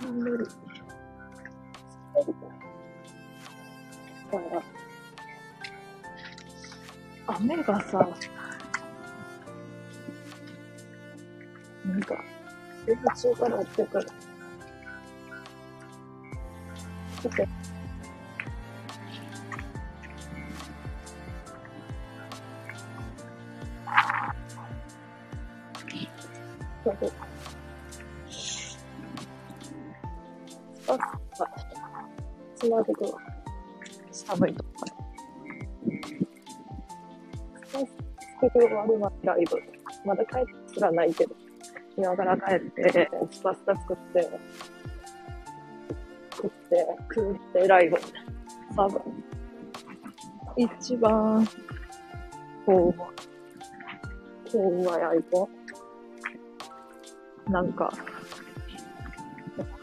サンドル。だから、雨がさ、なんか、出口からあってから、ちょっと、ライブ。まだ帰ってすらないけど。今から帰って、パスタ作って、食って、食って、ライブ。多分。一番、こう、こうはやいと。なんか、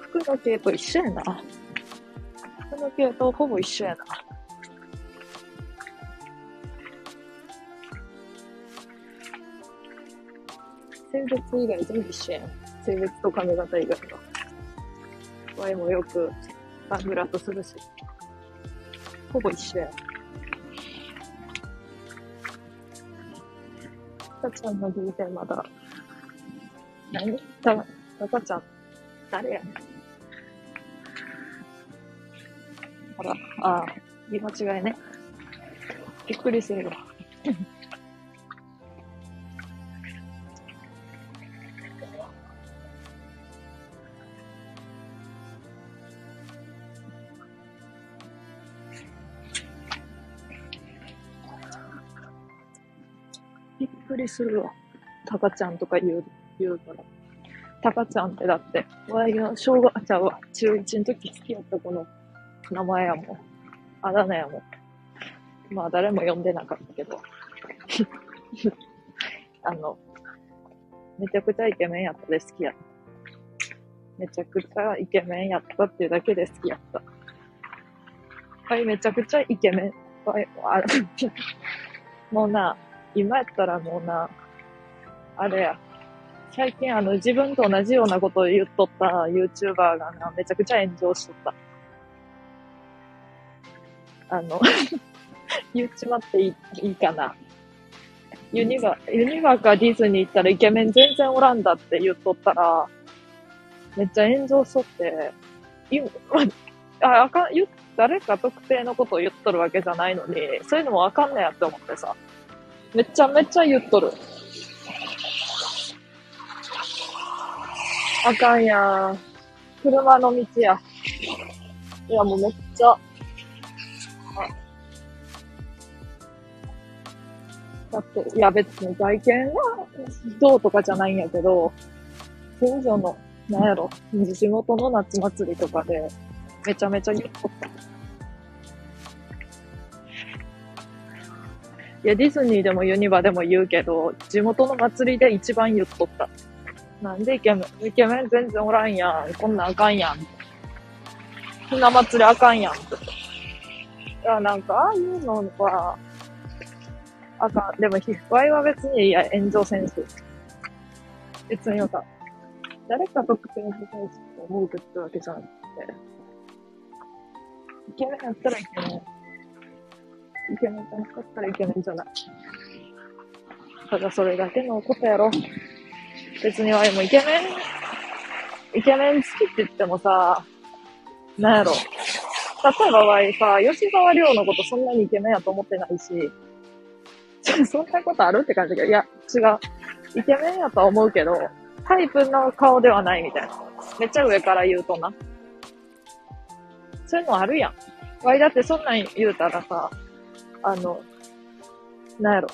服の系と一緒やな。服の系とほぼ一緒やな。別以外全部一緒やん。性別と髪型以外は。ワイもよくサングラスするし。ほぼ一緒やん。たちゃんの人生まだ何？た、たかちゃん、誰や？ねん。ほら、ああ、言い間違いね。びっくりするわ。びっくりするわ。たかちゃんとか言う、言うから。たかちゃんってだって、わいが小学、ちゃうわ、中1の時好きやった子の名前やもん。あだ名やもん。まあ誰も呼んでなかったけど。あの、めちゃくちゃイケメンやったで好きやった。めちゃくちゃイケメンやったっていうだけで好きやった。はい、めちゃくちゃイケメン。はい、もうな、今やったらもうな、あれや、最近あの自分と同じようなことを言っとった YouTuber がな、めちゃくちゃ炎上しとった。あの、言っちまっていいいいかな。ユニバ、ユニバかディズニー行ったらイケメン全然おらんだって言っとったら、めっちゃ炎上しとって、いあ、あかん、誰か特定のことを言っとるわけじゃないのに、そういうのもわかんねやって思ってさ。めちゃめちゃ言っとる。あかんやん。車の道や。いや、もうめっちゃ。だって、いや別に外見はどうとかじゃないんやけど、近所の、なんやろ、地元の夏祭りとかで、めちゃめちゃ言っとった。いや、ディズニーでもユニバでも言うけど、地元の祭りで一番言っとった。なんでイケメン、イケメン全然おらんやん。こんなんあかんやん。ひな祭りあかんやん。いや、なんか、ああいうのは、あかん。でも、ひ、ワイは別に、いや、炎上せんし。別によか。誰か特定に対して思うってわけじゃなくて。イケメンやったらイケメン。イケメンじゃなかったらイケメンじゃない。ただそれだけのことやろ。別にワイもイケメン、イケメン好きって言ってもさ、なんやろ。例えばワイさ、吉沢亮のことそんなにイケメンやと思ってないし、そんなことあるって感じだけど、いや、違う。イケメンやとは思うけど、タイプの顔ではないみたいな。めっちゃ上から言うとな。そういうのあるやん。ワイだってそんなん言うたらさ、あの、なんやろ。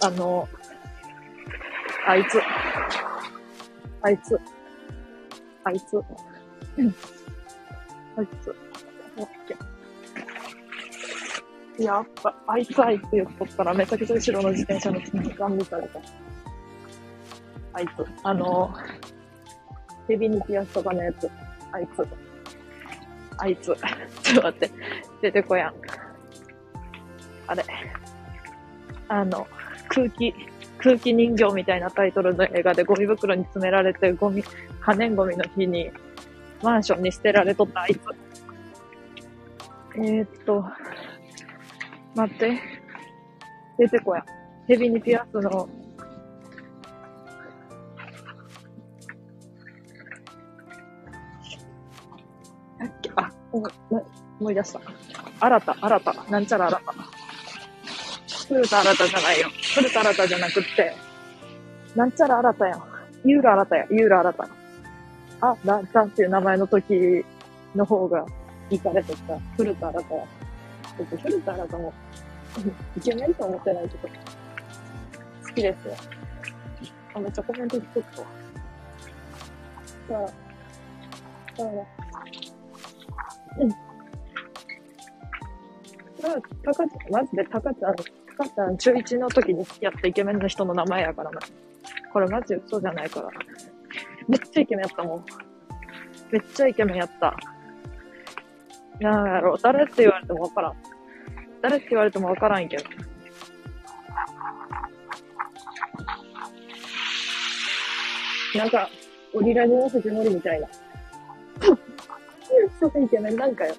あの、あいつ。あいつ。あいつ。あいつ。オッケー。やっぱ、あいつあいつ言っとったらめちゃくちゃ後ろの自転車の積みガン見された。あいつ。あの、ヘビにピアスとかのやつ。あいつ。あいつ。ちょっと待って。出てこやん。あれ。あの、空気、空気人形みたいなタイトルの映画でゴミ袋に詰められてゴミ、可燃ゴミの日にマンションに捨てられとったあいつ。えー、っと、待って。出てこや。ヘビにピアスの、あ、思い出した。新た、新た、なんちゃら新た。古田新たじゃないよ。古田新たじゃなくって、なんちゃら新たやん。ユーラ新たや、ユーラ新た。あ、なんたっていう名前の時の方がいかれとった。古田新たや。僕、古田新たも、イケメンと思ってないけど、好きですよ。あ、めっちゃコメント聞くと。だから、だから、うん。だから、たかちゃん、マジでたかちゃん、かちゃん中1の時に付き合ったイケメンの人の名前やからな。これマジ嘘じゃないから。めっちゃイケメンやったもん。めっちゃイケメンやった。なんやろ、誰って言われてもわからん。誰って言われてもわからんけど。なんか、オリラジの藤森みたいな。そうイケメンなんかよ。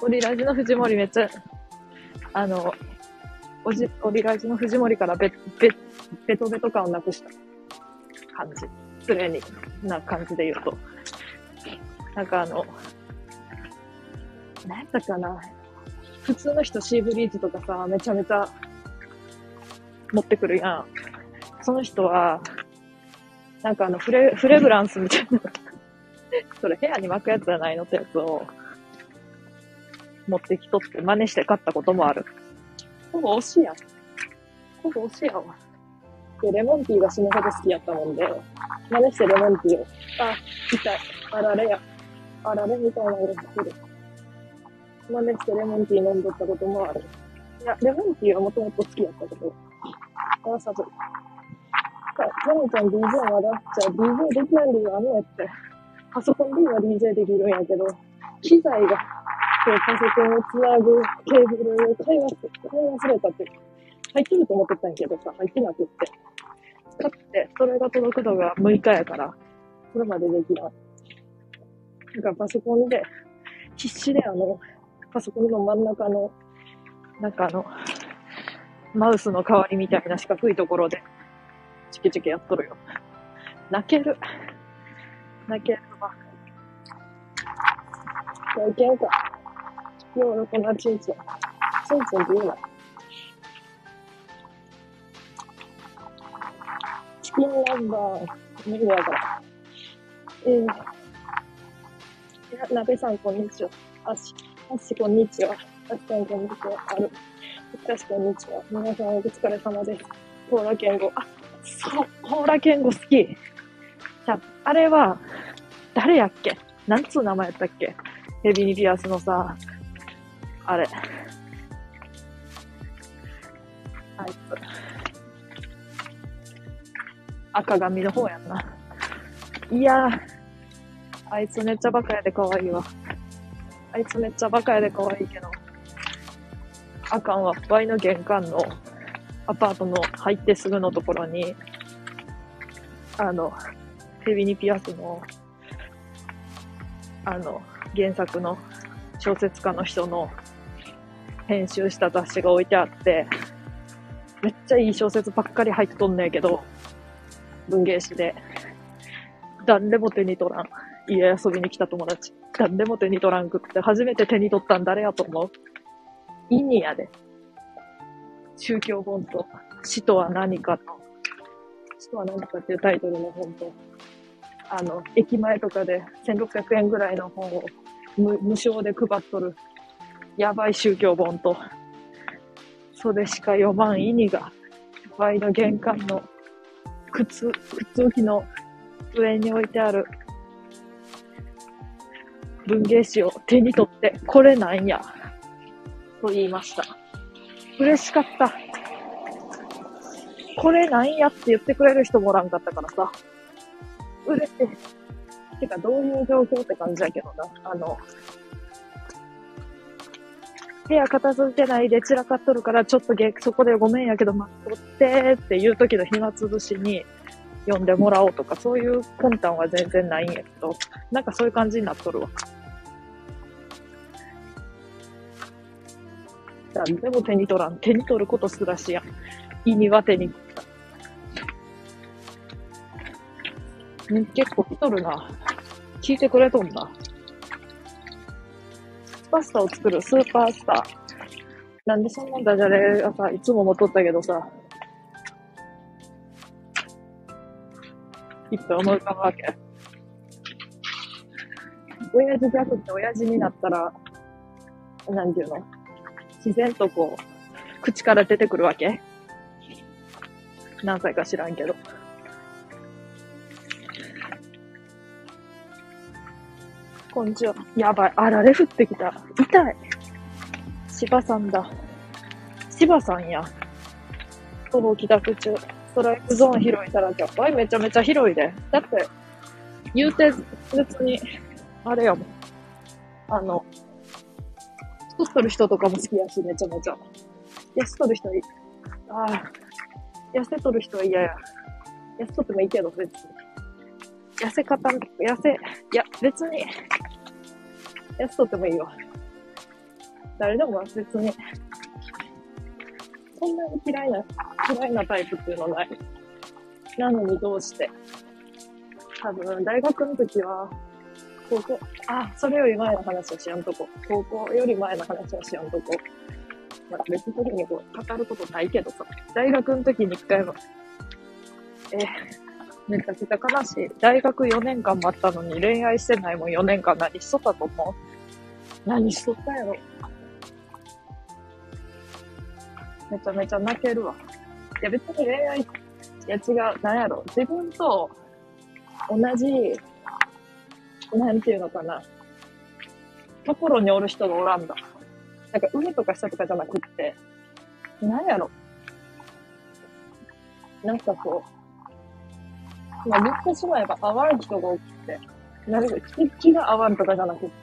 オリラジの藤森めっちゃ、あの、おじ、オリラジの藤森からベ、ベ、ベトベト感をなくした感じ。失礼にな感じで言うと。なんかあの、何やったかな。普通の人シーブリーズとかさ、めちゃめちゃ持ってくるやん。その人は、なんかあのフレ、フレグランスみたいな。それ部屋に巻くやつじゃないのってやつを持ってきとって真似して買ったこともある。ほぼ推しやん。ほぼ推しやわ。で、レモンティーが死ぬほど好きやったもんで、真似してレモンティーを、あ、痛い。あられや。あられみたいな色してる。真似してレモンティー飲んどったこともある。いや、レモンティーはもともと好きやったけど、あ、さと。ジャニちゃん DJ まだ？じゃあ DJ できない理由あんのやって。パソコンでは DJ できるんやけど、機材が、こうパソコンをつなぐケーブルを買い忘れ買い忘れたっていう、入ってると思ってたんやけどさ、入ってなくって。買って、それが届くのが6日やから、それまでできない。だかパソコンで、必死であの、パソコンの真ん中の、なんかあの、マウスの代わりみたいな四角いところで、チキチキやっとるよ。泣ける。泣けるわ。じゃあいけんか。ようのこなちんちん。ちんちんって言うな。チキンナンバー、無理やから。えー、なべさんこんにちは。あし、あしこんにちは。あしさんこんにちは。ある。あしこんにちは。皆さんお疲れ様です。コーラ健吾。あ、そう、コーラ健吾好き。じゃあ、あれは、誰やっけなんつう名前やったっけヘビニピアスのさ、あれ。あいつ。赤髪の方やんな。いやー、あいつめっちゃバカやで可愛いわ。あいつめっちゃバカやで可愛いけど。あかんわ。ワイの玄関のアパートの入ってすぐのところに、あの、ヘビニピアスの、あの、原作の小説家の人の編集した雑誌が置いてあって、めっちゃいい小説ばっかり入っとんねんけど、文芸誌で、誰も手に取らん。家遊びに来た友達。誰も手に取らんくって、初めて手に取ったん誰やと思うイニやで。宗教本と、死とは何かと、死とは何かっていうタイトルの本と、あの、駅前とかで1600円ぐらいの本を無無償で配っとる、やばい宗教本と、それしか読まん意味が、ワイの玄関の靴、靴置きの上に置いてある文芸誌を手に取って、これなんや、と言いました。嬉しかった。これなんやって言ってくれる人もおらんかったからさ。嬉しい。てか、どういう状況って感じだけどな。あの、部屋片付いてないで散らかっとるから、ちょっとげそこでごめんやけど待っとってっていう時の暇つぶしに、読んでもらおうとか、そういう魂胆は全然ないんやけど、なんかそういう感じになっとるわ。なんでも手に取らん。手に取ることすらしやん。胃には手に。結構来とるな。聞いてくれとんだ。パスタを作るスーパースター。なんでそんなダジャレがさ、いつも持っとったけどさ、いっぱい思い浮かぶわけ？親父逆って親父になったら、なんていうの？自然とこう、口から出てくるわけ？何歳か知らんけど。こんにちは。やばい。あられ降ってきた。痛い。芝さんだ。芝さんや。徒歩帰宅中。ストライクゾーン広いたらけ。わい、めちゃめちゃ広いで。だって、言うて、別に、あれやもん。あの、年取る人とかも好きやし、めちゃめちゃ。痩せとる人い、ああ、痩せとる人は嫌や。痩せとってもいいけど、別に。痩せ方、痩せ、いや、別に、痩せとってもいいわ。誰でも別に、そんなに嫌いな、嫌いなタイプっていうのはない。なのにどうして多分、大学の時は、高校、あ、それより前の話はしやんとこ。高校より前の話はしやんとこ。まあ、別ににこう語ることないけどさ、大学の時に一回も、えー、めちゃくちゃ悲しい。大学4年間待ったのに恋愛してないもん4年間何しとったと思う？何しとったやろ？めちゃめちゃ泣けるわ。いや別に恋愛、いや違う、なんやろ？自分と同じなんていうのかな？ところにおる人がおらんだ。なんか上とか下とかじゃなくって、なんやろ？なんかこう、まあ言ってしまえば合わん人が多くて、なんか気が合わんとかじゃなくって、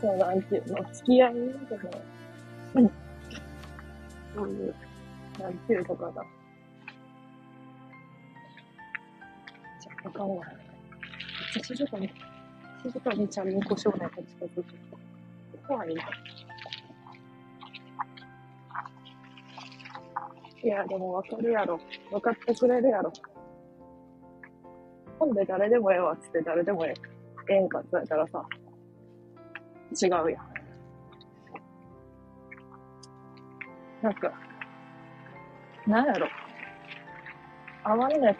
そうなんていうの、付き合いの中で、うん。そういう、なんていうのかな。じゃあ、わかんない。静かに、静かにチャリンコ少年が近づく。怖いな。いや、でもわかるやろ。わかってくれるやろ。ほんで誰でもええわっつって誰でもええ、ええんかって言ったらさ、違うやん。なんか、なんやろ。合わんねっ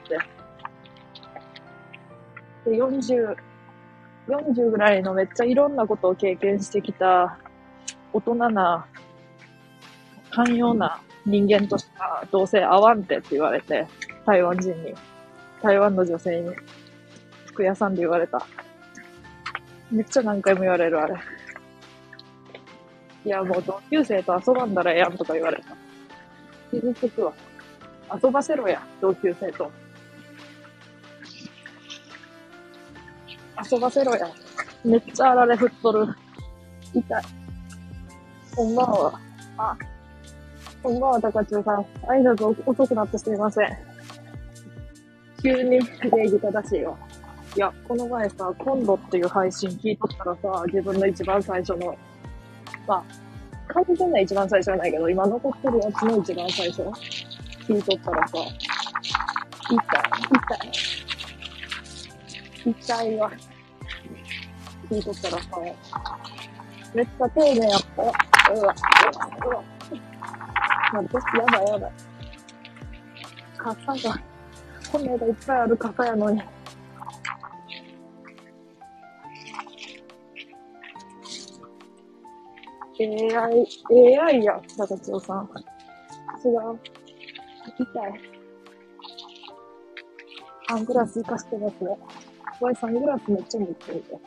て。で、40、40ぐらいのめっちゃいろんなことを経験してきた大人な、寛容な人間としてはどうせ合わんてって言われて、台湾人に、台湾の女性に、服屋さんで言われた。めっちゃ何回も言われる、あれ。いや、もう同級生と遊ばんだらええやんとか言われた。傷つくわ。遊ばせろや、同級生と。遊ばせろや。めっちゃあられ振っとる。痛い。こんばんは。あ、こんばんは、高中さん。挨拶遅くなってすみません。急に礼儀正しいわ。いや、この前さ、今度っていう配信聞いとったらさ、自分の一番最初の、まあ、完全な一番最初じゃないけど、今残ってるやつの一番最初、聞いとったらさ、痛い、痛い。痛いわ。聞いとったらさ、めっちゃ丁寧やった。うわ、うわ、うわ。待って、やばいやばい。傘が、骨がいっぱいある傘やのに。AI、AI や、高千代さん。違う。痛い。サングラス活かしてますね。わい、サングラスめっちゃ持ってるよ。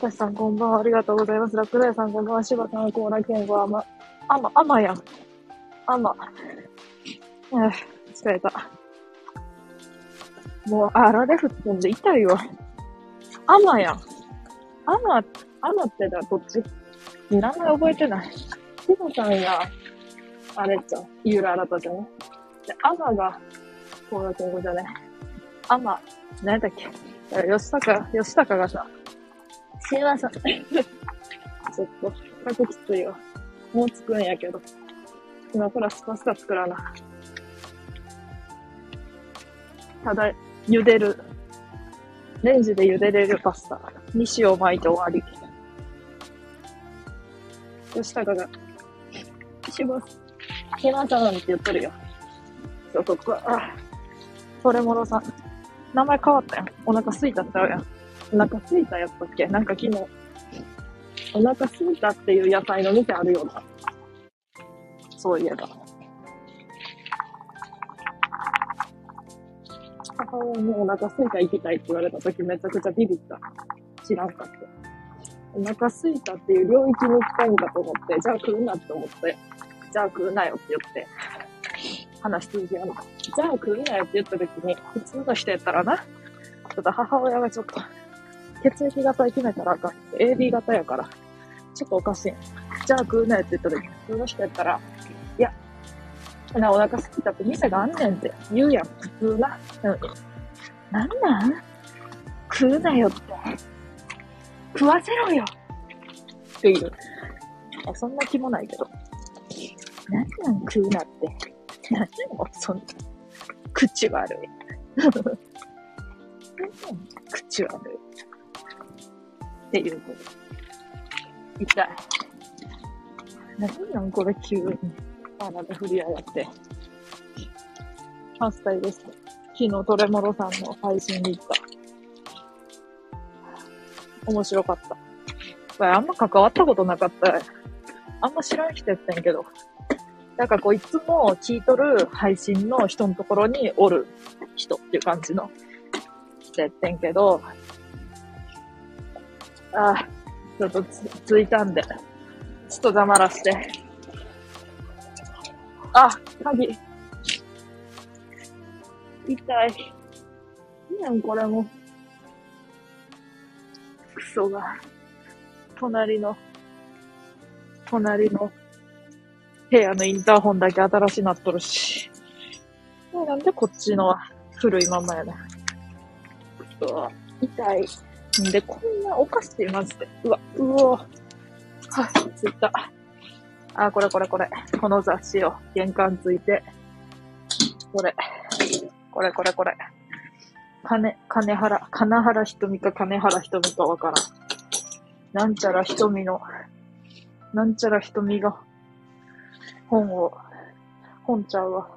明石さんこんばんは。ありがとうございます。ラクダイさんこんばんは。柴さん、コーラ健吾、あま、あま、あまやん。あま。えー、疲れた。もう、あられ吹っ飛んで痛いわ。あまやん。あま、あまってだ、こっち？名前覚えてない。柴さんや、あれっちゃん、ゆらあらたじゃね。で、あまが、高田健吾じゃね。あんま、何やったっけ？吉高、吉高がさ、すいません。ちょっと、過去きついわ。もう作るんやけど。今からスパスタ作らな。ただ、茹でる。レンジで茹でれるパスタに塩を巻いて終わり。吉高が、します。ひなちゃんって言ってるよ。そうそう、あ、それもろさん。名前変わったやん。お腹すいたってあるやん。お腹すいたやったっけ？なんか昨日、お腹すいたっていう野菜の店あるような。そういえば。母親にお腹すいた行きたいって言われた時めちゃくちゃビビった。知らんかった。お腹すいたっていう領域に行きたいんだと思って、じゃあ食うなって思って、じゃあ食うなよって言って、話通じやな。じゃあ食うなよって言った時に、普通の人やったらな、ちょっと母親がちょっと、血液型決めたらあかん。AB 型やから、ちょっとおかしい。じゃあ食うなよって言った時、普通の人やったら、いや、な、お腹すきたって店があんねんって言うやん。普通な。うん。なんなん？食うなよって。食わせろよっていう。あそんな気もないけど。なんなん食うなって。なんもそんな。口悪い。口悪い。っていうこと。痛い。なんなんこれ急に。体振り上がって。パスタイです。昨日トレモロさんの配信に行った。面白かった。これあんま関わったことなかった。あんま知らん人やったんやけど。なんかこういつも聞いとる配信の人のところにおる人っていう感じの人やってんけど、ああ、ちょっとつ、ついたんで、ちょっと黙らして。あ、鍵。痛い。いやん、これも。クソが。隣の、隣の部屋のインターホンだけ新しなっとるし。なんでこっちのは古いまんまやな。うわ、痛い。んで、こんなおかしい、マジで。うわ、うおはついた。あ、これこれこれ。この雑誌を玄関ついて。これ。これこれこれ。金、金原、金原瞳か金原瞳かわからん。なんちゃら瞳の、なんちゃら瞳が、本を、本ちゃうわ。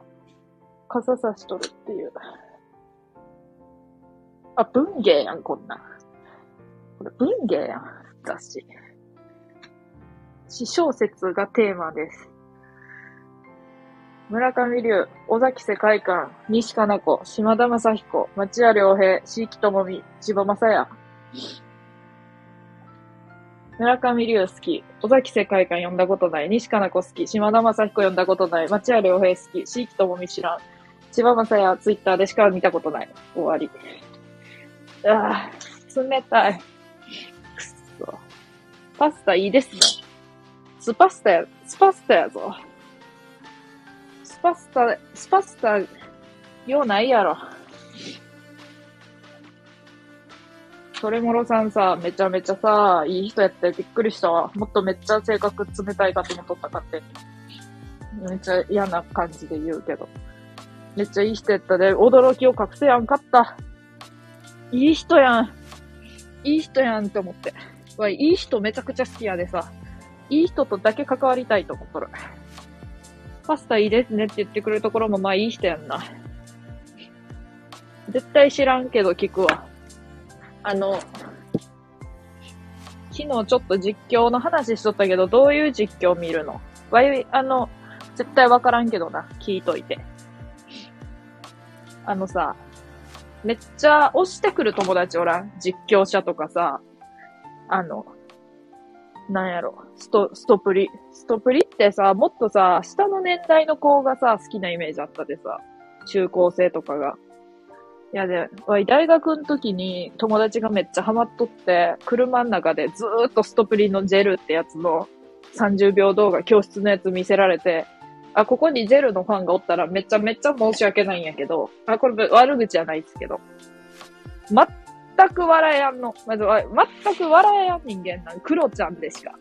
傘さしとるっていう。あ、文芸やん、こんな。これ文芸やん、雑誌。詩小説がテーマです。村上龍、尾崎世界観、西加奈子、島田正彦、町屋良平、椎木智美、千葉正也。村上龍好き、尾崎世界観読んだことない、西加奈子好き、島田正彦読んだことない、町屋良平好き、椎木智美知らん、千葉正也ツイッターでしか見たことない。終わり。ああ、冷たい。くっそ。パスタいいですね。スパスタや、スパスタやぞ。スパスタ、スパスタ、ようないやろ。それもろさんさ、めちゃめちゃさ、いい人やってびっくりしたわ。もっとめっちゃ性格冷たいかと思ったかって。めっちゃ嫌な感じで言うけど。めっちゃいい人やったで、驚きを隠せやんかった。いい人やん。いい人やんって思って。わ、いい人めちゃくちゃ好きやでさ。いい人とだけ関わりたいと思っとる。パスタいいですねって言ってくれるところもまあいい人やんな。絶対知らんけど聞くわ。あの、昨日ちょっと実況の話しとったけど、どういう実況見るの？わい、あの、絶対わからんけどな。聞いといて。あのさ、めっちゃ押してくる友達おらん？実況者とかさ、あの、なんやろ、スト、ストプリ。ストプリってさ、もっとさ、下の年代の子がさ、好きなイメージあったでさ、中高生とかが。いやで、大学の時に友達がめっちゃハマっとって、車の中でずーっとストプリのジェルってやつの30秒動画、教室のやつ見せられて、あ、ここにジェルのファンがおったらめっちゃめっちゃ申し訳ないんやけど、あ、これ悪口じゃないですけど、全く笑えやんの。まず、全く笑えやん人間なん。クロちゃんでしか。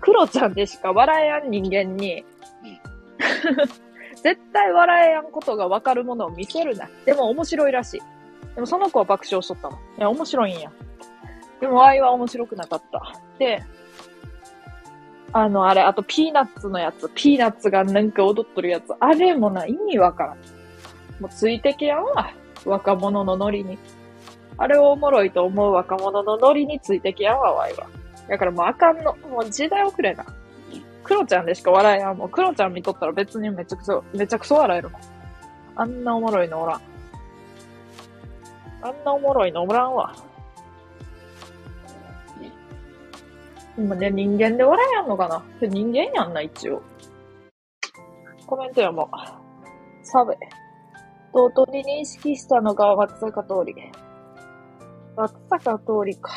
クロちゃんでしか笑えやん人間に、絶対笑えやんことがわかるものを見せるな。でも面白いらしい。でもその子は爆笑しとったの。いや、面白いんや。でも愛は面白くなかった。で、あの、あれ、あとピーナッツのやつ、ピーナッツがなんか踊っとるやつ、あれもな、意味わからん。もうついてけやんわ。若者のノリに。あれをおもろいと思う若者のノリについてけやわ、わいは。だからもうあかんの。もう時代遅れな。クロちゃんでしか笑えやん。もうクロちゃん見とったら別にめちゃくちゃ、めちゃくそ笑えるもん。あんなおもろいのおらん。あんなおもろいのおらんわ。今ね、人間で笑えやんのかな人間やんな、一応。コメントやもう。サベ。とうとうに認識したのが松坂通り。松坂通りか。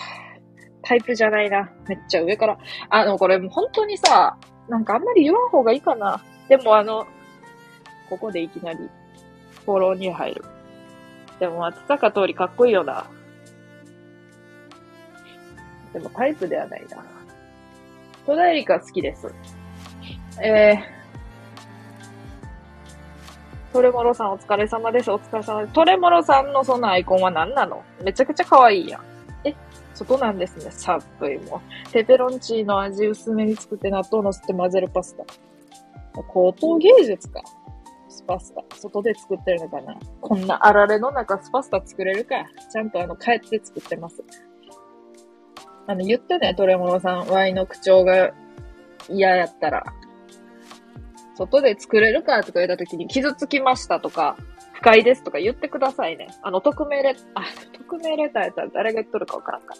タイプじゃないな。めっちゃ上から。あの、これ本当にさ、なんかあんまり言わん方がいいかな。でもあの、ここでいきなりフォローに入る。でも松坂通りかっこいいよな。でもタイプではないな。戸田恵梨香好きです。えー、トレモロさんお疲れ様です。お疲れ様です。トレモロさんのそのアイコンは何なの？めちゃくちゃ可愛いやん。え、外なんですね。サップイも。ペペロンチーノ味薄めに作って納豆のせて混ぜるパスタ。高等芸術か。スパスタ。外で作ってるのかなこんなあられの中スパスタ作れるか。ちゃんとあの、帰って作ってます。あの、言ってね、トレモロさん。ワイの口調が嫌やったら。外で作れるかとか言った時に傷つきましたとか、不快ですとか言ってくださいね。あの、匿名レ、あ、匿名レターやったら誰が言っとるかわからんから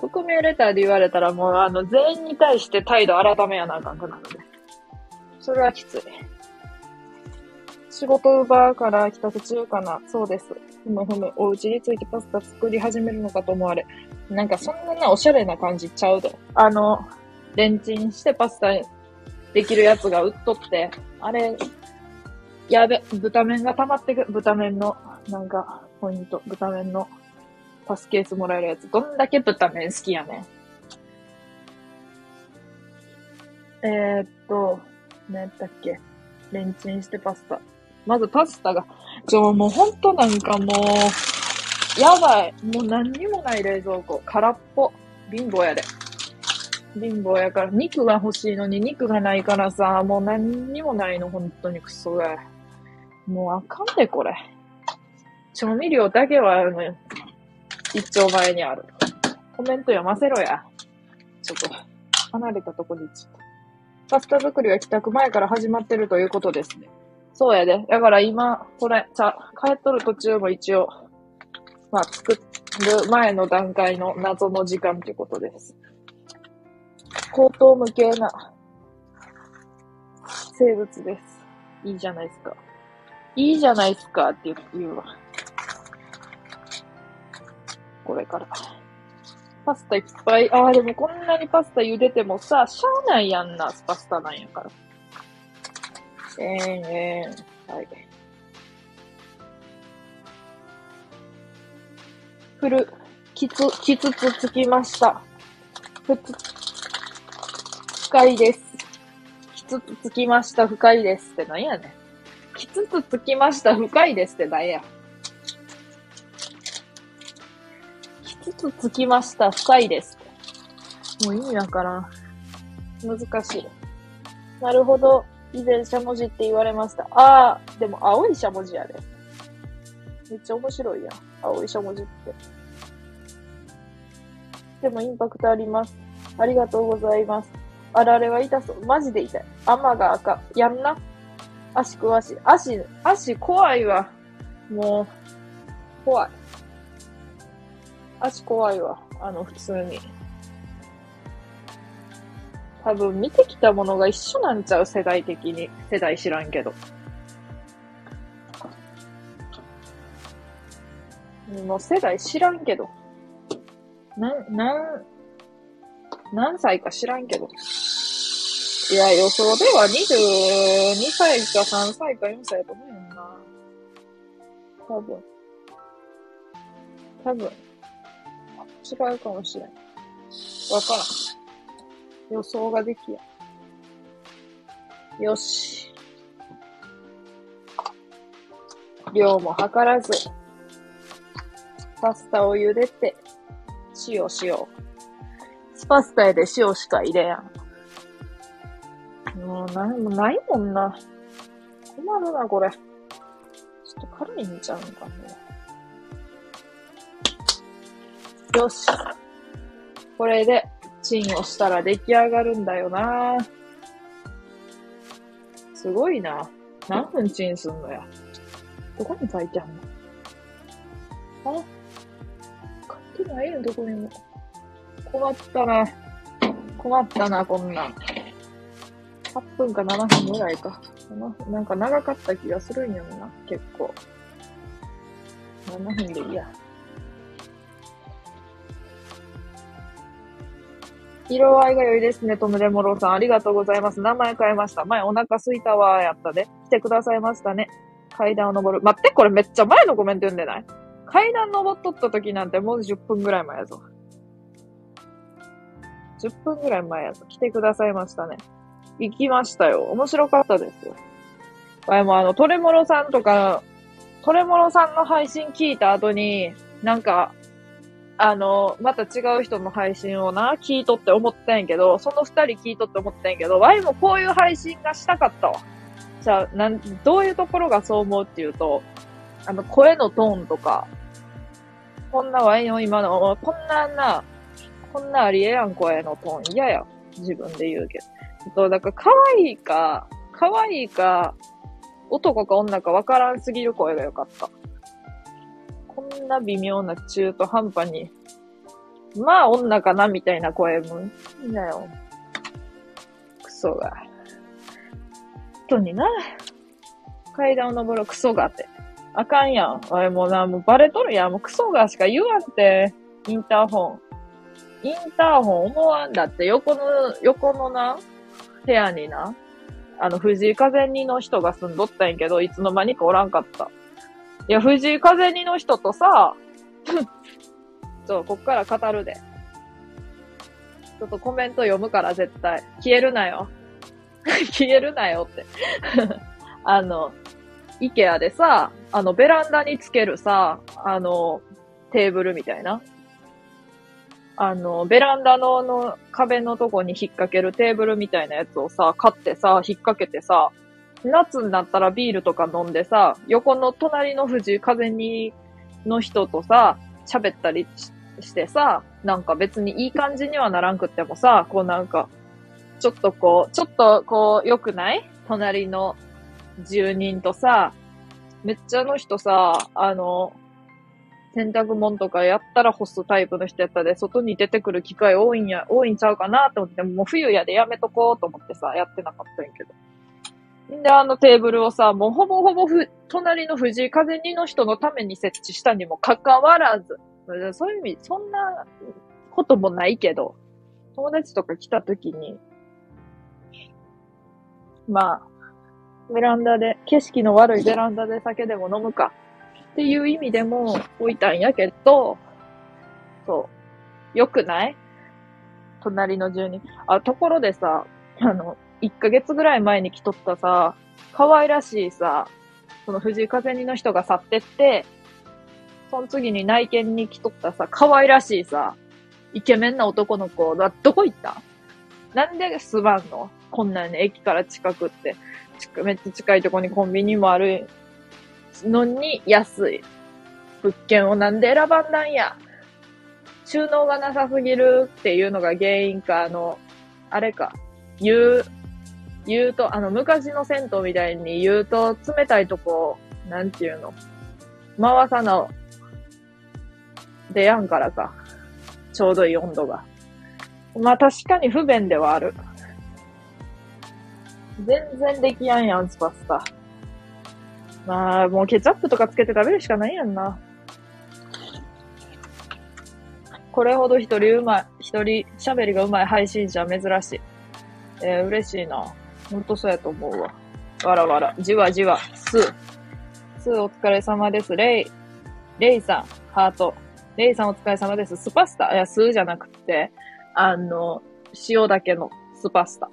匿名レターで言われたらもう、あの、全員に対して態度改めやなあかんくなるで。それはきつい。仕事場から帰宅中かな。そうです。ふむふむ。お家についてパスタ作り始めるのかと思われ。なんかそんなな、おしゃれな感じちゃうで。あの、レンチンしてパスタできるやつが売っとって、あれ、やべ、豚麺が溜まってく、豚麺の、なんか、ポイント、豚麺のパスケースもらえるやつ。どんだけ豚麺好きやねん。えー、っと、何やったっけ？レンチンしてパスタ。まずパスタが、ちょ、もうほんとなんかもう、やばい。もう何にもない冷蔵庫。空っぽ。貧乏やで。貧乏やから、肉が欲しいのに肉がないからさ、もう何にもないの、本当にクソが。もうあかんで、これ。調味料だけは、ね、一丁前にある。コメント読ませろや。ちょっと、離れたとこにちゃった。パスタ作りは帰宅前から始まってるということですね。そうやで。だから今、これ、さ、帰っとる途中も一応、まあ、作る前の段階の謎の時間ということです。高等無形な生物です。いいじゃないですか。いいじゃないですかって言うわ。これから。パスタいっぱい。ああ、でもこんなにパスタ茹でてもさ、しゃあないやんな、パスタなんやから。えー、えー、はい。ふる、きつ、きつつつきました。ふつ、深いです。きつつつきました、深いですってなんやねん。きつつつきました、深いですってなんや。きつつつきました、深いですって。もう意味わからん。難しい。なるほど。以前しゃもじって言われました。ああ、でも青いしゃもじやで。めっちゃ面白いやん。青いしゃもじって。でもインパクトあります。ありがとうございます。あられは痛そう。マジで痛い。甘が赤。やんな。足詳しい。足、足怖いわ。もう、怖い。足怖いわ。あの、普通に。多分見てきたものが一緒なんちゃう世代的に。世代知らんけど。もう世代知らんけど。なん、なん、何歳か知らんけど。いや、予想では22歳か3歳か4歳やと思うよな。多分。多分。違うかもしれん。わからん。予想ができや。よし。量も測らず、パスタを茹でて、塩塩。パスタやで塩しか入れやん。もう何もないもんな。困るな、これ。ちょっと軽いんちゃうんかね。よし。これで、チンをしたら出来上がるんだよな。すごいな。何分チンすんのや。どこに書いてあんの？あ書いてないよ、どこにも。困ったな。困ったな、こんなん。8分か7分ぐらいか。なんか長かった気がするんやろな、結構。7分でいいや。色合いが良いですね、トムデモローさん。ありがとうございます。名前変えました。前お腹すいたわー、やったで。来てくださいましたね。階段を登る。待って、これめっちゃ前のコメント読んでない？階段登っとった時なんてもう10分ぐらい前やぞ。10分ぐらい前やぞ。来てくださいましたね。行きましたよ。面白かったですよ。前もあの、トレモロさんとか、トレモロさんの配信聞いた後に、なんか、あの、また違う人の配信をな、聞いとって思ったんやけど、その二人聞いとって思ったんやけど、ワイもこういう配信がしたかったわ。じゃあ、なん、どういうところがそう思うっていうと、あの、声のトーンとか、こんなワイの今の、こんなな、こんなありえやん声のトーン嫌や。自分で言うけど。そう、だから可愛いか、可愛いか、男か女かわからんすぎる声が良かった。こんな微妙な中途半端に、まあ女かなみたいな声もいいんだよ。クソが。本当にな。階段を登るクソがって。あかんやん。おい、もうな、もうバレとるやん。もうクソがしか言わんて。インターホン。インターホン思わんだって、横の、横のな、部屋にな、あの、藤井風にの人が住んどったんやけど、いつの間にかおらんかった。いや、藤井風にの人とさ、そう、こっから語るで。ちょっとコメント読むから絶対。消えるなよ。消えるなよって あの、イケアでさ、あの、ベランダにつけるさ、あの、テーブルみたいな。あの、ベランダのの壁のとこに引っ掛けるテーブルみたいなやつをさ、買ってさ、引っ掛けてさ、夏になったらビールとか飲んでさ、横の隣の藤井風にの人とさ、喋ったりしてさ、なんか別にいい感じにはならんくってもさ、こうなんか、ちょっとこう、ちょっとこう、良くない？隣の住人とさ、めっちゃあの人さ、あの、洗濯物とかやったら干すタイプの人やったで、外に出てくる機会多いんや、多いんちゃうかなと思って、もう冬やでやめとこうと思ってさ、やってなかったんやけど。んで、あのテーブルをさ、もうほぼほぼふ、隣の藤井風にの人のために設置したにもかかわらず、そういう意味、そんなこともないけど、友達とか来た時に、まあ、ベランダで、景色の悪いベランダで酒でも飲むかっていう意味でも置いたんやけど、そう、良くない？隣の住人。あ、ところでさ、あの、1ヶ月ぐらい前に来とったさ、可愛らしいさ、その藤井風にの人が去ってって、その次に内見に来とったさ、可愛らしいさ、イケメンな男の子だ、どこ行った？なんで住まんの？こんなに駅から近くって。めっちゃ近いとこにコンビニもあるのに安い。物件をなんで選ばんなんや。収納がなさすぎるっていうのが原因か、あの、あれか、言う、言うと、あの、昔の銭湯みたいに言うと冷たいとこ、なんていうの、回さな、出やんからか。ちょうどいい温度が。まあ確かに不便ではある。全然できやんやん、スパスタ。まあ、もうケチャップとかつけて食べるしかないやんな。これほど一人うまい、一人喋りがうまい配信者珍しい。えー、嬉しいな。ほんとそうやと思うわ。わらわら。じわじわ。すー。すーお疲れ様です。レイ。レイさん、ハート。レイさんお疲れ様です。スパスタ。いや、スーじゃなくて、あの、塩だけのスパスタ。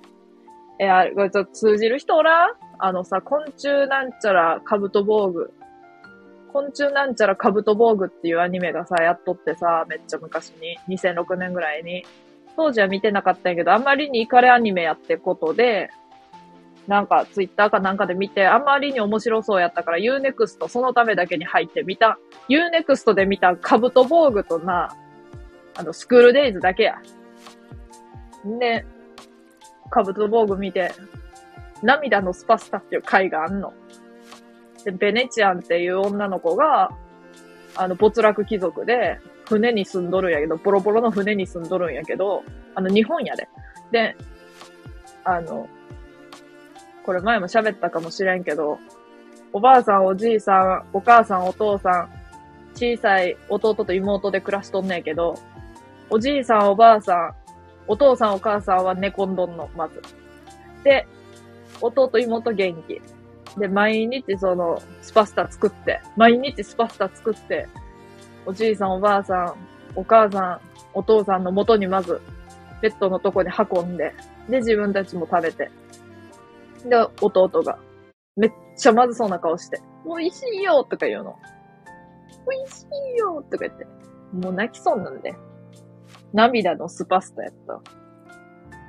いや、これちょっと通じる人おらん？あのさ、昆虫なんちゃらカブト防具。昆虫なんちゃらカブト防具っていうアニメがさ、やっとってさ、めっちゃ昔に、2006年ぐらいに。当時は見てなかったんやけど、あんまりにイカレアニメやってことで、なんかツイッターかなんかで見て、あんまりに面白そうやったから、Unext そのためだけに入ってみた。Unext で見たカブト防具とな、あの、スクールデイズだけや。んで、カブト防具見て、涙のスパスタっていう回があんの。で、ベネチアンっていう女の子が、あの、没落貴族で、船に住んどるんやけど、ボロボロの船に住んどるんやけど、あの、日本やで。で、あの、これ前も喋ったかもしれんけど、おばあさん、おじいさん、お母さん、お父さん、小さい弟と妹で暮らしとんねんけど、おじいさん、おばあさん、お父さん、お母さんは寝込んどんの、まず。で、弟、妹元気。で、毎日その、スパスタ作って、毎日スパスタ作って、おじいさん、おばあさん、お母さん、お父さんの元にまず、ベッドのとこに運んで、で、自分たちも食べて。で、弟が、めっちゃまずそうな顔して、美味しいよとか言うの。美味しいよとか言って。もう泣きそうなんで。涙のスパスタやった。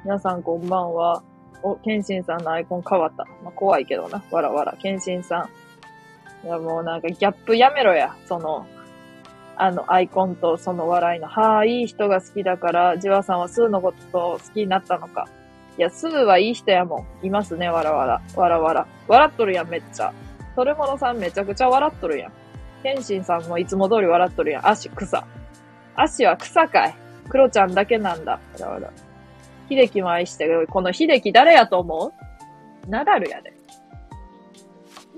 皆さんこんばんは。お、ケンシンさんのアイコン変わった。まあ、怖いけどな。わらわら。ケンシンさん。いや、もうなんかギャップやめろや。その、あの、アイコンとその笑いの。はあ、いい人が好きだから、ジワさんはスーのこと好きになったのか。いや、スーはいい人やもん。いますね、わらわら。わらわら。笑っとるやん、めっちゃ。トルモノさんめちゃくちゃ笑っとるやん。ケンシンさんもいつも通り笑っとるやん。足草。足は草かい。クロちゃんだけなんだ。わらわら。秀樹も愛してる。この秀樹誰やと思う？ナダルやで。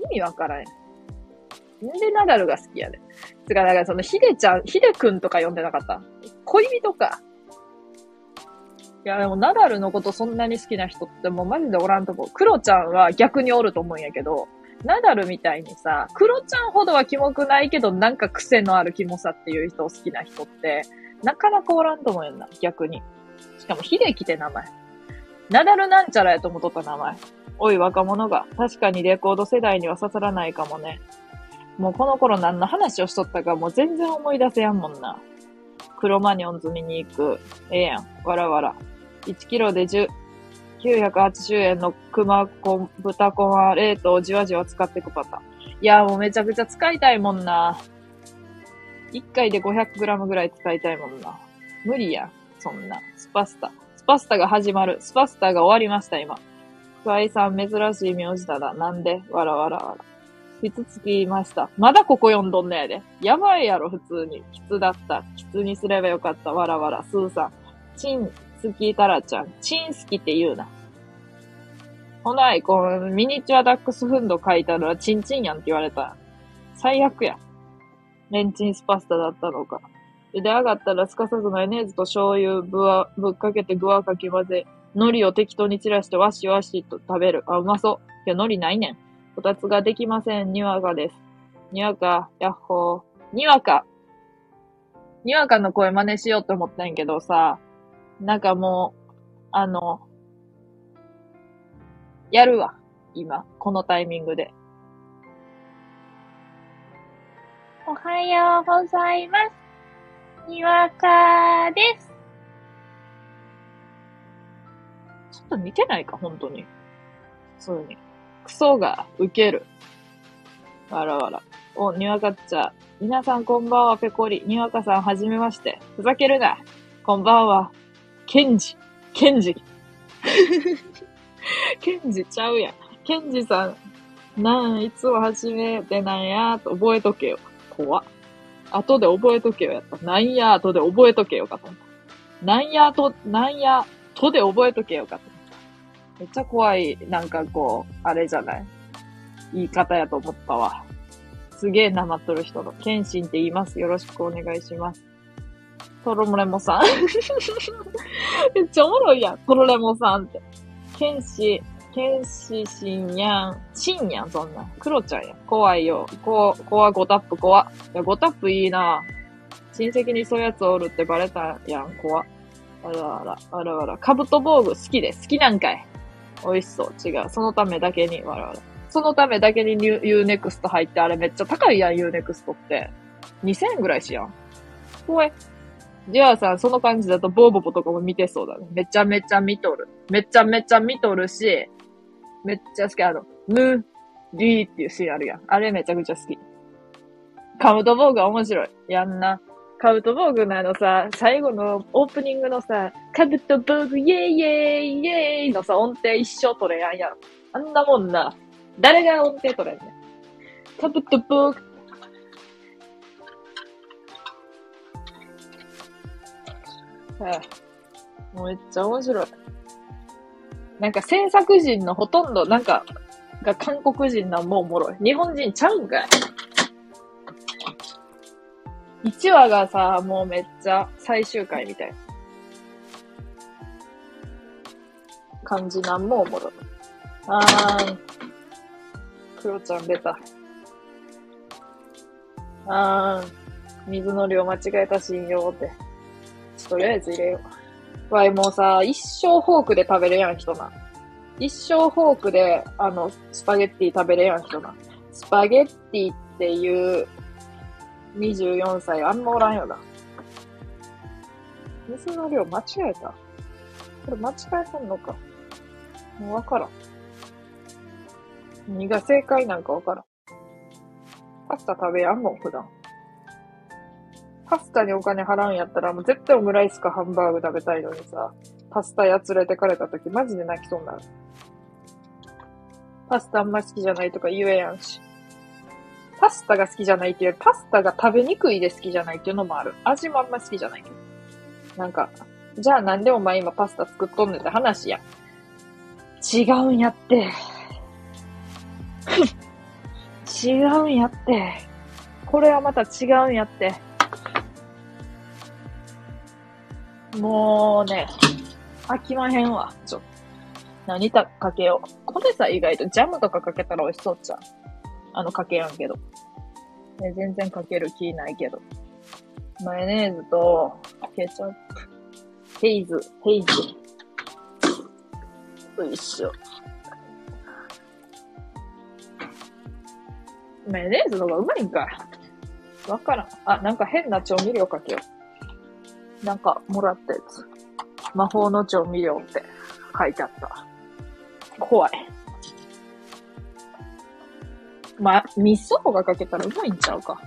意味わからん。なんでナダルが好きやで。つか、だからその、秀ちゃん、秀くんとか呼んでなかった？恋人か。いや、でも、ナダルのことそんなに好きな人ってもうマジでおらんとこ。クロちゃんは逆におると思うんやけど、ナダルみたいにさ、クロちゃんほどはキモくないけど、なんか癖のあるキモさっていう人を好きな人って、なかなかおらんと思うんやな、逆に。しかも、秀樹って名前。ナダルなんちゃらやと思っとった名前。おい、若者が。確かにレコード世代には刺さらないかもね。もうこの頃何の話をしとったかもう全然思い出せやんもんな。クロマニョンズ見に行く。ええやん。わらわら。1キロで10、980円の熊コン、豚コンは冷凍じわじわ使っていくパターン。いや、もうめちゃくちゃ使いたいもんな。1回で 500g ぐらい使いたいもんな。無理やん。そんな。スパスタ。スパスタが始まる。スパスタが終わりました、今。深井さん、珍しい名字だな。なんで？わらわらわら。きつつきました。まだここ読んどんのやで。やばいやろ、普通に。きつだった。きつにすればよかった。わらわら。スーさん。チン、好きタラちゃん。チン好きって言うな。ほない、このミニチュアダックスフンド書いたのはチンチンやんって言われた。最悪や。レンチンスパスタだったのか。茹で上がったらすかさずマヨネーズと醤油ぶわ、ぶっかけて具はかき混ぜ、海苔を適当に散らしてわしわしと食べる。あ、うまそう。いや、海苔ないねん。こたつができません。にわかです。にわか、やっほー。にわか。にわかの声真似しようと思ったんやけどさ、なんかもう、あの、やるわ。今、このタイミングで。おはようございます。にわかです。ちょっと似てないか、本当に。普通に。クソがウケる。わらわら。お、にわかっちゃ。皆さんこんばんは、ペコリ。にわかさんはじめまして。ふざけるな。こんばんは。ケンジ。ケンジ。ケンジちゃうやん。ケンジさん、なん、いつも初めてなんや、と覚えとけよ。怖っ。後で覚えとけよやった。なんや、後で覚えとけよかと思った。なんや、と、なんや、とで覚えとけよかと思った。めっちゃ怖い、なんかこう、あれじゃない？言い方やと思ったわ。すげえなまっとる人の、ケンシンって言います。よろしくお願いします。トロモレモさん。めっちゃおもろいやん、トロレモさんって。剣士、剣士しんやん。しんやん、そんな。クロちゃんやん。怖いよ。こ、こは5タップ怖。いや、5タップいいな親戚にそういうやつおるってバレたやん、怖。あらあら、あらあら。カブト防具好きで、好きなんかい。美味しそう。違う。そのためだけに、わらわら。そのためだけにユーネクスト入って、あれめっちゃ高いやん、ユーネクストって。2000円ぐらいしやん。怖い。じゃあさ、その感じだとボーボボとかも見てそうだね。めちゃめちゃ見とる。めちゃめちゃ見とるし、めっちゃ好き。あの、ム、リーっていうシーンあるやん。あれめちゃくちゃ好き。カウトボーグは面白い。やんな。カブトボーグのあのさ、最後のオープニングのさ、カブトボーグイェイイェイイェイのさ、音程一生取れやんやん。あんなもんな。誰が音程取れんねん。カブトボーグ。はい。もうめっちゃ面白い。なんか制作人のほとんど、なんか、が韓国人なんもおもろい。日本人ちゃうんかい？1話がさ、もうめっちゃ最終回みたいな感じなんもおもろい。あーん。クロちゃん出た。あーん。水の量間違えた信用って。とりあえず入れよう。わい、もうさ、一生フォークで食べれやん人な。一生フォークで、あの、スパゲッティ食べれやん人な。スパゲッティっていう24歳あんまおらんよな。水の量間違えた。これ間違えたんのか。もうわからん。何が正解なんかわからん。パスタ食べやんもん、普段。パスタにお金払うんやったら、もう絶対オムライスかハンバーグ食べたいのにさ、パスタ屋連れてかれた時マジで泣きそうになる。パスタあんま好きじゃないとか言えやんし。パスタが好きじゃないっていう、パスタが食べにくいで好きじゃないっていうのもある。味もあんま好きじゃないけど。なんか、じゃあなんでお前今パスタ作っとんねんって話や。違うんやって。違うんやって。これはまた違うんやって。もうね、飽きまへんわ。ちょっと。何たかけよう。これさ、意外とジャムとかかけたら美味しそうちゃう。あの、かけやんけど。ね、全然かける気ないけど。マヨネーズと、ケチャップ、ヘイズ、ヘイズ。よいしょ。マヨネーズの方がうまいんか。わからん。あ、なんか変な調味料かけよう。なんか、もらったやつ。魔法の調味料って書いてあった。怖い。まあ、味噌とかけたらうまいんちゃうか。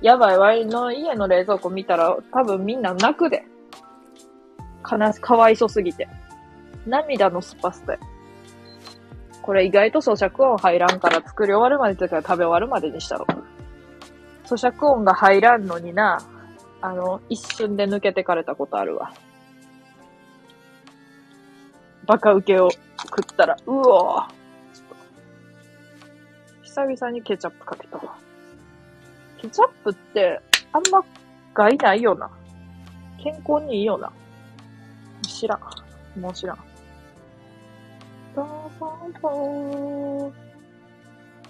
やばい、ワイの家の冷蔵庫見たら多分みんな泣くで。悲し、かわいそすぎて。涙のスパスタこれ意外と咀嚼音入らんから作り終わるまでとか食べ終わるまでにしたろ。咀嚼音が入らんのにな、あの、一瞬で抜けてかれたことあるわ。バカ受けを食ったら、うおー久々にケチャップかけたわ。ケチャップって、あんま害ないよな。健康にいいよな。知らん。もう知らん。バーバーバー。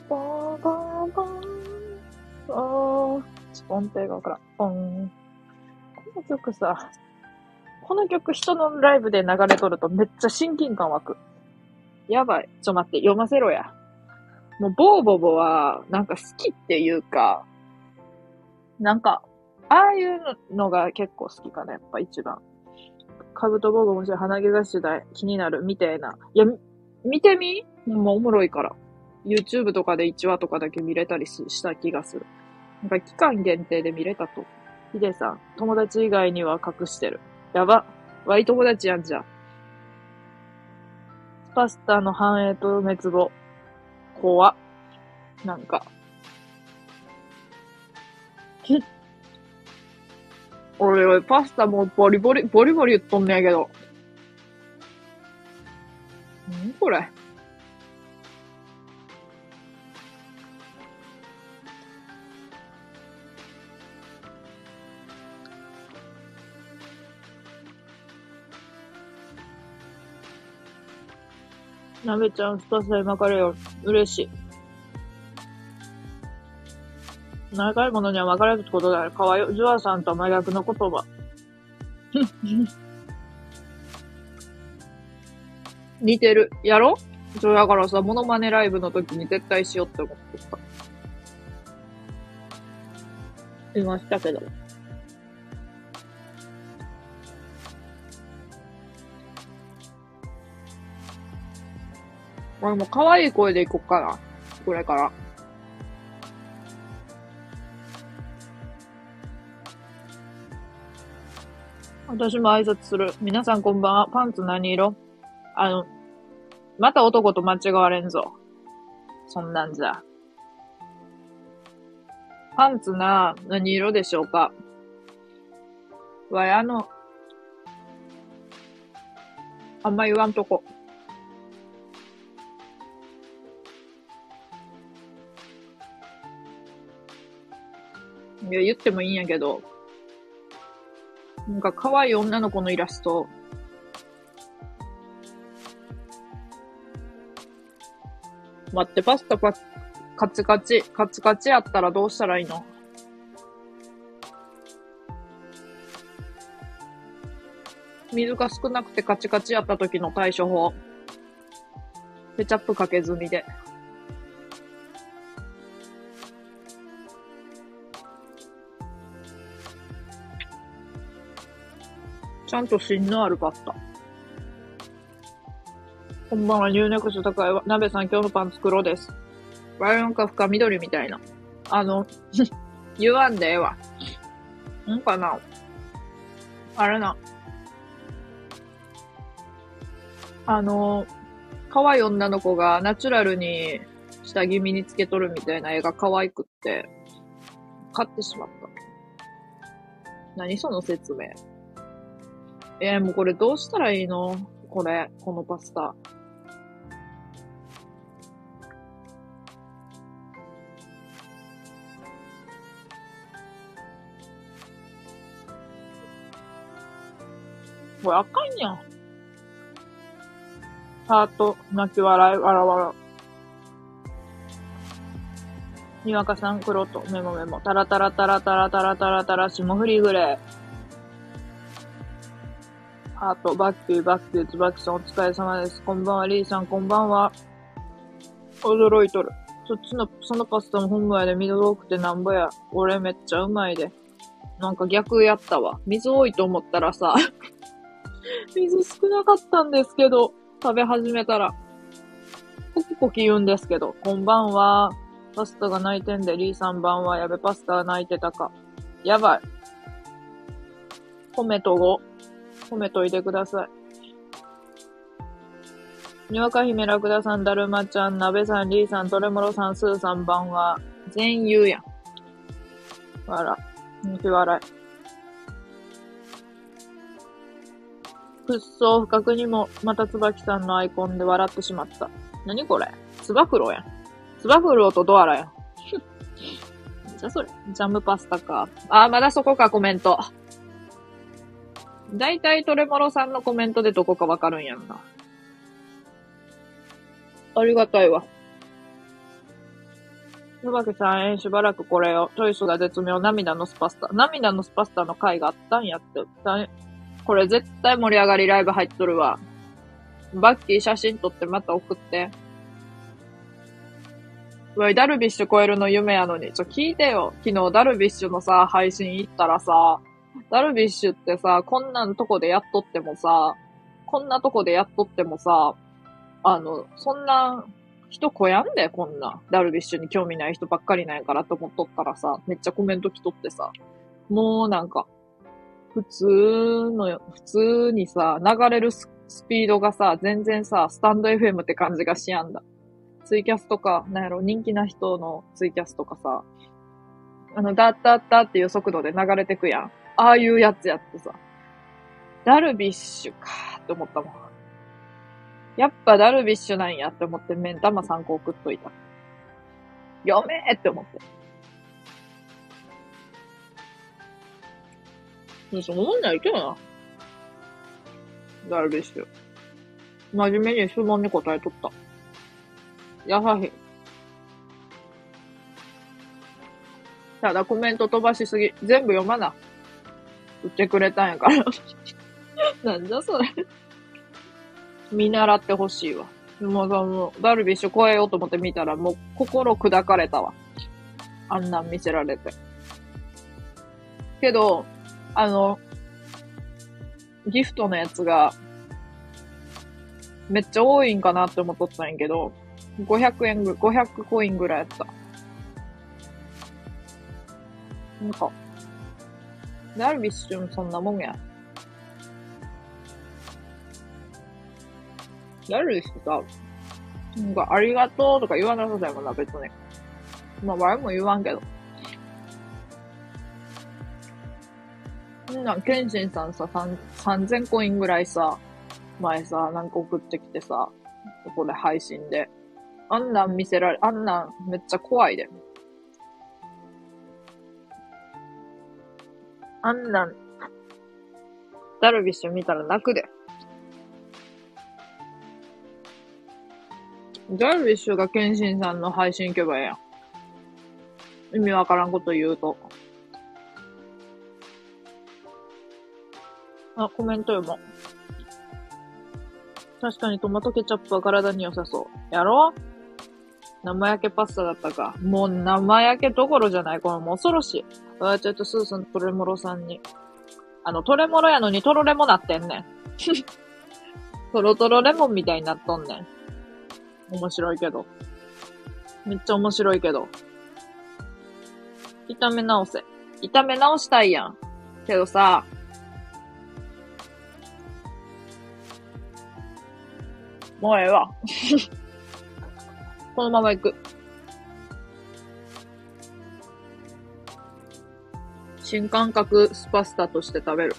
バーバーバー。あー。ちょっと音程がわからん。ポン。この曲さ、この曲人のライブで流れとるとめっちゃ親近感湧く。やばい。ちょ待って、読ませろや。もう、ボーボボは、なんか好きっていうか、なんか、ああいうのが結構好きかな、やっぱ一番。カブトボーボもし鼻毛が主題、気になる、みたいな。いや、見てみ？もうおもろいから。YouTube とかで1話とかだけ見れたりした気がする。なんか期間限定で見れたと。ヒデさん、友達以外には隠してる。やば。ワイ友達やんじゃ。パスタの繁栄と滅亡。怖っ。なんか。俺、俺、パスタもボリボリ、ボリボリ言っとんねやけど。んこれ？なべちゃん、スタッフ今からよ。嬉しい。長いものには分かれることだよ。かわいい。ジュアさんとは真逆の言葉。似てる。やろそうだからさ、モノマネライブの時に絶対しようって思ってた。いましたけど。俺も可愛い声でいこっかな。これから。私も挨拶する。皆さんこんばんは。パンツ何色？あの、また男と間違われんぞ。そんなんじゃ。パンツな、何色でしょうか？わい、あの、あんま言わんとこ。いや、言ってもいいんやけど、なんか可愛い女の子のイラスト、待って、パスタパカチカチ、カチカチやったらどうしたらいいの？水が少なくてカチカチやった時の対処法。ケチャップかけずにで。ちゃんと芯のあるパスタ。こんばんは、入力した高いわ。鍋さん、今日のパン作ろうです。ライオンか深緑みたいな。あの、言わんでええわ。んかなあれな。あの、可愛い女の子がナチュラルに下着身につけとるみたいな絵が可愛くって、買ってしまった。何その説明。えー、もうこれどうしたらいいの？これ、このパスタ。これあかんやん。ハート、泣き笑い、わらわら。にわかさん、黒と、メモメモ。タラタラタラタラタラタラタラ、霜降りグレー。ハート、バッキー、バッキー、つばきさんお疲れ様です。こんばんは、リーさん、こんばんは。驚いとる。そっちの、そのパスタも本部やで水多くてなんぼや。俺めっちゃうまいで。なんか逆やったわ。水多いと思ったらさ 水少なかったんですけど、食べ始めたら。ポキポキ言うんですけど、こんばんは。パスタが泣いてんで、リーさんばんは。やべ、パスタが泣いてたか。やばい。米と5。褒めといてください。にわか姫、ラクダさん、だるまちゃん、なべさん、りーさん、トレモロさん、スーさん、ばんは、全員やん。わら、抜き笑い。くっそ不覚にも、また椿さんのアイコンで笑ってしまった。なにこれ？つば九郎やん。つば九郎とドアラやん。じゃそれ？ジャムパスタか。あー、まだそこか、コメント。だいたいトレモロさんのコメントでどこかわかるんやんな。ありがたいわ。野けさん、えしばらくこれを、チョイスが絶妙、涙のスパスタ。涙のスパスタの回があったんやって。これ絶対盛り上がりライブ入っとるわ。バッキー写真撮ってまた送って。うわ、ダルビッシュ超えるの夢やのに。ちょ、聞いてよ。昨日ダルビッシュのさ、配信行ったらさ、ダルビッシュってさ、こんなんとこでやっとってもさ、こんなとこでやっとってもさ、あの、そんな人こやんで、こんな。ダルビッシュに興味ない人ばっかりなんやからと思っとったらさ、めっちゃコメント来とってさ、もうなんか、普通の、普通にさ、流れるスピードがさ、全然さ、スタンド FM って感じがしやんだ。ツイキャスとか、なんやろ、人気な人のツイキャスとかさ、あの、ダッダッダっていう速度で流れてくやん。ああいうやつやってさ、ダルビッシュかーって思ったもん。やっぱダルビッシュなんやって思って目ん玉3個送っといた。読めーって思って。そう、思んないけどな。ダルビッシュ。真面目に質問に答えとった。優しい。ただコメント飛ばしすぎ。全部読まな。言ってくれたんやから。なんじゃそれ。見習ってほしいわ。もうその、ダルビッシュ超えようと思って見たら、もう心砕かれたわ。あんなん見せられて。けど、あの、ギフトのやつが、めっちゃ多いんかなって思っとったんやけど、500円ぐ、500コインぐらいやった。なんか、ダルビッシュもそんなもんや。ダルビッシュさ、なんか、ありがとうとか言わなさそうやもんな、別に。まあ、誰も言わんけど。んなん、ケンシンさんさ、3000コインぐらいさ、前さ、なんか送ってきてさ、ここで配信で。あんなん見せられ、あんなんめっちゃ怖いで。あんなん、ダルビッシュ見たら泣くで。ダルビッシュがケンシンさんの配信行けばええやん。意味わからんこと言うと。あ、コメント読も。確かにトマトケチャップは体に良さそう。やろ生焼けパスタだったか。もう生焼けどころじゃない。これもう恐ろしい。あ、ちょっとスーさん、トレモロさんに。あの、トレモロやのにトロレモなってんねん。トロトロレモンみたいになっとんねん。面白いけど。めっちゃ面白いけど。炒め直せ。炒め直したいやん。けどさ、もうええわ。このまま行く。新感覚スパスタとして食べる。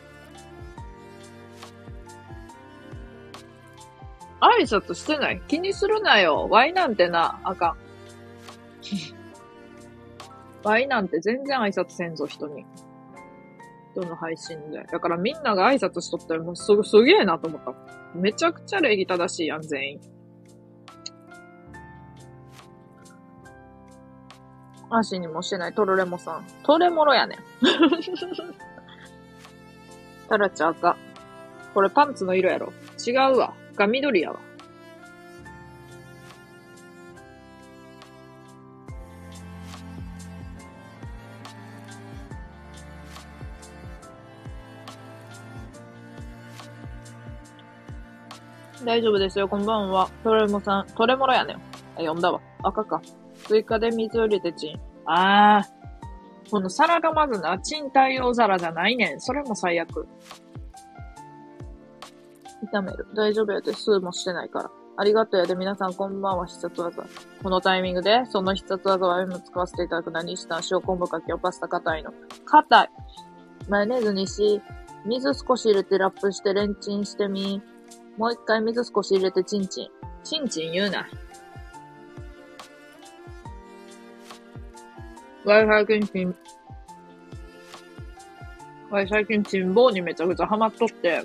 挨拶してない気にするなよ。ワイなんてな、あかん。ワイなんて全然挨拶せんぞ、人に。人の配信で。だからみんなが挨拶しとったらもうす、すげえなと思った。めちゃくちゃ礼儀正しいやん、全員。足にもしてないトロレモさん。トレモロやねん。タラチ赤。これパンツの色やろ。違うわ。が緑やわ。大丈夫ですよ、こんばんは。トレモさん、トレモロやねん。あ、読んだわ。赤か。追加で水を入れてチン。あー。この皿がまずな、チン対応皿じゃないねん。それも最悪。炒める。大丈夫やで、スーもしてないから。ありがとうやで、皆さんこんばんは、必殺技。このタイミングで、その必殺技は今使わせていただく何した塩昆布かけをパスタ硬いの。硬い。マヨネーズにし、水少し入れてラップしてレンチンしてみ。もう一回水少し入れてチンチン。チンチン言うな。わい最近チン、わい最近チンボーにめちゃくちゃハマっとって、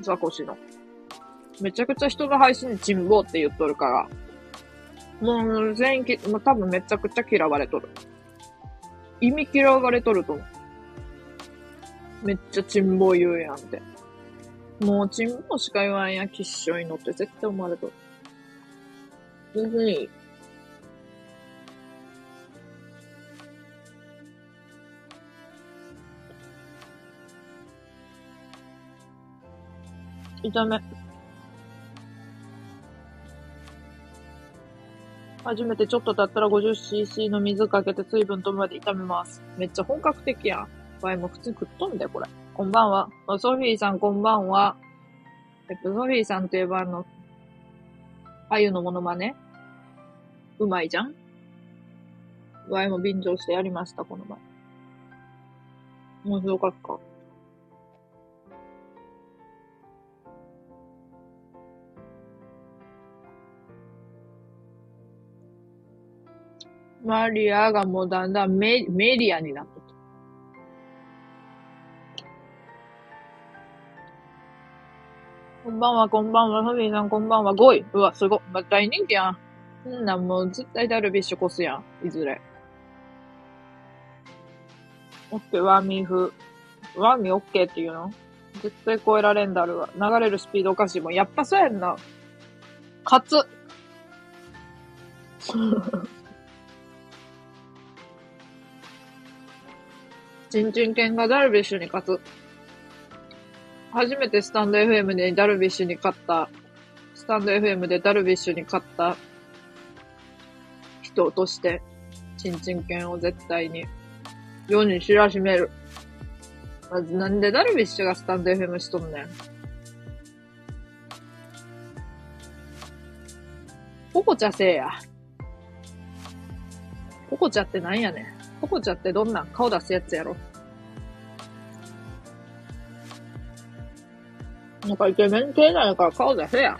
ザコシの。めちゃくちゃ人の配信にチンボーって言っとるから。もう全員き、もう多分めちゃくちゃ嫌われとる。意味嫌われとると思う。めっちゃチンボー言うやんって。もうチンボーしか言わんや、きっしょいのって絶対思われとる。別に、炒め。初めてちょっと経ったら 50cc の水かけて水分飛ぶまで炒めます。めっちゃ本格的やん。ワイも普通に食っとんだよ、これ。こんばんは。ソフィーさん、こんばんは。えっと、ソフィーさんといえばあの、あゆのモノマネ？うまいじゃん？ワイも便乗してやりました、この前。面白かった。マリアがもうだんだんメメディアになってきた。んばんは、こんばんは、フミーさん、こんばんは、5位。うわ、すごい。まあ、大人気やん。んなん、もう、絶対ダルビッシュ越すやん。いずれ。オッケー、ワーミー風。ワーミーオッケーっていうの？絶対超えられんだるわ。流れるスピードおかしいもん。やっぱそうやんな。勝つ。ちんちん犬がダルビッシュに勝つ。初めてスタンド FM でダルビッシュに勝った、スタンド FM でダルビッシュに勝った人として、ちんちん犬を絶対に世に知らしめる。まずなんでダルビッシュがスタンド FM しとんねん。ポコチャせえや。ポコチャってなんやねん。ポコチャってどんな顔出すやつやろ？なんかイケメン系なのから顔出せや。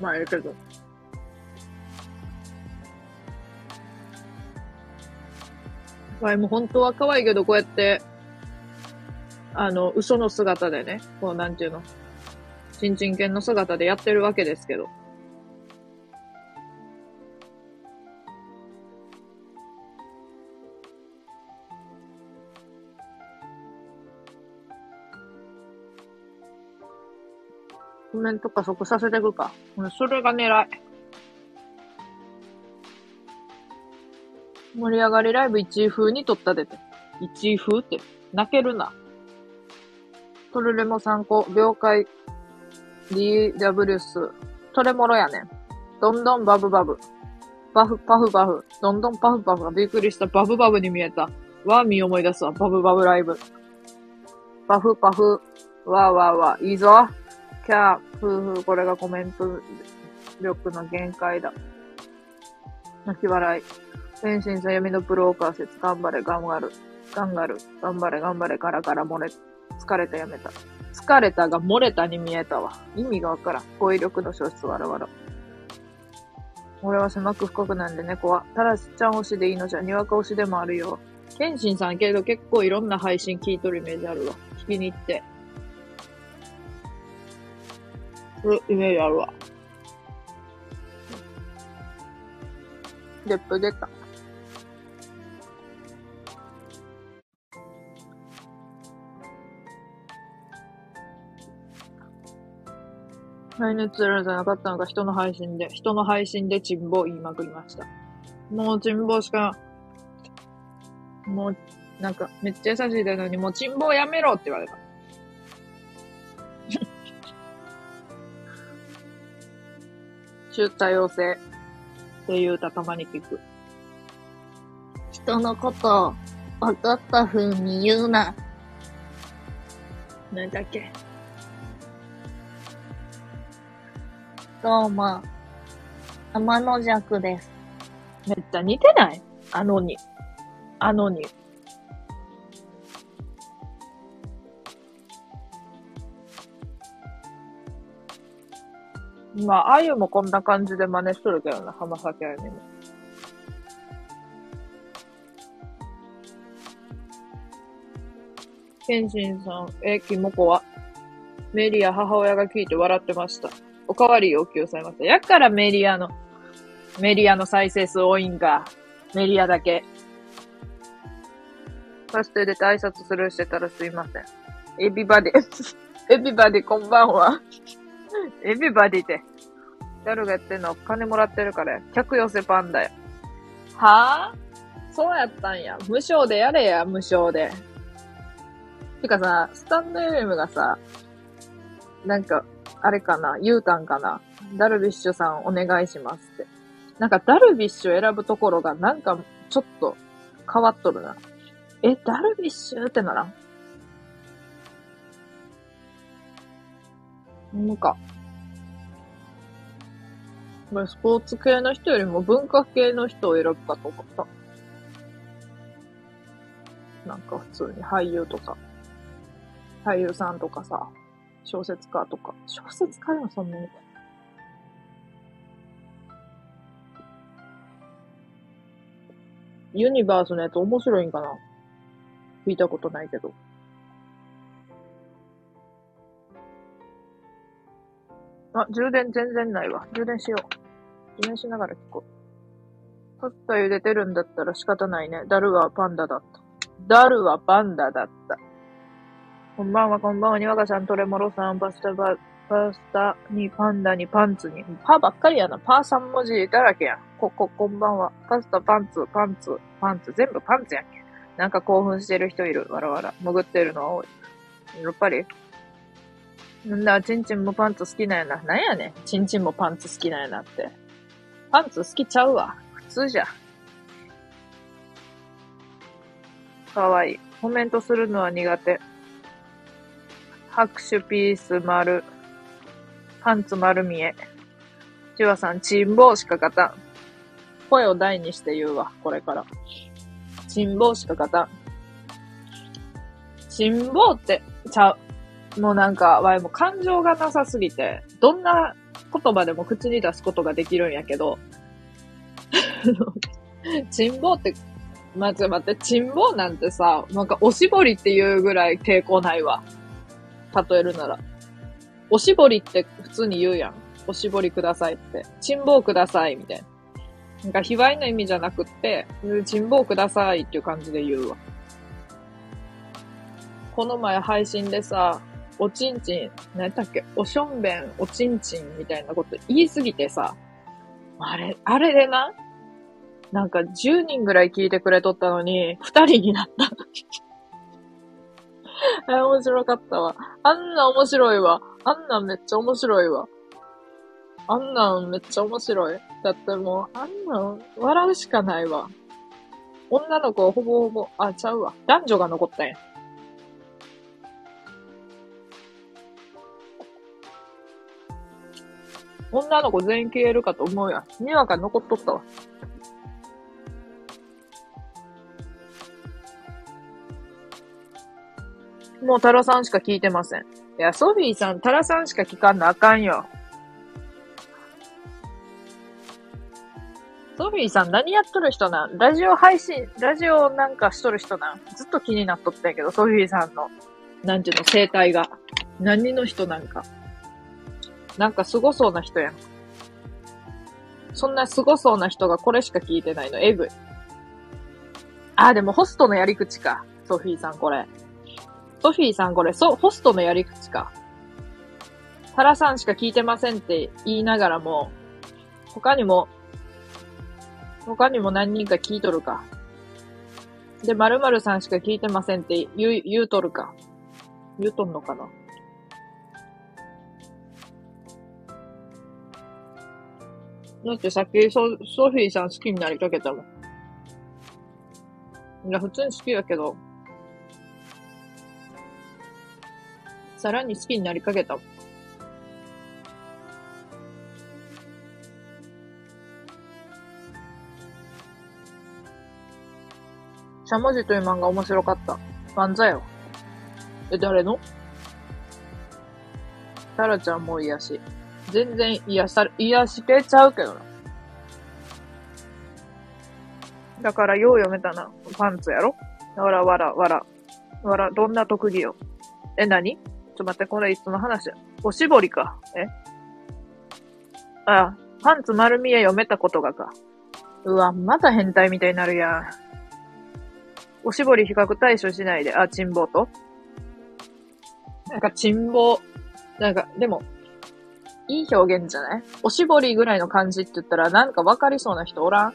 まあ、ええけど。わいも本当は可愛いけど、こうやって、あの、嘘の姿でね、こう、なんていうの、ちんちん犬の姿でやってるわけですけど。コメント加速させていくか。それが狙い。盛り上がりライブ1位風に撮ったでて。1位風って、泣けるな。トルレモ参考、了解、DW ス、トレモロやねん。どんどんバブバブ。バフ、パフバフ。どんどんパフパフがびっくりしたバブバブに見えた。ワーミー思い出すわ。バブバブライブ。パフパフ。わーわーわー。いいぞ。キャー、ふーふー。これがコメント力の限界だ。泣き笑い。天心さん闇のブローカー説。頑張れ、頑張る。頑張る。頑張れ、頑張れ。ガラガラ漏れ。疲れた、やめた。疲れたが漏れたに見えたわ。意味がわからん。語彙力の消失、わらわら。俺は狭く深くなんで猫は。ただしちゃん推しでいいのじゃ、にわか推しでもあるよ。天心さんけど結構いろんな配信聞いとるイメージあるわ。聞きに行って。イメージあるわ。ゲップ出た。耐熱らじゃなかったのか、人の配信で、人の配信でチンボを言いまくりました。もうチンボしか、もう、なんか、めっちゃ優しいだのに、もうチンボやめろって言われた。中多様性っていう歌たまに聞く。人のことを分かった風に言うな。なんだっけどうも、天の弱です。めっちゃ似てない？あのに。あのに。まあ、あゆもこんな感じで真似しとるけどな、浜崎あゆみも。ケンシンさん、え、キモコは？メリア母親が聞いて笑ってました。おかわり要求されました。やからメリアの、メリアの再生数多いんか。メリアだけ。ファストで挨拶スルーしてたらすいません。エビバディ、エビバディこんばんは。エビバディって。誰がやってんの金もらってるから客寄せパンダよ。はぁそうやったんや。無償でやれや、無償で。てかさ、スタンド FM がさ、なんか、あれかな、ゆうたんかな、ダルビッシュさんお願いしますって。なんかダルビッシュ選ぶところがなんかちょっと変わっとるな。え、ダルビッシュってならん？なんか。スポーツ系の人よりも文化系の人を選ぶかと思った。なんか普通に俳優とか、俳優さんとかさ、小説家とか。小説家でもそんなに。ユニバースのやつ面白いんかな？聞いたことないけど。あ、充電全然ないわ。充電しよう。充電しながら聞こう。パスタ茹でてるんだったら仕方ないね。ダルはパンダだった。ダルはパンダだった。こんばんは、こんばんは。にわかさん、トレモロさん、パスタバ、パスタにパンダにパンツに。パばっかりやな。パー3文字だらけやん。こ、こ、こんばんは。パスタ、パンツ、パンツ、パンツ。全部パンツやんけ。なんか興奮してる人いる。わらわら。潜ってるの多い。やっぱりなんだ、チンチンもパンツ好きなんやな。なんやねん。チンチンもパンツ好きなんやなって。パンツ好きちゃうわ。普通じゃ。かわいい。コメントするのは苦手。拍手ピース丸。パンツ丸見え。チワさん、チンボウしか勝たん。声を大にして言うわ、これから。チンボウしか勝たん。チンボウって、ちゃう。もうなんか、わいも感情がなさすぎて、どんな言葉でも口に出すことができるんやけど、チンボウって、待って待って、チンボウなんてさ、なんかおしぼりっていうぐらい抵抗ないわ。例えるなら。おしぼりって普通に言うやん。おしぼりくださいって。チンボウください、みたいな。なんか、卑猥な意味じゃなくって、チンボウくださいっていう感じで言うわ。この前配信でさ、おちんちん、何やったっけ？おしょんべん、おちんちんみたいなこと言いすぎてさ、あれ、あれでな、なんか10人ぐらい聞いてくれとったのに、2人になった。あ面白かったわ。あんな面白いわ。あんなめっちゃ面白いわ。あんなめっちゃ面白い。だってもう、あんな笑うしかないわ。女の子ほぼほぼ、あ、ちゃうわ。男女が残ったんや。女の子全員消えるかと思うやん。にわか残っとったわ。もうタラさんしか聞いてません。いや、ソフィーさん、タラさんしか聞かんなあかんよ。ソフィーさん何やっとる人なん？ラジオ配信、ラジオなんかしとる人なん？ずっと気になっとったんやけど、ソフィーさんの、なんていうの、生態が。何の人なんか。なんか凄そうな人やん。そんな凄そうな人がこれしか聞いてないの、エグい。あ、でもホストのやり口か。ソフィーさんこれ。ソフィーさんこれ、そう、ホストのやり口か。タラさんしか聞いてませんって言いながらも、他にも、他にも何人か聞いとるか。で、〇〇さんしか聞いてませんって言う、言うとるか。言うとんのかなだってさっきソソフィーさん好きになりかけたもん。いや、普通に好きやけど、さらに好きになりかけたもん。しゃもじという漫画面白かった。漫才よ。え、誰の？タラちゃんも癒し。全然癒され、癒し系ちゃうけどな。だから、よう読めたな。パンツやろわらわらわら。わら、どんな特技よ。え、何？ちょっと待って、これいつの話おしぼりか。え？あ、パンツ丸見え読めたことがか。うわ、また変態みたいになるやん。おしぼり比較対処しないで、あ、チンボウとなんか、チンボウ。なんか、でも、いい表現じゃない？おしぼりぐらいの感じって言ったら、なんか分かりそうな人おらん？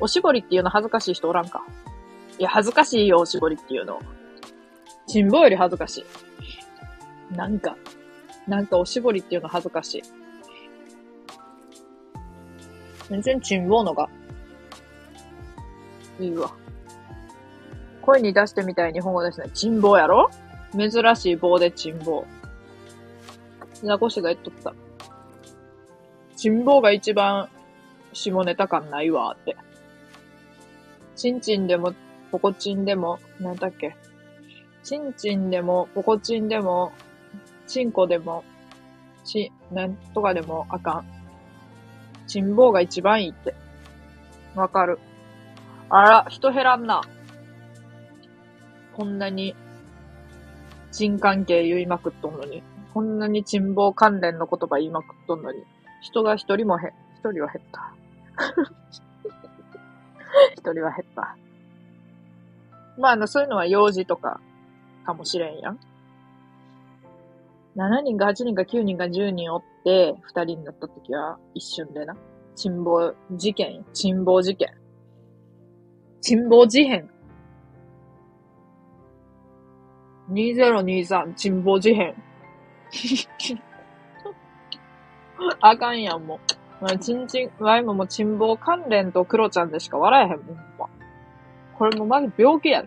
おしぼりっていうの恥ずかしい人おらんか？いや、恥ずかしいよ、おしぼりっていうの。チンボウより恥ずかしい。なんか、なんかおしぼりっていうの恥ずかしい。全然チンボウのが、いいわ。声に出してみたい日本語ですね。チンボウやろ？珍しい棒でチンボウ。ザコシが言っとった。チンボウが一番下ネタ感ないわって。チンチンでも、ポコチンでも、なんだっけ。チンチンでも、ポコチンでも、チンコでも、チ、なんとかでもあかん。チンボウが一番いいって。わかる。あら、人減らんな。こんなに、人関係言いまくっとんのに。こんなに沈望関連の言葉言いまくっとんのに、人が一人もへ、一人は減った。一人は減った。まあ、あの、そういうのは幼児とか、かもしれんやん。7人か8人か9人か10人おって、2人になった時は一瞬でな。沈望事件、沈望事件。沈望事変。2023沈望事変。あかんやん、もう。ちんちん、わいもも沈望関連とクロちゃんでしか笑えへんもん、ま。これもまず病気や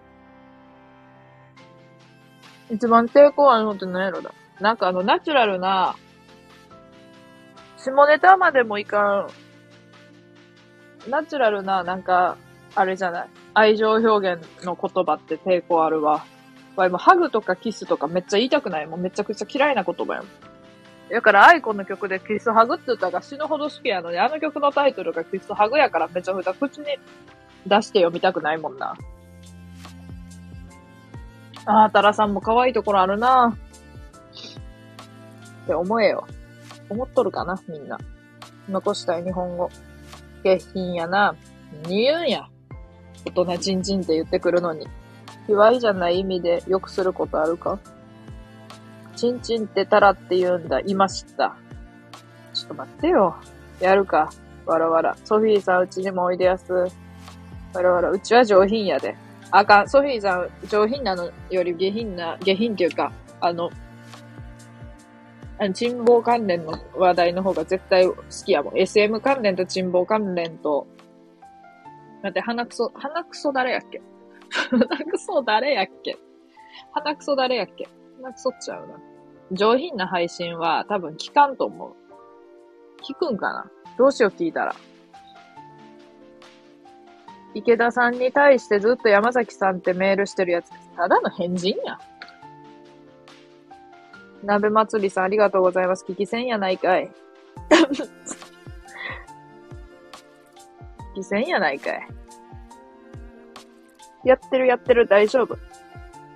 一番抵抗あるのって何やろだ。なんかあの、ナチュラルな、下ネタまでもいかん、ナチュラルな、なんか、あれじゃない。愛情表現の言葉って抵抗あるわ。わいもハグとかキスとかめっちゃ言いたくないもん。めちゃくちゃ嫌いな言葉や。だからアイコンの曲でキスハグって歌が死ぬほど好きやのに、あの曲のタイトルがキスハグやからめちゃくちゃ口に出して読みたくないもんな。ああ、タラさんも可愛いところあるなって思えよ。思っとるかな、みんな。残したい日本語。下品やな。何言うんや。大人ちんちんって言ってくるのに。卑猥じゃない意味でよくすることあるか？ちんちんってたらって言うんだ。今知った。ちょっと待ってよ。やるか。わらわら。ソフィーさんうちにもおいでやす。わらわら。うちは上品やで。あかん。ソフィーさん、上品なのより下品な、下品っていうか、あの、あの沈望関連の話題の方が絶対好きやもん。SM 関連と沈望関連と、だって鼻くそ、鼻くそ誰やっけ？鼻くそ誰やっけ？鼻くそ誰やっけ？鼻くそっちゃうな。上品な配信は多分聞かんと思う。聞くんかな？どうしよう聞いたら。池田さんに対してずっと山崎さんってメールしてるやつ。ただの変人や。鍋祭りさんありがとうございます。聞き戦やないかい。聞き戦やないかい。やってるやってる大丈夫。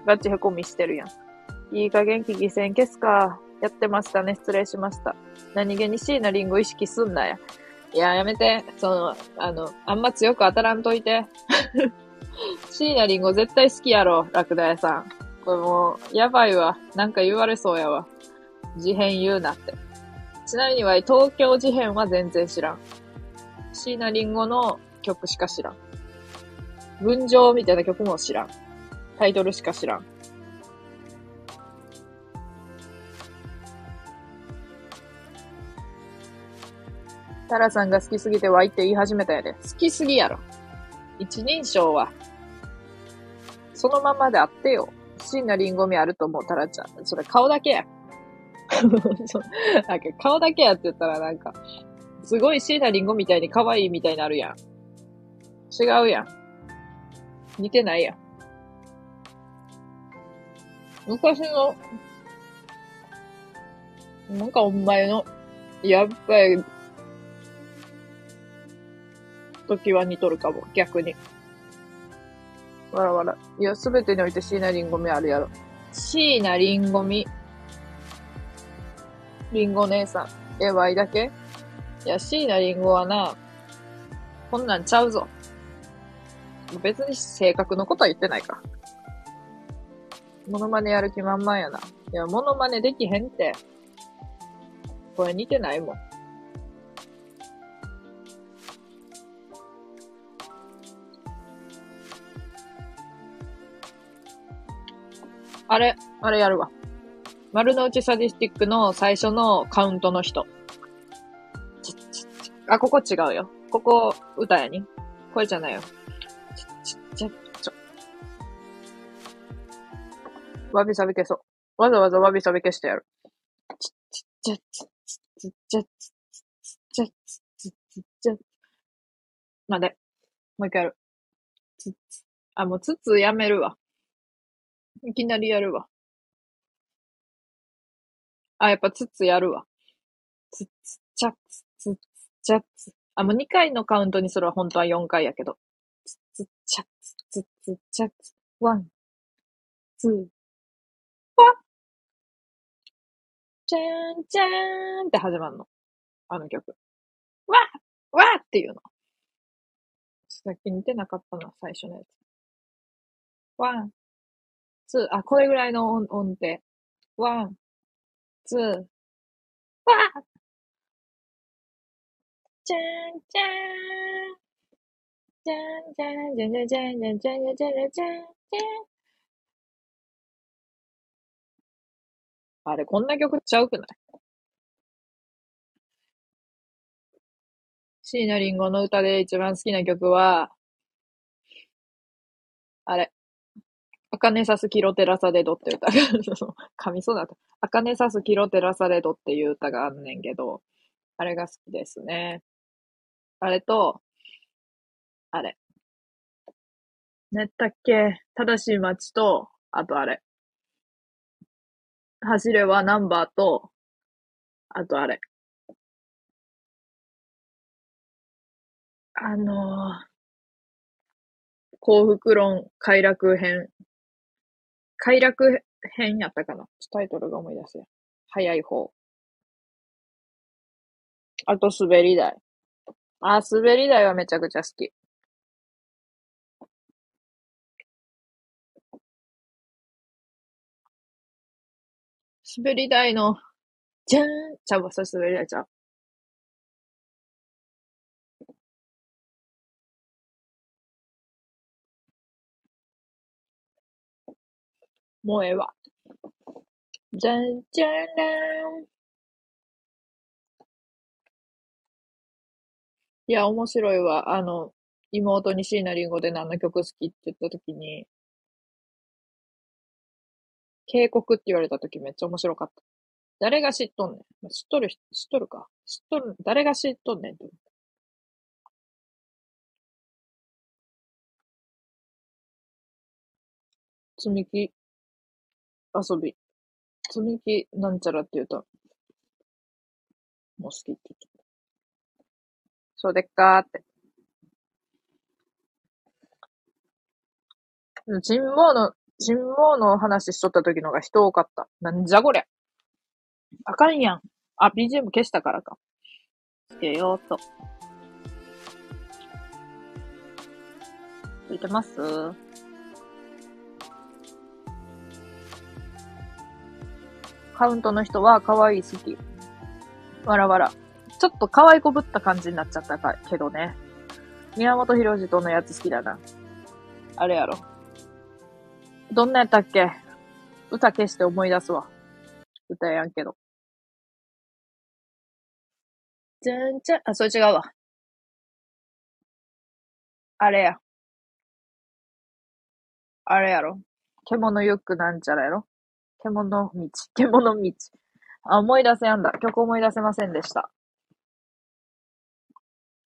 ガチへこみしてるやん。いい加減聞き戦消すか。やってましたね。失礼しました。何気に椎名林檎意識すんなや。いや、やめて。その、あの、あんま強く当たらんといて。椎名林檎絶対好きやろ、ラクダ屋さん。これもう、やばいわ。なんか言われそうやわ。事変言うなって。ちなみには、東京事変は全然知らん。椎名林檎の曲しか知らん。群青みたいな曲も知らん。タイトルしか知らん。タラさんが好きすぎて湧いって言い始めたやで。好きすぎやろ。一人称は、そのままであってよ。真なリンゴ味あると思う、タラちゃん。それ顔だけや。なんか顔だけやって言ったらなんか、すごい椎名林檎みたいに可愛いみたいになるやん。違うやん。似てないや。昔の、なんかお前の、やっぱり、時は似とるかも、逆に。わらわら。いや、すべてにおいて椎名林檎味あるやろ。椎名林檎味。リンゴ姉さん。え、わいだけ？いや、椎名林檎はな、こんなんちゃうぞ。別に性格のことは言ってないか。モノマネやる気満々やな。いや、モノマネできへんって。これ似てないもん。あれ、あれやるわ。丸の内サディスティックの最初のカウントの人。あ、ここ違うよ。ここ、歌やに。これじゃないよ。わびさび消そう。わざわざわびさび消してやる。ちっちゃちっちゃちっちゃちっちちっちゃ。まで。もう一回やる。つつ。あ、もうつつやめるわ。いきなりやるわ。あ、やっぱつつやるわ。つつちゃつつちゃつ。あ、もう2回のカウントにするは本当は4回やけど。つつちゃつつつちゃつ。 One, two、じゃんじゃーんって始まるの。あの曲。わわっていうの。さっき似てなかったな、最初のやつ。 One, two、あ、これぐらいの音音程。 One, two、わじゃんじゃーん。じゃんじゃんじゃんじゃんじゃんじゃんじゃんじゃんじゃんじゃんじゃん。あれ、こんな曲ちゃうくない？椎名林檎の歌で一番好きな曲は、あれ、あかねさすキロテラサレドって歌が、噛みそうだった。あかねさすキロテラサレドっていう歌があんねんけど、あれが好きですね。あれと、あれ。ねったっけ？正しい街と、あとあれ。走れはナンバーと、あとあれ。あのー、幸福論快楽編。快楽編やったかな？タイトルが思い出せ。早い方。あと滑り台。あ、滑り台はめちゃくちゃ好き。滑り台の、じゃーんちゃうわ、それ滑り台ちゃう？もうええわ。じゃんじゃらん。いや、面白いわ。あの、妹に椎名林檎で何の曲好きって言った時に、警告って言われた時めっちゃ面白かった。誰が知っとんねん。知っとる、知っとるか。知っとる、誰が知っとんねんって。積み木遊び。積み木なんちゃらって言うと、もう好きって言って。そうでっかーって。人望の、人望の話しとった時のが人多かった。なんじゃこりゃ。あかんやん。あ、BGM 消したからか。つけようと。ついてます？カウントの人は可愛い好き。わらわら。ちょっと可愛いこぶった感じになっちゃったけどね。宮本浩次とのやつ好きだな。あれやろ。どんなやったっけ？歌消して思い出すわ。歌やんけど。じゃんじゃ、あ、それ違うわ。あれや。あれやろ。獣ゆくなんちゃらやろ。獣道。獣道。あ、思い出せやんだ。曲思い出せませんでした。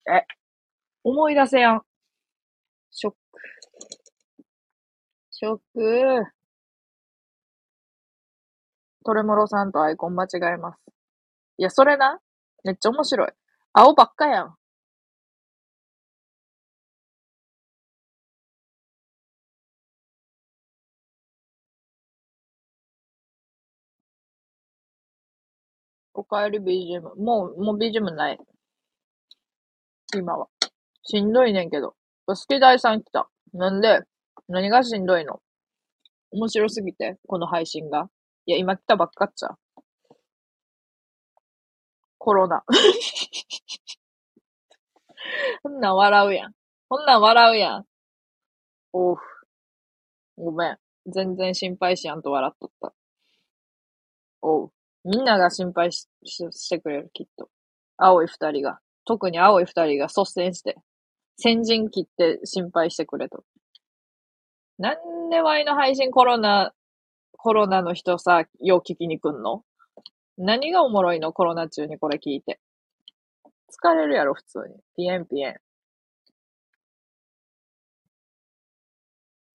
え、思い出せやん。ショッショック。トレモロさんとアイコン間違えます。いや、それな？めっちゃ面白い。青ばっかやん。おかえり BGM。もう、もう BGM ない。今は。しんどいねんけど。好き大さん来た。なんで？何がしんどいの？面白すぎて、この配信が。いや、今来たばっかっちゃ。コロナ。こんなん笑うやん。こんなん笑うやん。おう。ごめん。全然心配しやんと笑っとった。おう。みんなが心配ししてくれる、きっと。青い二人が。特に青い二人が率先して、先陣切って心配してくれと。なんでワイの配信コロナ、コロナの人さ、よう聞きに来んの？何がおもろいの？コロナ中にこれ聞いて。疲れるやろ、普通に。ピエンピエン。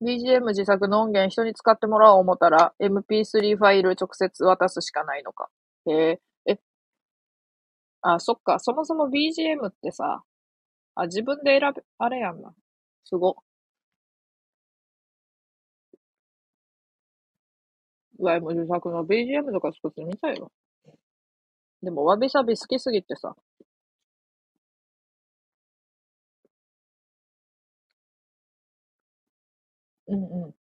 BGM 自作の音源人に使ってもらおう思ったら MP3 ファイル直接渡すしかないのか。へえ、え、あ、そっか。そもそも BGM ってさ、あ、自分で選べ、あれやんな。すご。わいも自作の BGM とか作ってみたいわ。でも、わびさび好きすぎてさ。うんうん。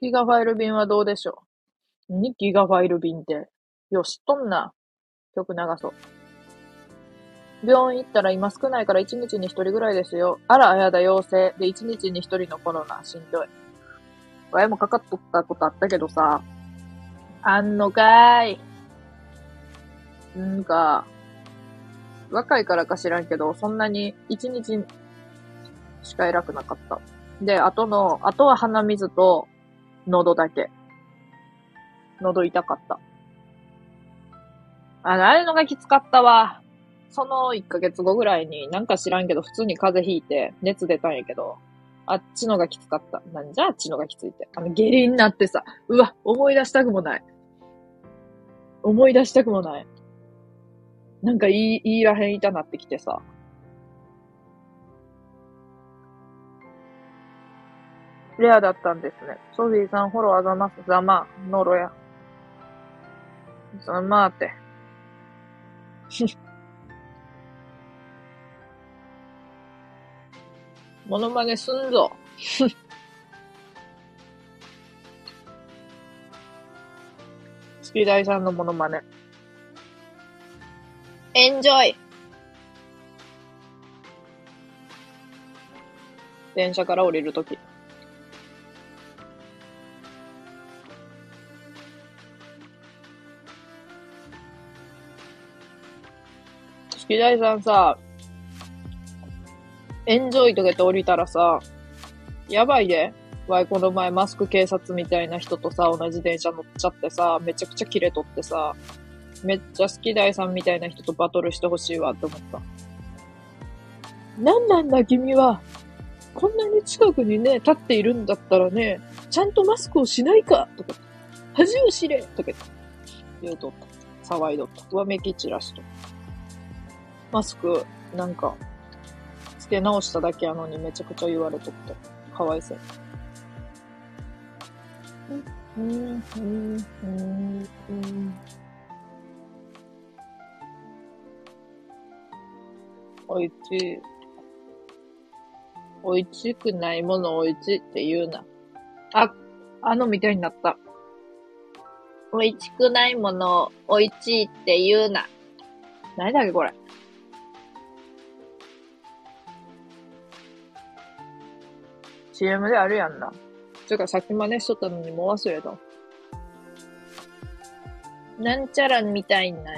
ギガファイル便はどうでしょう？何ギガファイル便って。よしとんな。曲流そう。病院行ったら今少ないから1日に1人ぐらいですよ。あら、あやだ、陽性。で、1日に1人のコロナ、しんどい。わいもかかっとったことあったけどさ。あんのかーい。んか、若いからか知らんけど、そんなに1日しか偉くなかった。で、あとの、あとは鼻水と喉だけ。喉痛かった。あの、あれのがきつかったわ。その1ヶ月後ぐらいになんか知らんけど普通に風邪ひいて熱出たんやけど、あっちのがきつかった。なんじゃあっちのがきついって。あの下痢になってさ、うわ、思い出したくもない。思い出したくもない。なんかいい、いいらへん痛なってきてさ。レアだったんですね。ソフィーさん、フォローあざます。ざま、ノロや。ざまーって。モノマネすんぞ。月大さんのモノマネ。エンジョイ電車から降りるとき。月大さんさ、エンジョイとかって降りたらさ、やばいで。わい、この前マスク警察みたいな人とさ、同じ電車乗っちゃってさ、めちゃくちゃキレとってさ、めっちゃ好き大さんみたいな人とバトルしてほしいわって思った。なんなんだ君は。こんなに近くにね、立っているんだったらね、ちゃんとマスクをしないかとか、恥を知れとか言うとった。騒いどった。わめき散らしと。マスク、なんか、付け直しただけやのにめちゃくちゃ言われとって。かわいそう。うん、うん、うん、うん。おいちい。おいしくないものおいちいって言うな。あ、あのみたいになった。おいしくないものおいちいって言うな。何だっけこれ。CM であるやんな。つうかさっき真似しとったのにもう忘れた。なんちゃらみたいな、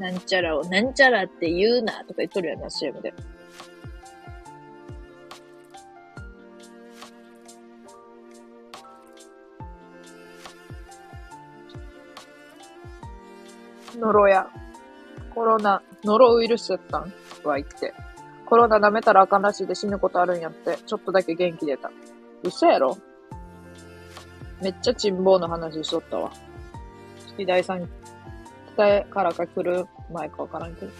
なんちゃらをなんちゃらって言うなとか言っとるやんな、CM で。ノロや。コロナ、ノロウイルスやったん？は言って。コロナ舐めたらあかんらしいで死ぬことあるんやって、ちょっとだけ元気出た。嘘やろ？めっちゃ珍望の話しとったわ。月大さん、北えからか来る前かわからんけど。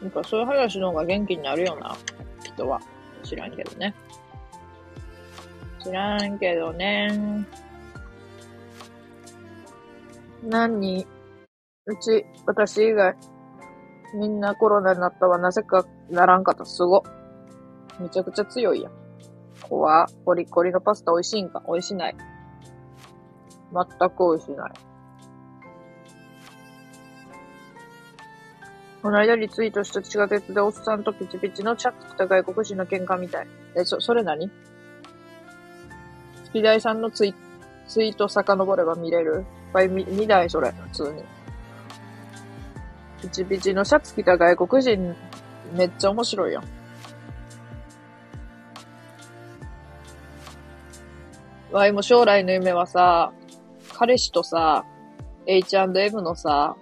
なんかそういう話の方が元気になるよな、人は。知らんけどね。知らんけどね。何人うち、私以外、みんなコロナになったわ。なぜかならんかった。すご。めちゃくちゃ強いやん。怖コリコリのパスタ美味しいんか？美味しない。全く美味しない。この間リツイートした地下鉄でおっさんとピチピチのチャックた外国人の喧嘩みたい。え、そ、それ何？月大さんのツイツイート遡れば見れる？っぱい見、見ないそれ、普通に。ピチピチのシャツ着た外国人、めっちゃ面白いやん。わいも将来の夢はさ、彼氏とさ、H&M のさ、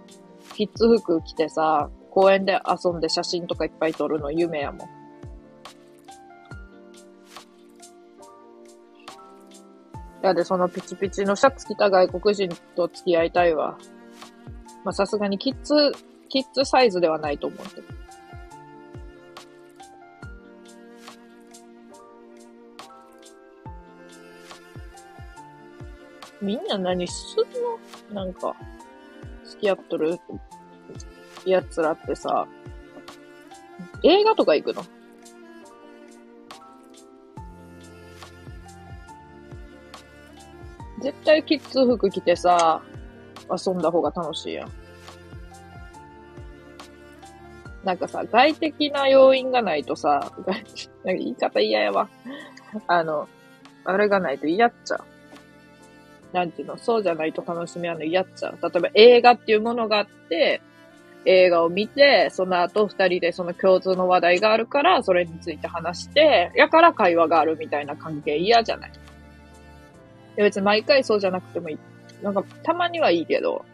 キッズ服着てさ、公園で遊んで写真とかいっぱい撮るの夢やもん。やで、そのピチピチのシャツ着た外国人と付き合いたいわ。まあ、さすがにキッズ、キッズサイズではないと思うけど。みんな何すんの？なんか、付き合っとるやつらってさ、映画とか行くの？絶対キッズ服着てさ、遊んだ方が楽しいやん。なんかさ、外的な要因がないとさ、なんか言い方嫌やわ。あの、あれがないと嫌っちゃう。なんていうの、そうじゃないと楽しみはの嫌っちゃう。例えば映画っていうものがあって、映画を見て、その後二人でその共通の話題があるから、それについて話して、やから会話があるみたいな関係嫌じゃない。いや別に毎回そうじゃなくてもいい。なんか、たまにはいいけど、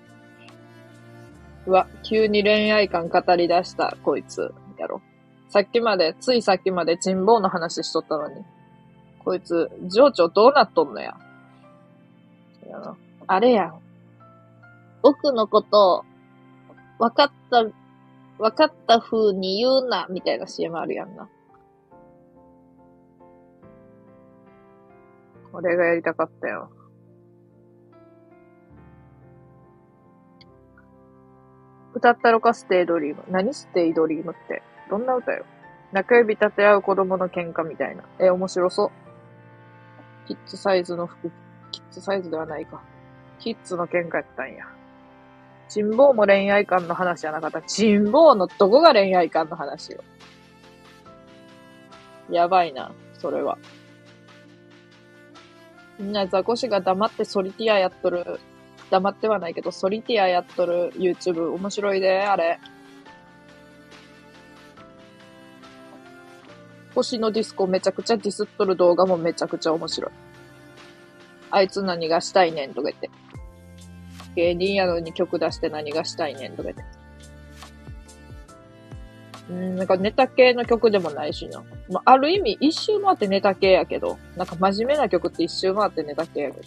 うわ、急に恋愛観語り出した、こいつ、やろ。さっきまで、ついさっきまで人望の話しとったのに。こいつ、情緒どうなっとんのや。あれやん。僕のこと、分かった、分かった風に言うな、みたいな CM あるやんな。俺がやりたかったよ。歌ったろか Stay Dream。何 Stay Dream って？どんな歌よ？中指立て合う子供の喧嘩みたいな。え、面白そう。キッズサイズの服、キッズサイズではないか。キッズの喧嘩やったんや。チンボウも恋愛観の話じゃなかった。チンボウのどこが恋愛観の話よ。やばいな、それは。みんなザコシが黙ってソリティアやっとる黙ってはないけど、ソリティアやっとる YouTube 面白いで、あれ。星のディスコめちゃくちゃディスっとる動画もめちゃくちゃ面白い。あいつ何がしたいねんとか言って。芸人やのに曲出して何がしたいねんとか言って。うん、なんかネタ系の曲でもないしな。まあ、ある意味一周回ってネタ系やけど、なんか真面目な曲って一周回ってネタ系やけ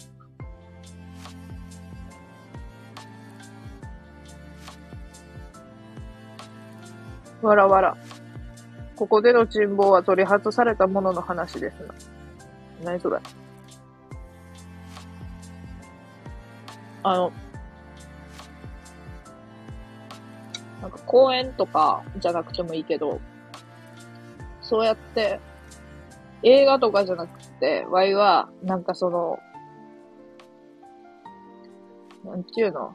ど。わらわら。ここでの人望は取り外されたものの話ですな。何それ？あの、なんか公園とかじゃなくてもいいけど、そうやって、映画とかじゃなくて、ワイは、なんかその、なんていうの？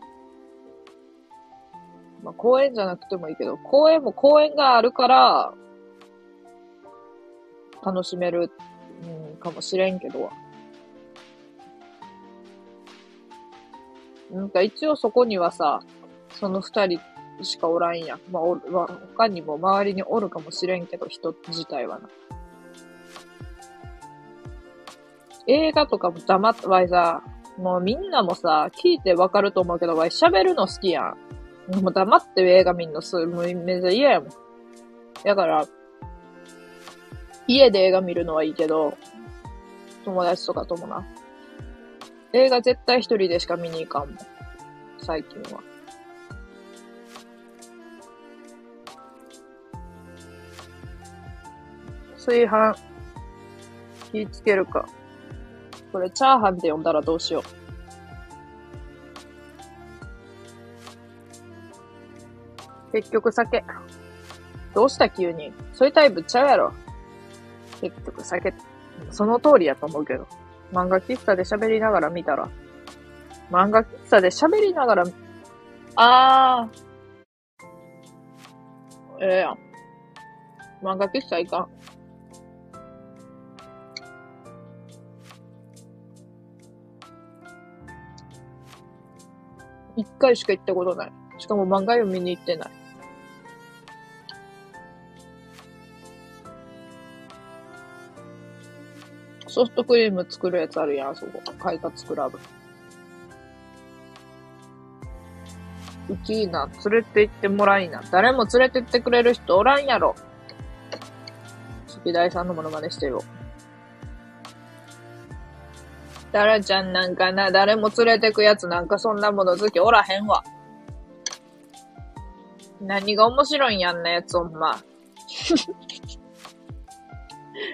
まあ、公園じゃなくてもいいけど、公園も公園があるから、楽しめる、うん、かもしれんけど。なんか一応そこにはさ、その二人しかおらんや。まあ、おまあ、他にも周りにおるかもしれんけど、人自体はな。映画とかも黙って、わいさ、もうみんなもさ、聞いてわかると思うけど、わい喋るの好きやん。もう黙って映画見んのす、もうめっちゃ嫌やもん。だから、家で映画見るのはいいけど、友達とかともな。映画絶対一人でしか見に行かんもん。最近は。炊飯、気ぃつけるか。これ、チャーハンって呼んだらどうしよう。結局酒。どうした急に？そういうタイプちゃうやろ。結局酒。その通りやと思うけど。漫画喫茶で喋りながら見たら。漫画喫茶で喋りながら、あー。ええやん。漫画喫茶行かん。一回しか行ったことない。しかも漫画読みに行ってない。ソフトクリーム作るやつあるやん、そこ。快活クラブ。うちいいな。連れて行ってもらいな。誰も連れて行ってくれる人おらんやろ。月大さんのモノマネしてよ。タラちゃんなんかな、誰も連れてくやつなんかそんなもの好きおらへんわ。何が面白いんやんなやつ、ほんま。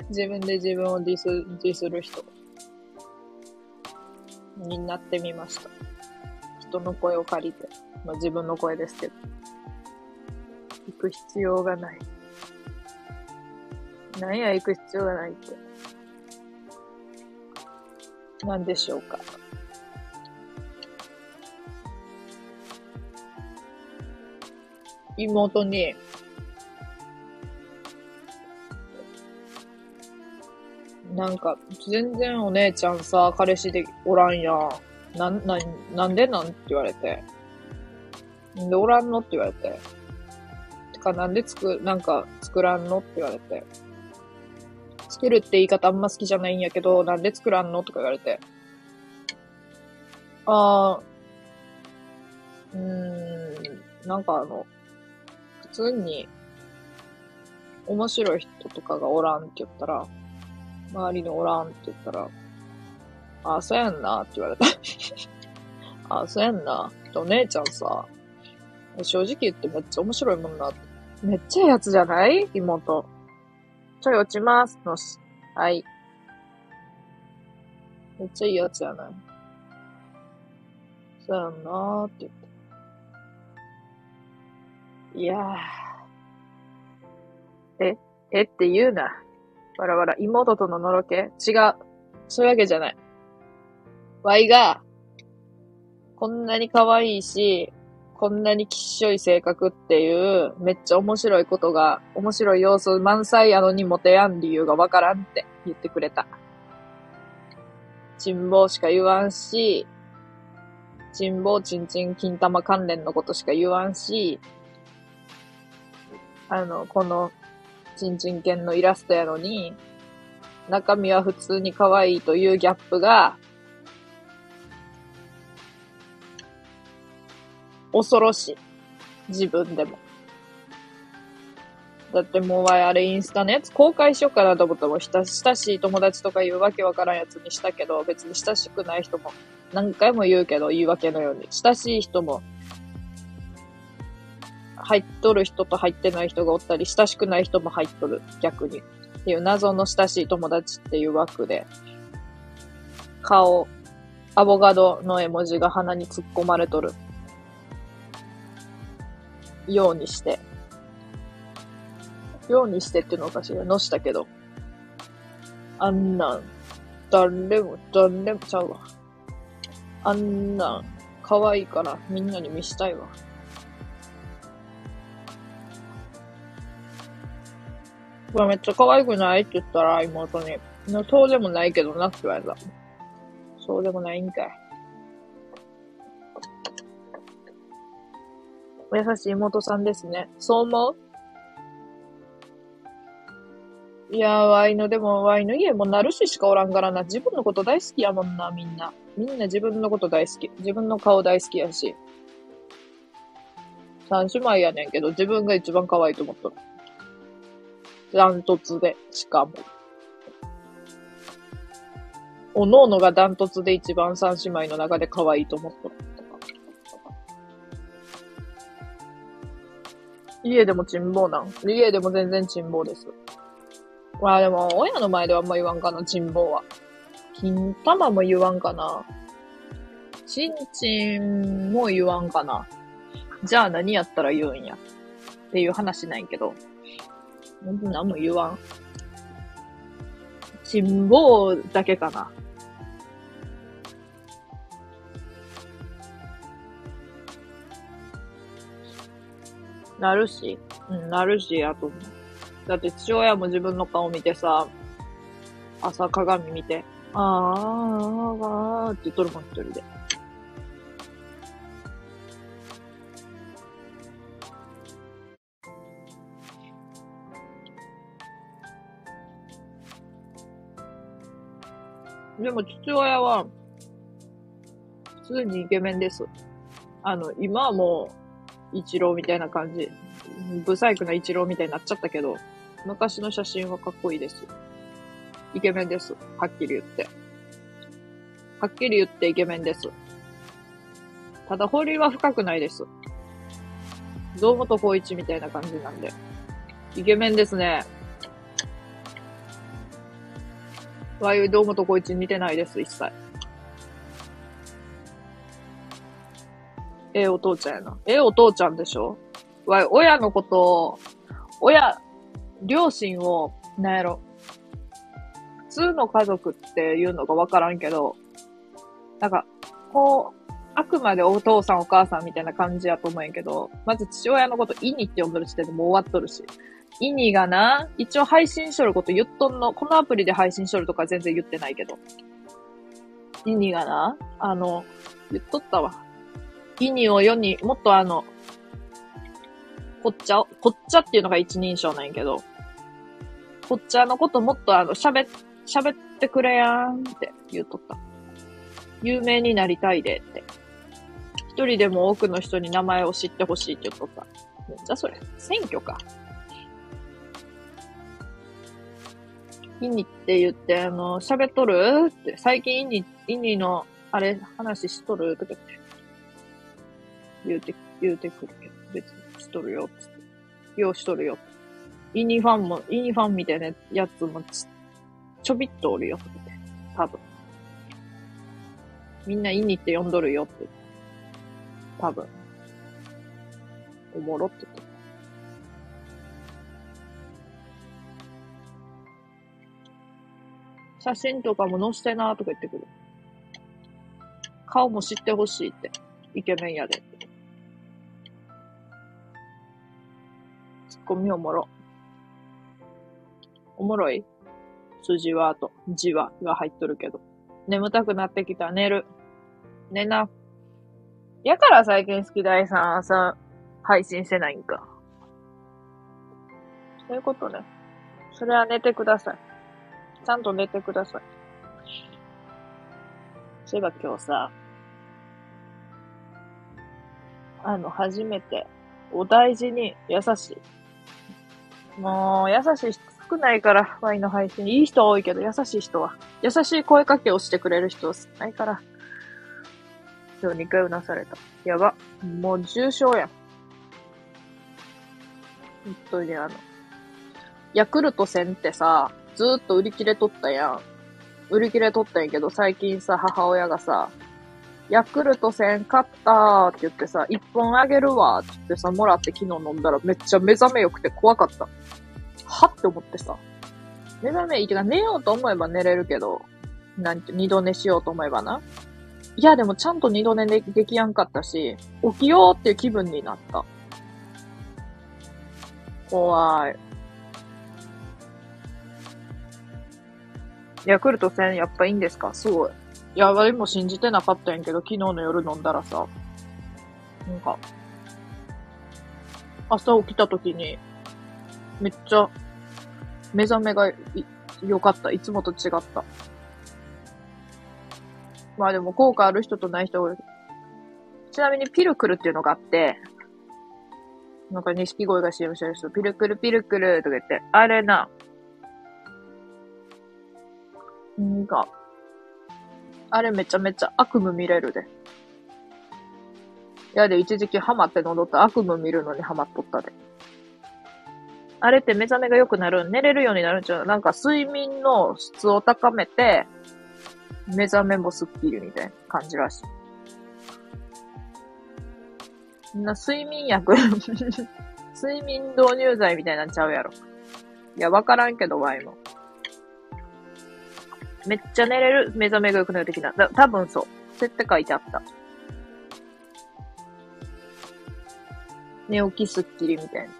自分で自分をディス、ディスる人。になってみました。人の声を借りて。まあ自分の声ですけど。行く必要がない。なんや行く必要がないって。なんでしょうか。妹に、なんか、全然お姉ちゃんさ、彼氏でおらんやん。なん、な、なんでなんって言われて。なんでおらんのって言われて。てか、なんでつく、なんか、作らんのって言われて。作るって言い方あんま好きじゃないんやけど、なんで作らんの？とか言われて。あー、うーん、なんかあの、普通に、面白い人とかがおらんって言ったら、周りにおらんって言ったら、あ、そうやんなって言われた。あ、そうやんな。お姉ちゃんさ、正直言ってめっちゃ面白いもんな。めっちゃいいやつじゃない？妹。ちょい落ちます。のし。はい。めっちゃいいやつやない。そうやんなーって言って。いやー。ええって言うな。わらわら、妹とののろけ？違う。そういうわけじゃない。ワイが、こんなに可愛いし、こんなにきっしょい性格っていう、めっちゃ面白いことが、面白い要素満載やのにモテやん理由がわからんって言ってくれた。珍宝しか言わんし、珍宝ちんちん金玉関連のことしか言わんし、あの、この、ちんちん犬のイラストやのに、中身は普通に可愛いというギャップが、恐ろしい。自分でも。だってもうあれインスタのやつ公開しようかなと思ったもん。親しい友達とかいうわけわからんやつにしたけど、別に親しくない人も何回も言うけど言い訳のように。親しい人も入っとる人と入ってない人がおったり、親しくない人も入っとる。逆に。っていう謎の親しい友達っていう枠で、顔、アボカドの絵文字が鼻に突っ込まれとる。ようにして。ようにしてっていうのおかしいよ。のしたけど。あんなん、誰も、誰もちゃうわ。あんなん、可愛いからみんなに見したいわ。これめっちゃ可愛くない？って言ったら妹に、そうでもないけどなって言われた。そうでもないんかい。お優しい妹さんですね。そう思う？いやー、ワイの、でも、ワイの家もなるししかおらんからな。自分のこと大好きやもんな、みんな。みんな自分のこと大好き。自分の顔大好きやし。三姉妹やねんけど、自分が一番可愛いと思っとる。ダントツで、しかも。おのおのがダントツで一番三姉妹の中で可愛いと思っとる。家でも珍宝なん？家でも全然珍宝です。まあでも、親の前ではあんま言わんかな、珍宝は。金玉も言わんかな。ちんちんも言わんかな。じゃあ何やったら言うんや？っていう話ないけど。ほんと何も言わん。珍宝だけかな。なるし、うん、なるし、あと、だって父親も自分の顔見てさ、朝鏡見て、あー、あー、って言っとるもん、一人で。でも父親は、普通にイケメンです。あの、今はもう、一郎みたいな感じ。ブサイクな一郎みたいになっちゃったけど、昔の写真はかっこいいです。イケメンです。はっきり言って。はっきり言ってイケメンです。ただ、掘りは深くないです。堂本光一みたいな感じなんで。イケメンですね。わゆ堂本光一似てないです、一切。ええお父ちゃんやな。ええお父ちゃんでしょ？わ、親のことを、親、両親を、なんやろ。普通の家族っていうのがわからんけど、なんか、こう、あくまでお父さんお母さんみたいな感じやと思うんやけど、まず父親のことイニって呼んどる時点でもう終わっとるし。イニがな、一応配信しとること言っとんの、このアプリで配信しとるとか全然言ってないけど。イニがな、あの、言っとったわ。イニを世に、もっとあの、こっちゃを、こっちゃっていうのが一人称なんやけど、こっちゃのこともっとあの、喋、喋ってくれやんって言っとった。有名になりたいでって。一人でも多くの人に名前を知ってほしいって言っとった。めっちゃそれ、選挙か。イニって言って、あの、喋っとるって、最近イニ、イニの、あれ、話しとるとかって、言うて、言うてくるけど、別にしとるよ、つって。ようしとるよ。イニファンも、イニファンみたいなやつもち、ちょびっとおるよ、とかって。多分。みんなイニって呼んどるよって。多分。おもろって言って。写真とかも載せてなとか言ってくる。顔も知ってほしいって。イケメンやで。ツッコミおもろ。おもろい数字はと、字はが入っとるけど。眠たくなってきた。寝る。寝な。やから最近好き大さん朝配信してないんか。そういうことね。それは寝てください。ちゃんと寝てください。そういえば今日さ、あの、初めて、お大事に優しい。もう、優しい人少ないから、ワインの配信。いい人多いけど、優しい人は。優しい声かけをしてくれる人少ないから。今日2回うなされた。やば。もう重症やん。本当にあの、ヤクルト1000ってさ、ずーっと売り切れとったやん。売り切れとったんやけど、最近さ、母親がさ、ヤクルト1000買ったーって言ってさ、1本あげるわーって言ってさ、もらって昨日飲んだらめっちゃ目覚めよくて怖かった。はって思ってさ。目覚めいいてか寝ようと思えば寝れるけど、なんて、二度寝しようと思えばな。いや、でもちゃんと二度寝でできやんかったし、起きようっていう気分になった。怖い。ヤクルト1000やっぱいいんですか？すごい。いや、誰も信じてなかったんやけど、昨日の夜飲んだらさ、なんか、朝起きた時に、めっちゃ、目覚めが良かった。いつもと違った。まあでも効果ある人とない人がちなみにピルクルっていうのがあって、なんか錦鯉が CM してる人、ピルクルピルクルとか言って、あれなな、んか、あれめちゃめちゃ悪夢見れるで。やで、一時期ハマって喉った悪夢見るのにハマっとったで。あれって目覚めが良くなる、寝れるようになるんちゃうなんか睡眠の質を高めて、目覚めもスッキリみたいな感じらしい。みんな睡眠薬 睡眠導入剤みたいになっちゃうやろ。いや、わからんけど、ワイも。めっちゃ寝れる目覚めが良くなる的な。だ多分そう。そうやって書いてあった。寝起きスッキリみたいな。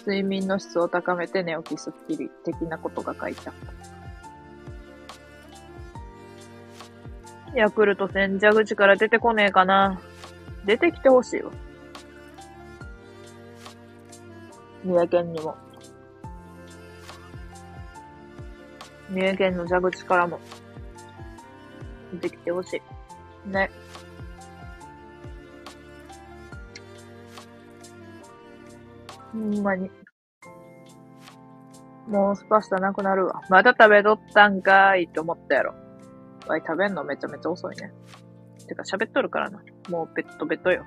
睡眠の質を高めて寝起きスッキリ的なことが書いてあった。ヤクルト戦蛇口から出てこねえかな。出てきてほしいわ。三重県にも。三重県の蛇口からも、出てきてほしい。ね。ほんまに。もうスパスタなくなるわ。まだ食べとったんかーいって思ったやろ。わい、食べんのめちゃめちゃ遅いね。てか喋っとるからな。もうベッドベッドよ。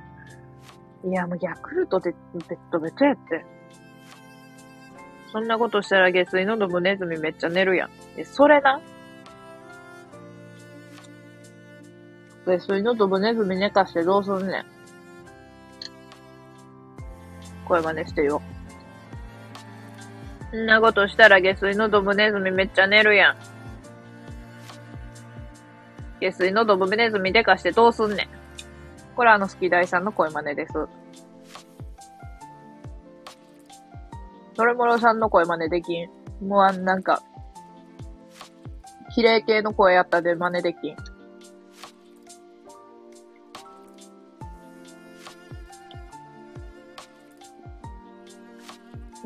いや、もうヤクルトでベッドベッドやって。そんなことしたら下水のドブネズミめっちゃ寝るやん。え、それな？下水のドブネズミ寝かしてどうすんねん。声真似してよ。そんなことしたら下水のドブネズミめっちゃ寝るやん。下水のドブネズミでかしてどうすんねん。これあのスキダイさんの声真似です。トレモロさんの声真似できん。もうあんなんか、綺麗系の声やったで真似できん。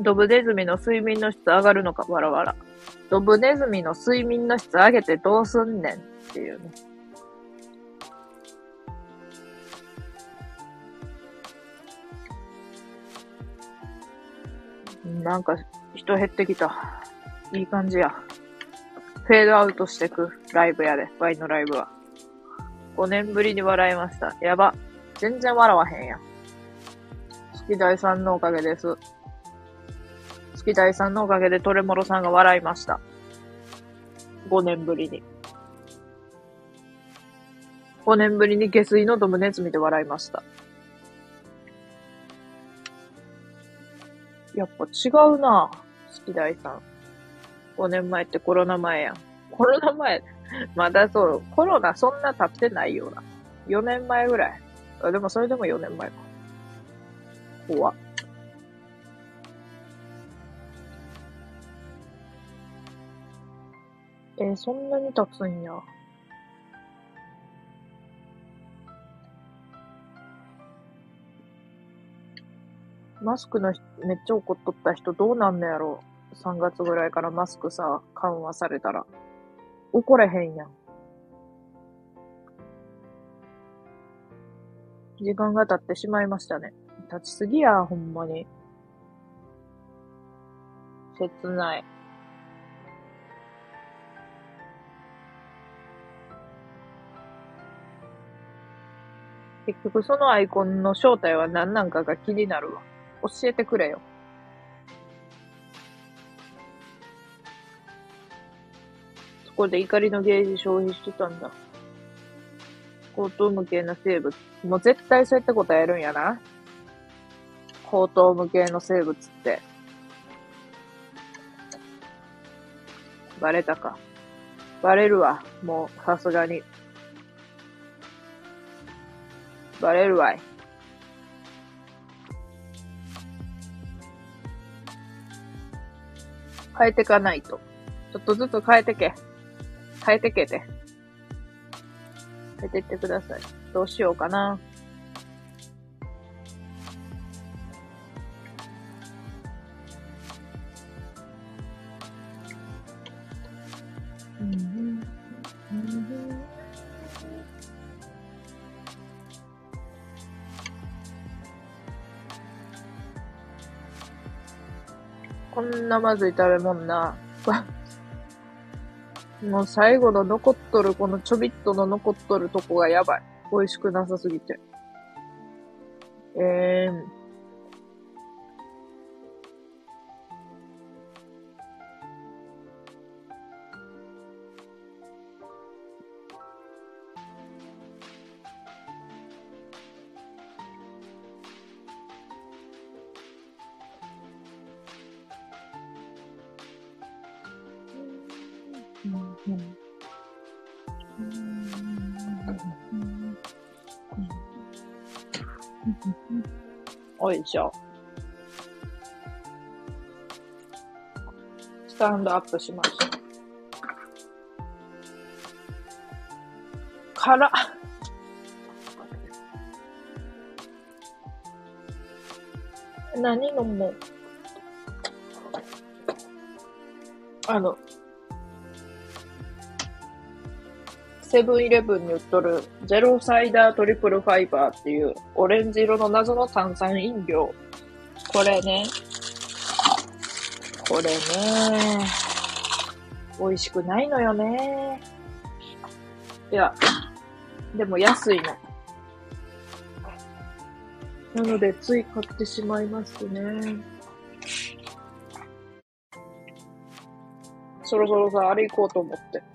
ドブネズミの睡眠の質上がるのか、わらわら。ドブネズミの睡眠の質上げてどうすんねんっていうね。なんか人減ってきた。いい感じや。フェードアウトしてくライブやで、ワイのライブは。5年ぶりに笑いました。やば。全然笑わへんやん。好き大さんのおかげです。好き大さんのおかげでトレモロさんが笑いました。5年ぶりに。5年ぶりに下水のドムネズミで笑いました。やっぱ違うな好き大さん。5年前ってコロナ前やん。コロナ前、まだそう、コロナそんな経ってないような。4年前ぐらい。あでもそれでも4年前か。怖っ。え、そんなに経つんや。マスクのめっちゃ怒っとった人どうなんのやろ ?3 月ぐらいからマスクさ、緩和されたら。怒れへんやん。時間が経ってしまいましたね。経ちすぎや、ほんまに。切ない。結局そのアイコンの正体は何なんかが気になるわ。教えてくれよ。そこで怒りのゲージ消費してたんだ。高等無形な生物。もう絶対そうやってことやるんやな。高等無形の生物って。バレたか。バレるわ。もう、さすがに。バレるわい。変えてかないと。ちょっとずつ変えてけ。変えてけて。変えてってください。どうしようかな。んなまずい食べ物な。もう最後の残っとる、このちょびっとの残っとるとこがやばい。美味しくなさすぎて。えー、おいしょ。スタンドアップしました。辛っ。何飲もうあの、セブンイレブンに売っとるゼロサイダートリプルファイバーっていうオレンジ色の謎の炭酸飲料。これね。これね。美味しくないのよね。いや、でも安いの。なので、つい買ってしまいますね。そろそろさ、あれ行こうと思って。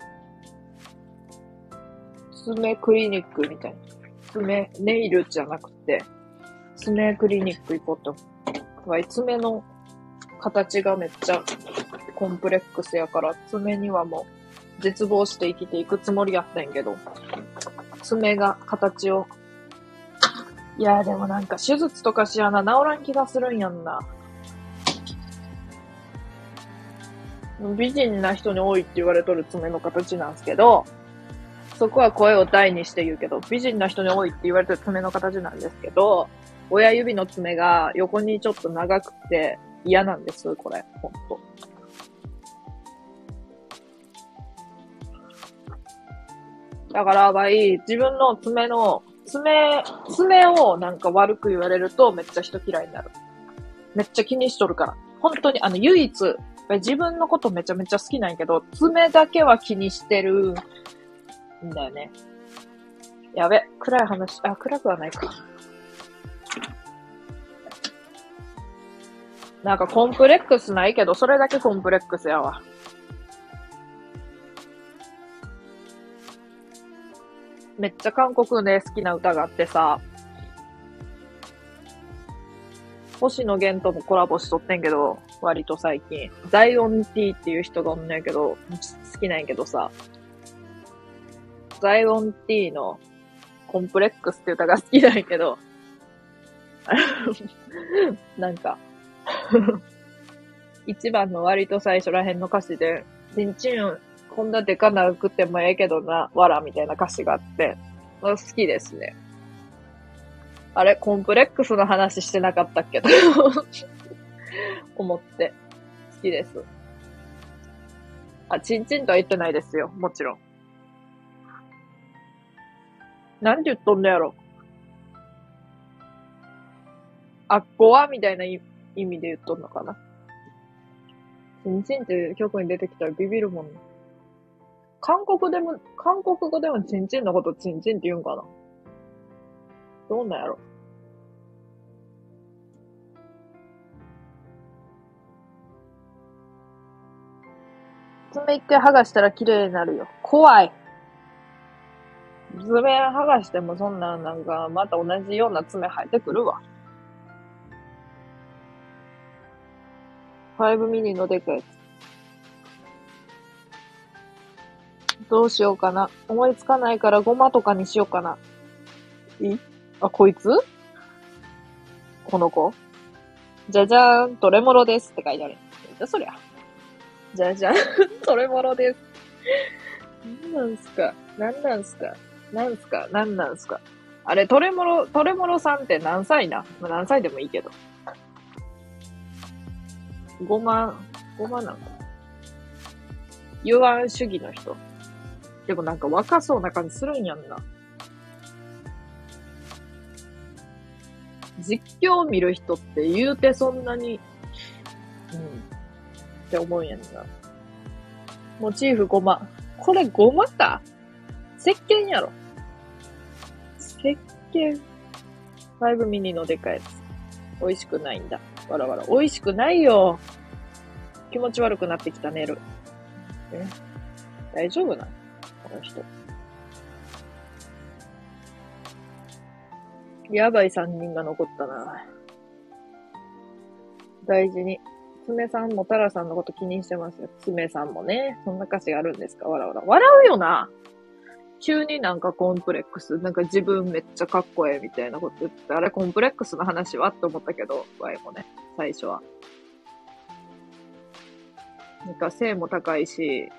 爪クリニックみたいな。爪、ネイルじゃなくて、爪クリニック行こうと。わい、爪の形がめっちゃコンプレックスやから、爪にはもう絶望して生きていくつもりやったんやけど、爪が形を。いや、でもなんか手術とかしやな、治らん気がするんやんな。美人な人に多いって言われとる爪の形なんですけど、そこは声を大にして言うけど、美人な人に多いって言われてる爪の形なんですけど、親指の爪が横にちょっと長くて嫌なんです、これ。ほんと。だから、ばい、自分の爪の、爪、爪をなんか悪く言われるとめっちゃ人嫌いになる。めっちゃ気にしとるから。本当に、あの、唯一、自分のことめちゃめちゃ好きなんやけど、爪だけは気にしてるんだよね。やべ、暗い話、あ、暗くはないか。なんかコンプレックスないけど、それだけコンプレックスやわ。めっちゃ韓国で好きな歌があってさ、星野源ともコラボしとってんけど、割と最近。ザイオンティーっていう人がおんねんけど、好きなんやけどさ、ザイオンティーのコンプレックスって歌が好きなんやけど、なんか、一番の割と最初らへんの歌詞で、ちんちんこんなでかなくてもええけどな、わらみたいな歌詞があって、好きですね。あれ、コンプレックスの話してなかったっけ？と 思って、好きです。あ、ちんちんとは言ってないですよ。もちろん。なんて言っとんのやろ。あっこはみたいな意味で言っとんのかな。ちんちんって曲に出てきたらビビるもんね。韓国でも、韓国語でもチンチンのことチンチンって言うんかなどうなんやろ爪一回剥がしたら綺麗になるよ。怖い。爪剥がしてもそんな、なんか、また同じような爪生えてくるわ。5ミニのでかいやつ。どうしようかな。思いつかないからゴマとかにしようかな。いあ、こいつ？この子？じゃじゃーん、トレモロですって書いてある。じゃそりゃ。じゃじゃん、トレモロです。なんなんすか？なんなんすか？なんすか？なんなんすか？あれ、トレモロ、トレモロさんって何歳な、まあ、何歳でもいいけど。ごま、ごまなんか。ユアン主義の人。でもなんか若そうな感じするんやんな。実況見る人って言うてそんなに、うん、って思うんやんな。モチーフごま。これごまか？石鹸やろ。石鹸。5ミニのでかいやつ。美味しくないんだ。わらわら。美味しくないよ。気持ち悪くなってきた、寝る。え？大丈夫なのこの人。やばい3人が残ったな。大事に。爪さんもタラさんのこと気にしてますよ。爪さんもね。そんな歌詞あるんですか？わらわら。笑うよな。急になんかコンプレックス、なんか自分めっちゃかっこええみたいなこと言って、あれコンプレックスの話はって思ったけど、ワイもね、最初は。なんか背も高いし、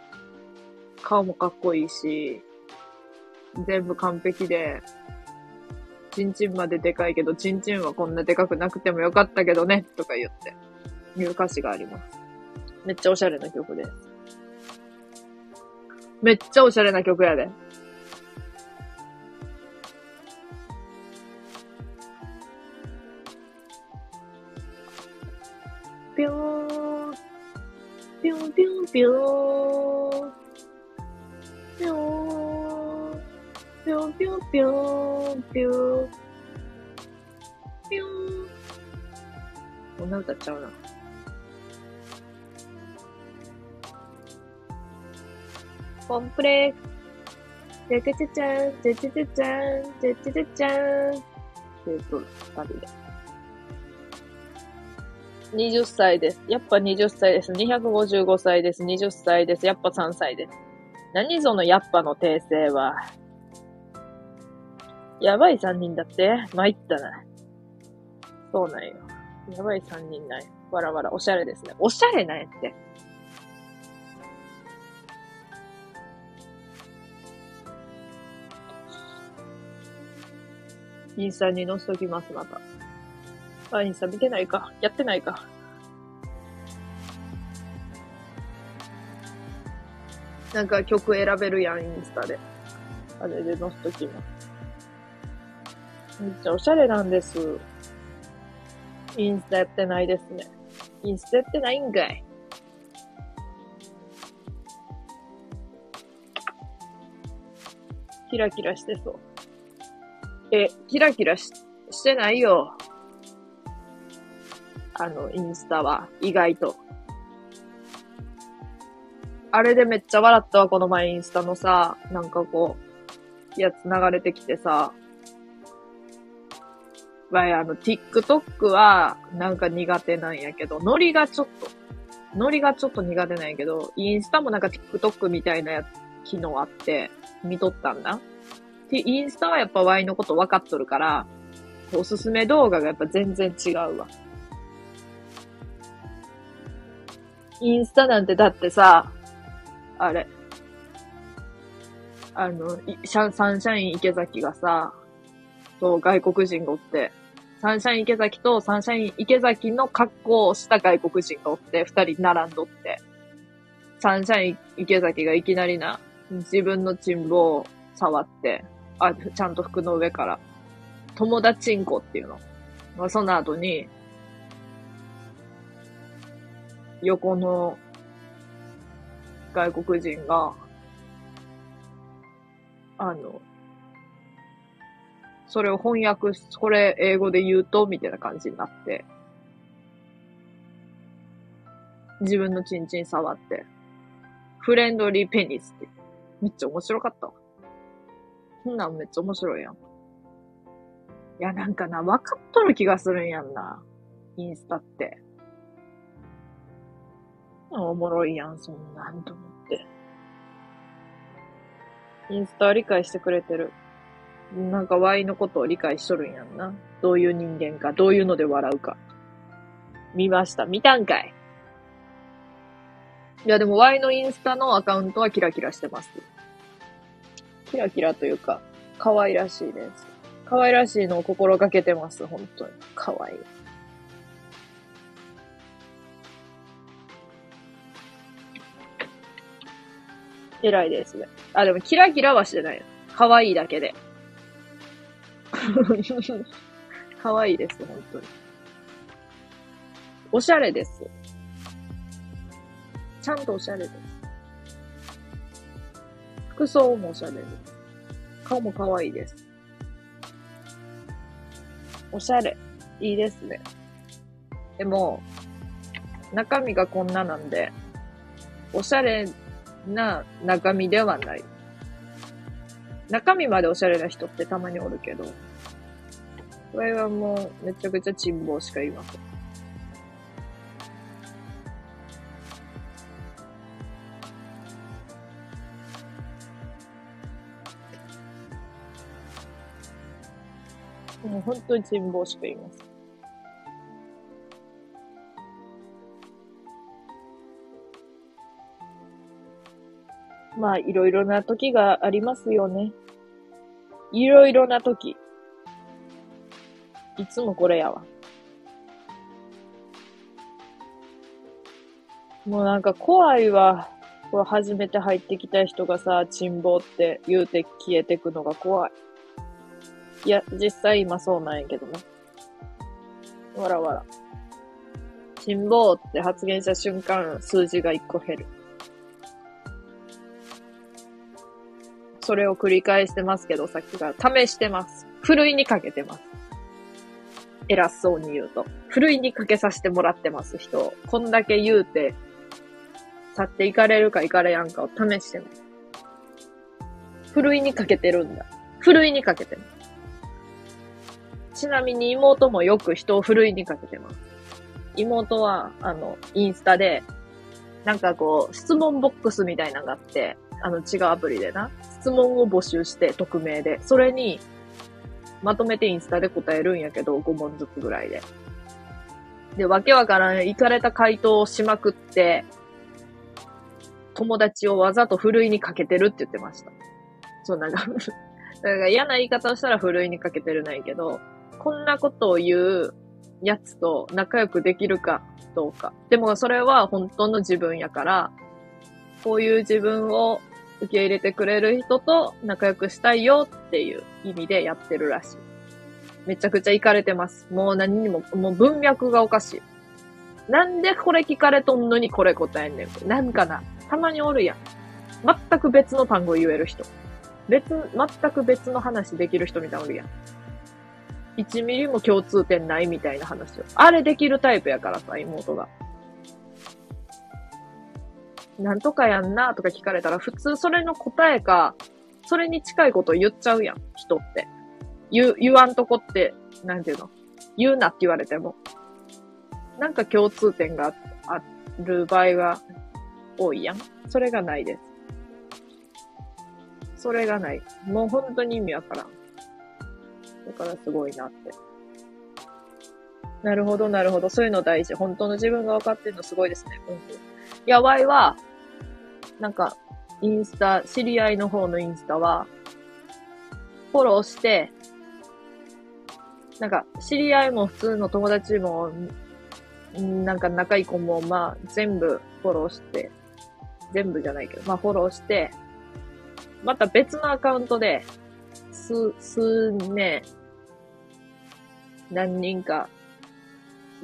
顔もかっこいいし、全部完璧で、チンチンまででかいけど、チンチンはこんなでかくなくてもよかったけどね、とか言って、いう歌詞があります。めっちゃおしゃれな曲です。めっちゃおしゃれな曲やで。ぴょーん。ぴょんぴょんぴょーん。ぴょーん。ぴょんぴょんぴょんぴょん。ぴょん。こんな歌っちゃうな。コンプレじゃじゃじゃじゃん、じゃじゃじゃじゃん、じゃじゃじゃじゃん。って言うと、二人で。20歳です。やっぱ20歳です。255歳です。20歳です。やっぱ3歳です。何そのやっぱの訂正は。やばい3人だって参ったな。そうなんよ。やばい3人なんよ。わらわら、おしゃれですね。おしゃれなんやって。インスタに載せときます、また。あ、インスタ見てないか。やってないか。なんか曲選べるやん、インスタで。あれで載せときます。めっちゃおしゃれなんです。インスタやってないですね。インスタやってないんかい。キラキラしてそう。え、キラキラししてないよ。あの、インスタは、意外と。あれでめっちゃ笑ったわ、この前インスタのさ、なんかこう、やつ流れてきてさ、わい、あの、TikTok は、なんか苦手なんやけど、ノリがちょっと、ノリがちょっと苦手なんやけど、インスタもなんか TikTok みたいなやつ、機能あって、見とったんだ。で、インスタはやっぱワイのこと分かっとるから、おすすめ動画がやっぱ全然違うわ。インスタなんてだってさ、あれ、あの、シャサンシャイン池崎がさ、と外国人がおって、サンシャイン池崎とサンシャイン池崎の格好をした外国人がおって、二人並んどって、サンシャイン池崎がいきなりな、自分のチンボを触って、あ、ちゃんと服の上から、友達んこっていうの。まあ、その後に、横の外国人が、あの、それを翻訳し、これ英語で言うと、みたいな感じになって、自分のチンチン触って、フレンドリーペニスって。めっちゃ面白かったわ。こんなんめっちゃ面白いやん。いや、なんかな、分かっとる気がするんやんな。インスタって。おもろいやん、そんなんと思って。インスタは理解してくれてる。なんか Y のことを理解しとるんやんな。どういう人間か、どういうので笑うか。見ました。見たんかい。いや、でも Y のインスタのアカウントはキラキラしてます。キラキラというか、可愛らしいです。可愛らしいのを心がけてます、本当に。可愛い。偉いですね。あ、でもキラキラはしてない。可愛いだけで。可愛いです、本当に。おしゃれです。ちゃんとおしゃれです。服装もおしゃれです。顔も可愛いです。おしゃれ。いいですね。でも、中身がこんななんで、おしゃれな中身ではない。中身までおしゃれな人ってたまにおるけど、これはもうめちゃくちゃ珍望しかいません。もう本当に珍望しかいません。まあ、いろいろな時がありますよね。いろいろな時。いつもこれやわ。もうなんか怖いわ。これ初めて入ってきた人がさ、沈望って言うて消えてくのが怖い。いや、実際今そうなんやけどね。わらわら。沈望って発言した瞬間、数字が1個減る。それを繰り返してますけど、さっきから試してます。ふるいにかけてます。偉そうに言うと。ふるいにかけさせてもらってます、人を。こんだけ言うて、去っていかれるかいかれやんかを試してます。ふるいにかけてるんだ。ふるいにかけてます。ちなみに妹もよく人をふるいにかけてます。妹は、あの、インスタで、なんかこう、質問ボックスみたいなのがあって、あの、違うアプリでな。質問を募集して、匿名で。それに、まとめてインスタで答えるんやけど、5問ずつぐらいで。で、わけわからん、行かれた回答をしまくって、友達をわざとふるいにかけてるって言ってました。そう、なんか、だから嫌な言い方をしたらふるいにかけてるないけど、こんなことを言うやつと仲良くできるかどうか。でもそれは本当の自分やから、こういう自分を受け入れてくれる人と仲良くしたいよっていう意味でやってるらしい。めちゃくちゃ行かれてます。もう何にも、もう文脈がおかしい。なんでこれ聞かれとんのにこれ答えんねん。なんかな。たまにおるやん。全く別の単語言える人。別、全く別の話できる人みたいなおるやん。1ミリも共通点ないみたいな話を。あれできるタイプやからさ、妹が。なんとかやんなとか聞かれたら、普通それの答えか、それに近いこと言っちゃうやん、人って。言、言わんとこって、なんていうの？言うなって言われても。なんか共通点がある場合が多いやん。それがないです。それがない。もう本当に意味わからん。だからすごいなって。なるほど、なるほど。そういうの大事。本当の自分が分かってるのすごいですね。うん、いや、ワイは、なんか、インスタ、知り合いの方のインスタは、フォローして、なんか、知り合いも普通の友達も、なんか仲いい子も、まあ、全部フォローして、全部じゃないけど、まあ、フォローして、また別のアカウントで、数、数名、何人か、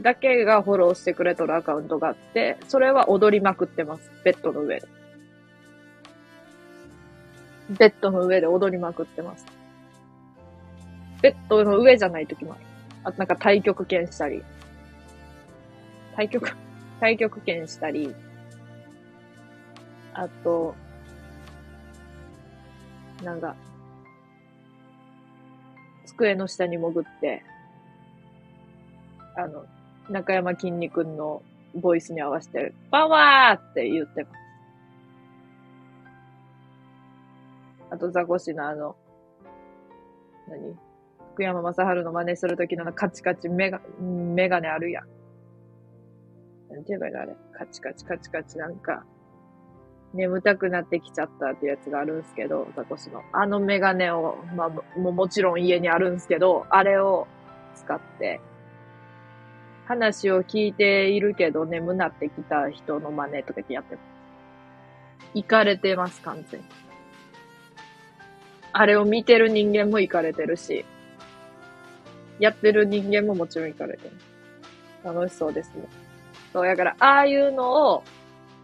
だけがフォローしてくれとるアカウントがあって、それは踊りまくってます。ベッドの上で。ベッドの上で踊りまくってます。ベッドの上じゃない時もある。あとなんか対極拳したり。対極、対極拳したり。あと、なんか、机の下に潜って、あの、中山きんに君のボイスに合わせて、パワーって言ってます。あと、ザコシのあの、何？福山雅治の真似するときのカチカチメガ、メガネあるやん。なんて言えばいいのあれ？カチカチカチカチなんか、眠たくなってきちゃったってやつがあるんすけど、ザコシの。あのメガネを、まあ、ももちろん家にあるんすけど、あれを使って、話を聞いているけど眠なってきた人の真似とかってやってます。行かれてます、完全に。あれを見てる人間も行かれてるし、やってる人間ももちろん行かれてる。楽しそうですね。そう、やから、ああいうのを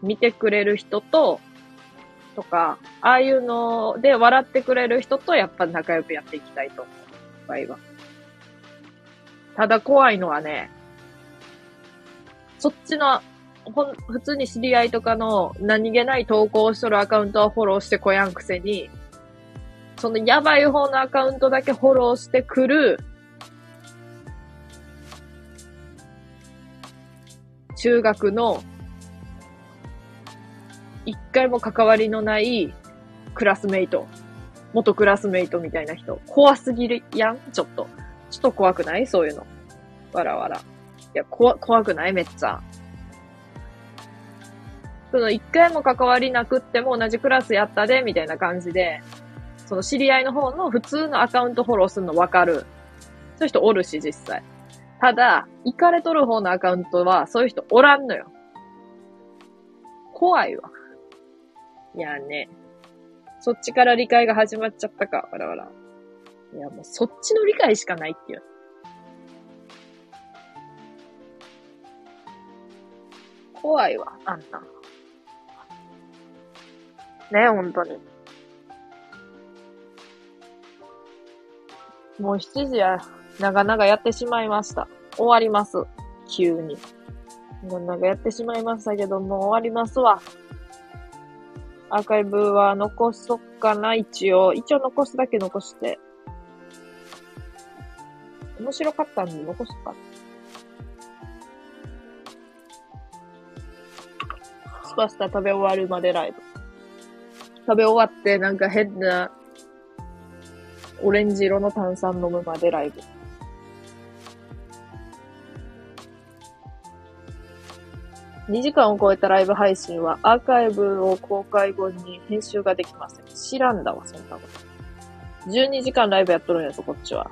見てくれる人と、とか、ああいうので笑ってくれる人とやっぱ仲良くやっていきたいと思う。場合は。ただ怖いのはね、そっちの、ほん、普通に知り合いとかの何気ない投稿しとるアカウントはフォローしてこやんくせに、そのやばい方のアカウントだけフォローしてくる、中学の、一回も関わりのないクラスメイト、元クラスメイトみたいな人、怖すぎるやん？ちょっと。ちょっと怖くない？そういうの。わらわら。いや、怖、怖くない？めっちゃ。その、一回も関わりなくっても同じクラスやったで、みたいな感じで、その知り合いの方の普通のアカウントフォローするのわかる。そういう人おるし、実際。ただ、行かれとる方のアカウントは、そういう人おらんのよ。怖いわ。いやね。そっちから理解が始まっちゃったか、わらわら。いや、もうそっちの理解しかないっていう。怖いわ、あんな。ね、本当に。もう7時や、長々やってしまいました。終わります。急に。長々やってしまいましたけど、もう終わりますわ。アーカイブは残そっかな、一応。一応残すだけ残して。面白かったんで残そっか。スパスタ食べ終わるまでライブ。食べ終わってなんか変なオレンジ色の炭酸飲むまでライブ。2時間を超えたライブ配信はアーカイブを公開後に編集ができません。知らんだわ、そんなこと。12時間ライブやっとるんやぞ、こっちは。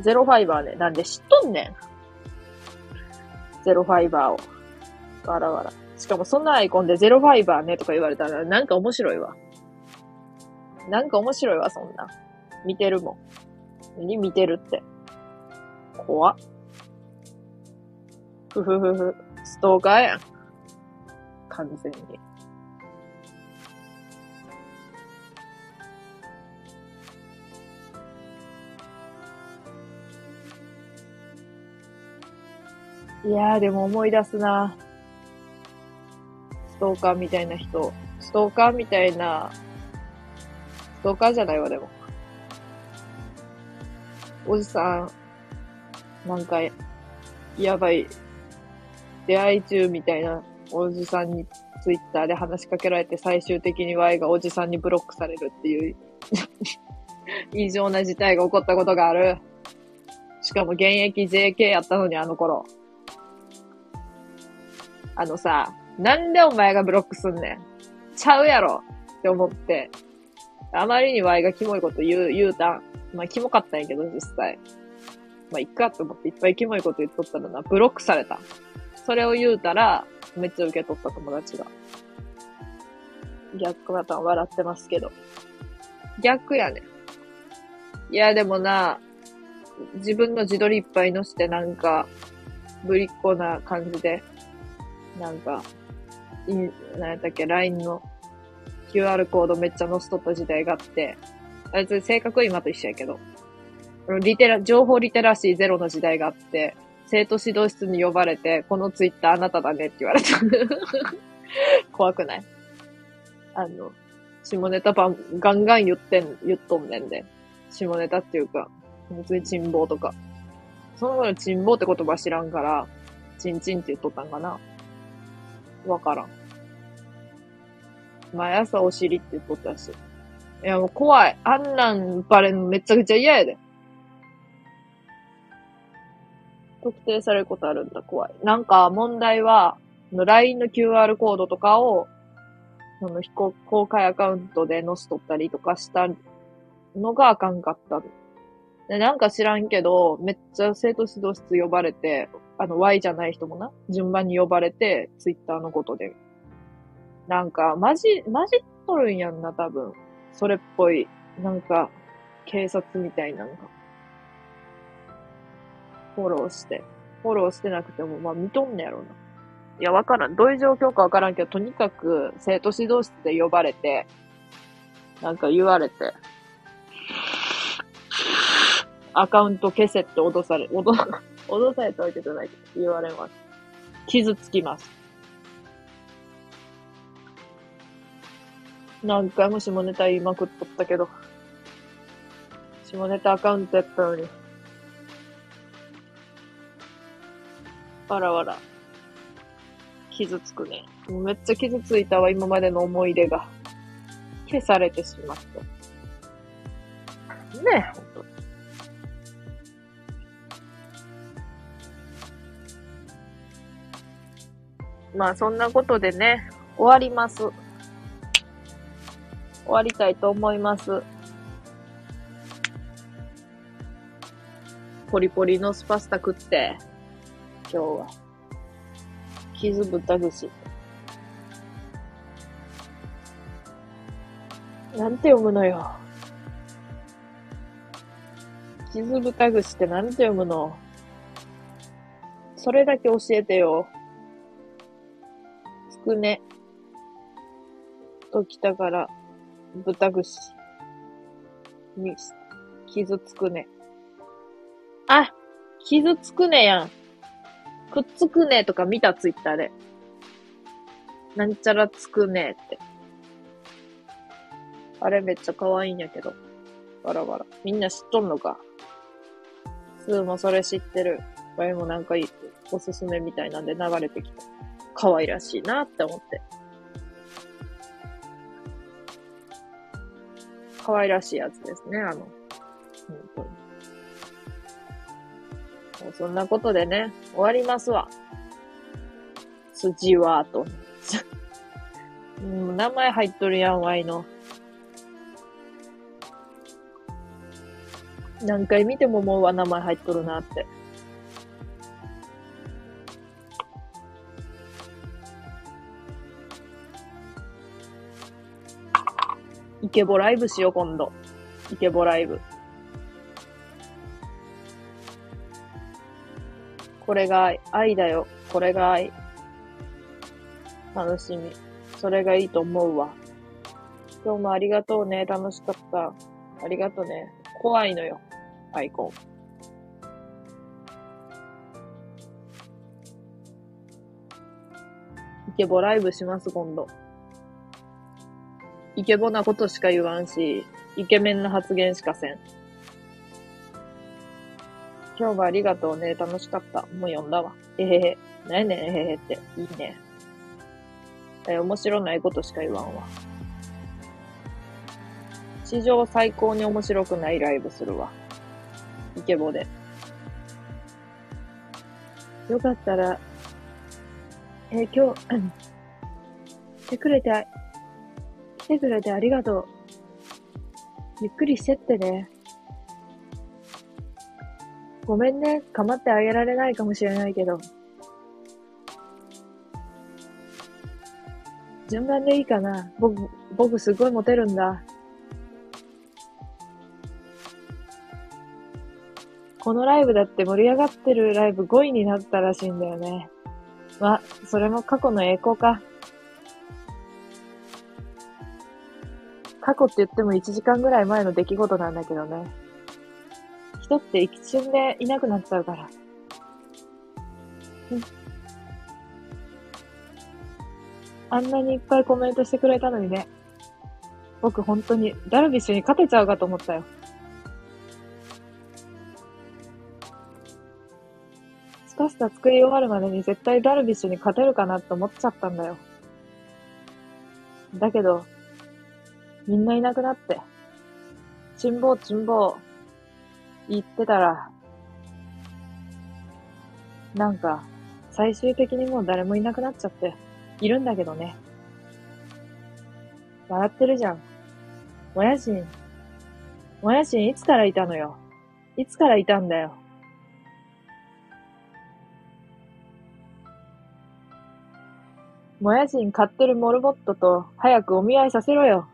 ゼロファイバーね。なんで知っとんねん。ゼロファイバーを。わらわら。しかもそんなアイコンでゼロファイバーねとか言われたらなんか面白いわ。なんか面白いわ、そんな。見てるもん。に見てるって。怖っ。ふふふふ。ストーカーやん。完全に。いやーでも思い出すな。ストーカーみたいな人。ストーカーみたいな、トーカーじゃないわ、でも。おじさん、なんか、やばい、出会い中みたいなおじさんにツイッターで話しかけられて最終的に Y がおじさんにブロックされるっていう 異常な事態が起こったことがある。しかも現役 JK やったのにあの頃。あのさ、なんでお前がブロックすんねん。ちゃうやろって思って。あまりに Y がキモいこと言う、言うたん。まあ、キモかったんやけど、実際。まあ、いっかって思っていっぱいキモいこと言っとったらな、ブロックされた。それを言うたら、めっちゃ受け取った友達が。逆パターン笑ってますけど。逆やね。いや、でもな、自分の自撮りいっぱい載せてなんか、ぶりっ子な感じで、なんか、い、なんやったっけ、LINE の QR コードめっちゃ載せとった時代があって、あいつ性格今と一緒やけど、リテラ、情報リテラシーゼロの時代があって、生徒指導室に呼ばれて、このツイッターあなただねって言われた。怖くない？あの、下ネタばん、ガンガン言ってん、言っとんねんで。下ネタっていうか、普通に沈望とか。その頃沈望って言葉知らんから、チンチンって言っとったんかなわからん。毎朝お尻って言ったし。いやもう怖い。あんなんバレんのめちゃくちゃ嫌やで。特定されることあるんだ、怖い。なんか問題は、LINE の QR コードとかを、その非公開アカウントで載せとったりとかしたのがあかんかったで。なんか知らんけど、めっちゃ生徒指導室呼ばれて、あの Y じゃない人もな、順番に呼ばれて、Twitter のことで。なんか、まじ、まじっとるんやんな、多分。それっぽい、なんか、警察みたいなんか。フォローして。フォローしてなくても、まあ見とんねやろな。いや、わからん。どういう状況かわからんけど、とにかく生徒指導室で呼ばれて、なんか言われて、アカウント消せって脅され、脅、脅されたわけじゃないけど、言われます。傷つきます。何回も下ネタ言いまくっとったけど、下ネタアカウントやったのに、わらわら。傷つくね。もうめっちゃ傷ついたわ、今までの思い出が。消されてしまって。ねえ、ほんと。まあそんなことでね、終わります。終わりたいと思います。ポリポリのスパスタ食って。今日は。傷豚串。なんて読むのよ。傷豚串ってなんて読むのそれだけ教えてよ。つくね。ときたから、豚串。に、傷つくね。あ傷つくねやん。くっつくねとか見たツイッターで。なんちゃらつくねって。あれめっちゃ可愛いんやけど。バラバラ。みんな知っとんのか。スーもそれ知ってる。これもなんかいい、おすすめみたいなんで流れてきた。可愛らしいなって思って。可愛らしいやつですね、あの。本当に。もうそんなことでね、終わりますわ。スジワート。うん、名前入っとるやん、ワイの。何回見ても思うわ、名前入っとるなって。イケボライブしよう、今度。イケボライブ。これが愛愛だよ。これが愛。楽しみ。それがいいと思うわ。今日もありがとうね。楽しかった。ありがとうね。怖いのよ。アイコン。イケボライブします、今度。イケボなことしか言わんし、イケメンな発言しかせん。今日もありがとうね。楽しかった。もう読んだわ。えへへ。なやねん、えへへって。いいね。え、面白ないことしか言わんわ。史上最高に面白くないライブするわ。イケボで。よかったら、えー今日、来てくれて、来てくれてありがとう。ゆっくりしてってね。ごめんね、構ってあげられないかもしれないけど。順番でいいかな僕、僕すごいモテるんだ。このライブだって盛り上がってるライブ5位になったらしいんだよね。ま、それも過去の栄光か。過去って言っても1時間ぐらい前の出来事なんだけどね。人って一瞬でいなくなっちゃうから。うんあんなにいっぱいコメントしてくれたのにね。僕本当にダルビッシュに勝てちゃうかと思ったよ。スタスタ作り終わるまでに絶対ダルビッシュに勝てるかなって思っちゃったんだよ。だけど、みんないなくなって、辛抱辛抱、言ってたら、なんか、最終的にもう誰もいなくなっちゃって、いるんだけどね。笑ってるじゃん。もやしん。もやしんいつからいたのよ。いつからいたんだよ。もやしん買ってるモルモットと早くお見合いさせろよ。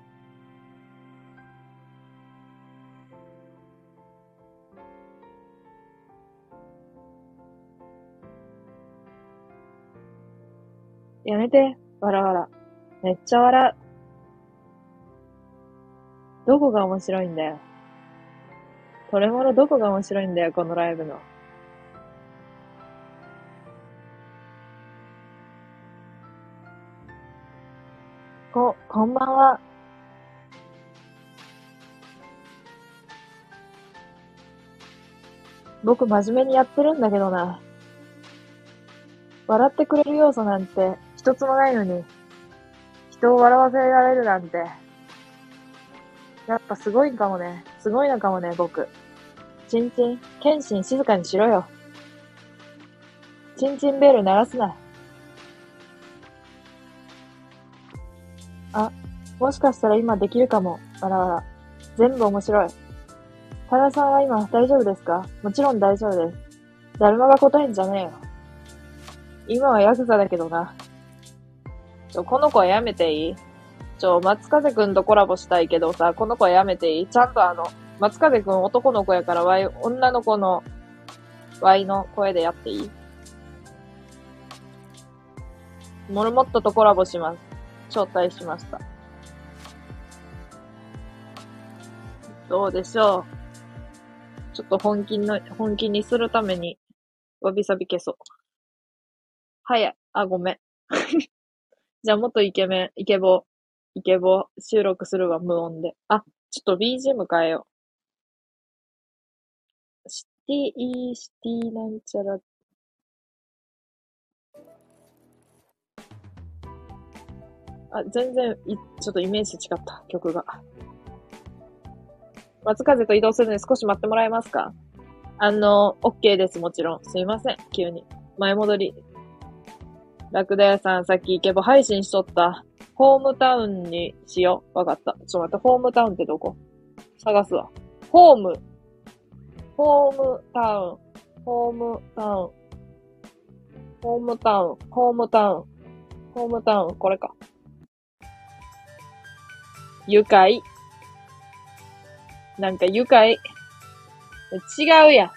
やめて、わらわら。めっちゃ笑う。どこが面白いんだよ。トレモロどこが面白いんだよ、このライブの。こ、こんばんは。僕真面目にやってるんだけどな。笑ってくれる要素なんて一つもないのに、人を笑わせられるなんて。やっぱすごいんかもね。すごいのかもね、僕。チンチン、剣心静かにしろよ。チンチンベール鳴らすな。あ、もしかしたら今できるかも。わらわら。全部面白い。多田さんは今大丈夫ですか？もちろん大丈夫です。だるまが答えんじゃねえよ。今はヤクザだけどな。ちょ、この子はやめていい？ちょ、松風くんとコラボしたいけどさ、この子はやめていい？ちゃんとあの、松風くん男の子やからワイ、女の子の、ワイの声でやっていい？モルモットとコラボします。招待しました。どうでしょう？ちょっと本気の、本気にするために、わびさび消そう。早い。あ、ごめん。じゃあ、もっとイケメン、イケボ、イケボ収録するわ、無音で。あ、ちょっと BGM 変えよう。シティ、シティなんちゃら。あ、全然い、ちょっとイメージ違った、曲が。松風と移動するので少し待ってもらえますか？あの、OK です、もちろん。すいません、急に。前戻り。ラクダ屋さん、さっきイケボ配信しとった。ホームタウンにしよう。わかった。ちょっと待って、ホームタウンってどこ？探すわ。ホーム。ホームタウン。ホームタウン。ホームタウン。ホームタウン。ホームタウン。これか。愉快。なんか愉快。違うやん。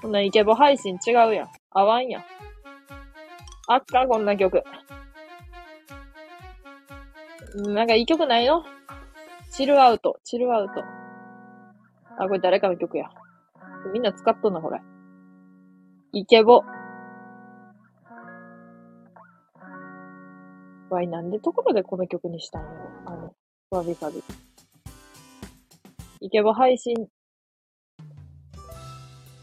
こんなイケボ配信違うやん。合わんやん。あっか、こんな曲。なんかいい曲ないの？チルアウト、チルアウト。あ、これ誰かの曲や。みんな使っとんな、これ。イケボ。わい、なんでところでこの曲にしたんやろあの、わびさび。イケボ配信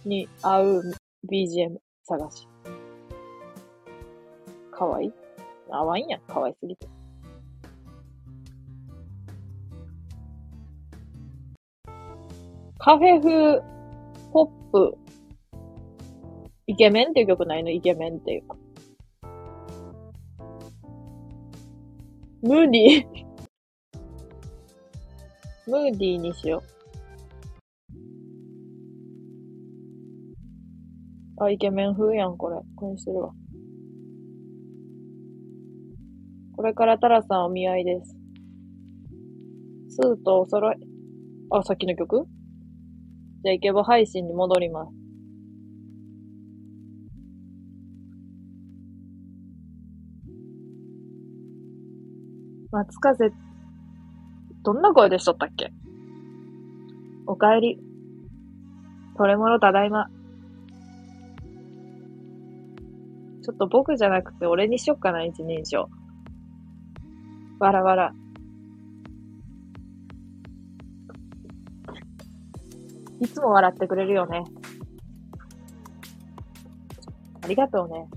に合う BGM 探し。かわい？い合わんやん、かわいすぎて。カフェ風ポップイケメンっていう曲ないの？イケメンっていうか。ムーディー ムーディーにしよう。あ、イケメン風やん、これ。これにしてるわ。これからタラさんお見合いです。スーとお揃い。あ、さっきの曲？じゃあ、イケボ配信に戻ります。松風、どんな声でしとったっけ？おかえり。取れ物ただいま。ちょっと僕じゃなくて俺にしよっかな、一人称。わらわら。いつも笑ってくれるよね。ありがとうね。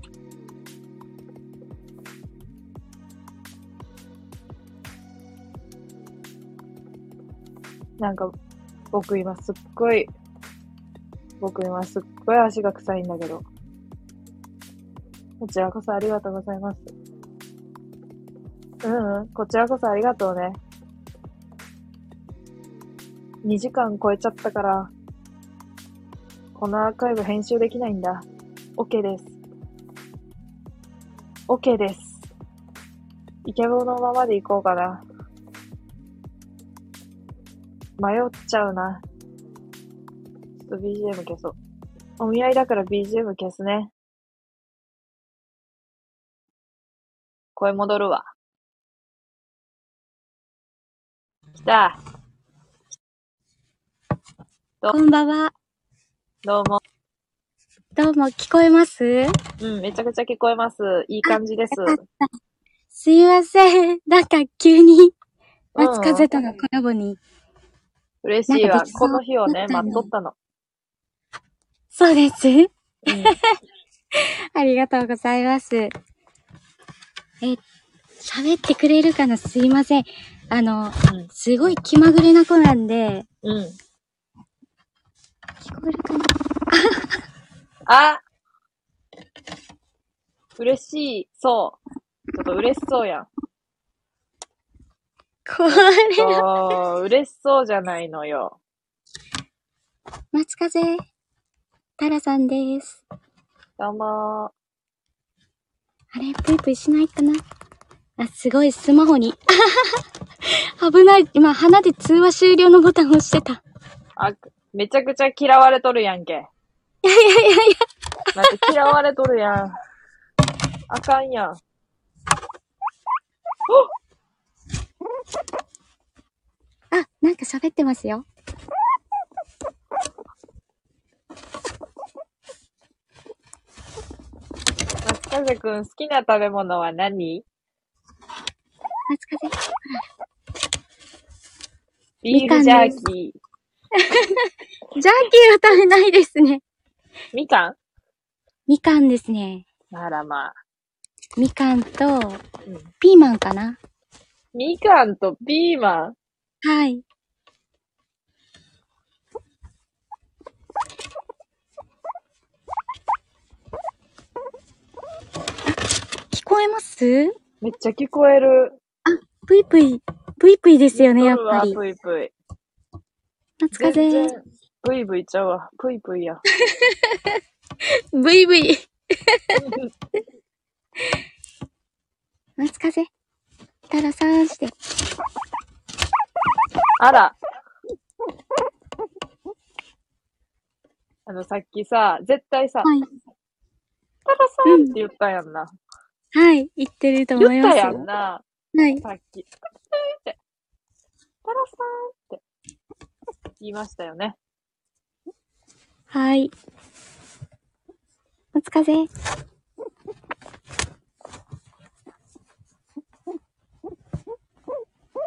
なんか、僕今すっごい、僕今すっごい足が臭いんだけど。こちらこそありがとうございます。うん、こちらこそありがとうね。2時間超えちゃったから、このアーカイブ編集できないんだ。OK です。OK です。イケボのままで行こうかな。迷っちゃうな。ちょっと BGM 消そう。お見合いだから BGM 消すね。声戻るわ。来た。こんばんは。どうも。どうも聞こえます？うん、めちゃくちゃ聞こえます。いい感じです。すいません。なんか急に、うん松風とのコラボに。嬉しいわこの日をね、待っとったの。そうです。うん。ありがとうございます。え、喋ってくれるかな？すいません。あの、すごい気まぐれな子なんで、うん。うん。聞こえるかなあ嬉しい。そう。ちょっと嬉しそうやん。これ、そう、嬉しそうじゃないのよ。松風、タラさんです。どうもあれ、ぷいぷいしないかなあ、すごい、スマホに。危ない。今、鼻で通話終了のボタンを押してた。あ、めちゃくちゃ嫌われとるやんけ。いやいやいやいや。だって嫌われとるやん。あかんやん。あ、なんか喋ってますよ。松風くん好きな食べ物は何？松風。ビーフジャーキー。ジャーキーは食べないですね。みかん？みかんですね。あらまあ。みかんと、うん。ピーマンかなみかんとピーマン？はい。聞こえます？めっちゃ聞こえる。ぷいぷい、ぷいぷいですよね、やっぱり。ぷいぷい。ぷいぷいちゃうわ。ぷいぷいや。ブイブイ。夏風。たらさーして。あら。あの、さっきさ、絶対さ、はい。タラさんって言ったやんな。はい。言ってると思いますよ。言ったやんな。はい。さっき。って。タラさんって言いましたよね。はい。夏風。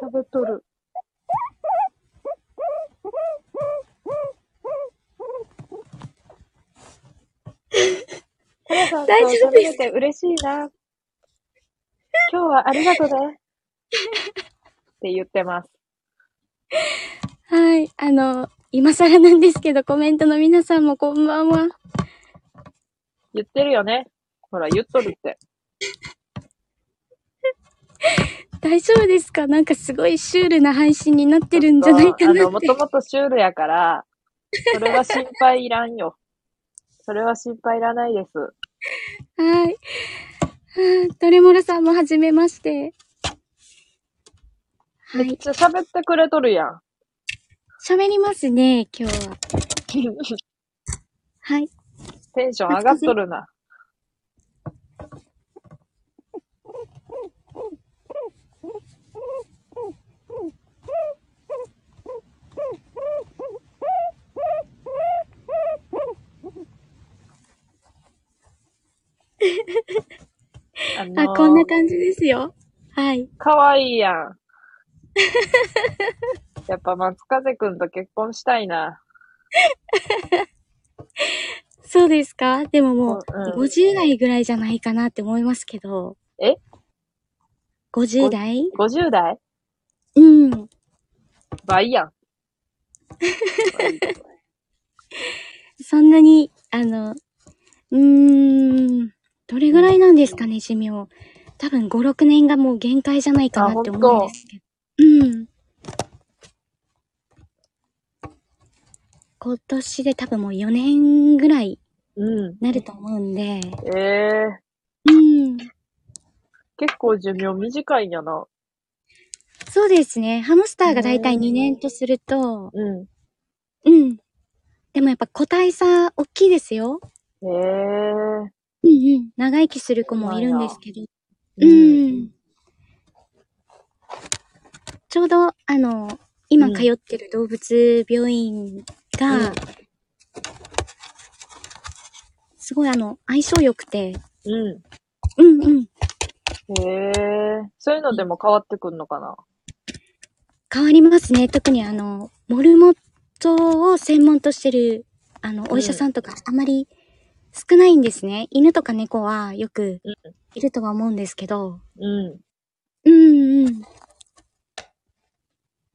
食べとる。大丈夫です嬉しいな。今日はありがとうね。って言ってます。はい。あの、今更なんですけど、コメントの皆さんもこんばんは。言ってるよね。ほら、言っとるって。大丈夫ですか？なんかすごいシュールな配信になってるんじゃないかあの、もなって。ともとシュールやから、それは心配いらんよ。それは心配いらないです。はい。はあトレモラさんもはじめまして。はい。めっちゃ喋ってくれとるやん。喋りますね、今日は。はい。テンション上がっとるな。あのーあ、こんな感じですよ。はい。かわいいやん。やっぱ松風くんと結婚したいな。そうですか？でももう、うん50代ぐらいじゃないかなって思いますけど。え ?50 代？50代？うん。倍やん。そんなに、あの、うーん、どれぐらいなんですかね、寿命。多分5、6年がもう限界じゃないかなって思うんですけど。うん。今年で多分もう4年ぐらいうん。なると思うんで。ええうん。結構寿命短いんやな。そうですね。ハムスターがだいたい2年とすると、うん。うん。でもやっぱ個体差大きいですよ。ええうんうん。長生きする子もいるんですけど。ううん。ん。ちょうど、あの、今うん通ってる動物病院が、うんすごいあの、相性良くて、うん。うんうん。へえ。そういうのでも変わってくんのかな？変わりますね。特にあの、モルモットを専門としてる、あの、お医者さんとかあまり少ないんですね。犬とか猫はよくうんいるとは思うんですけど。うん。うんうん。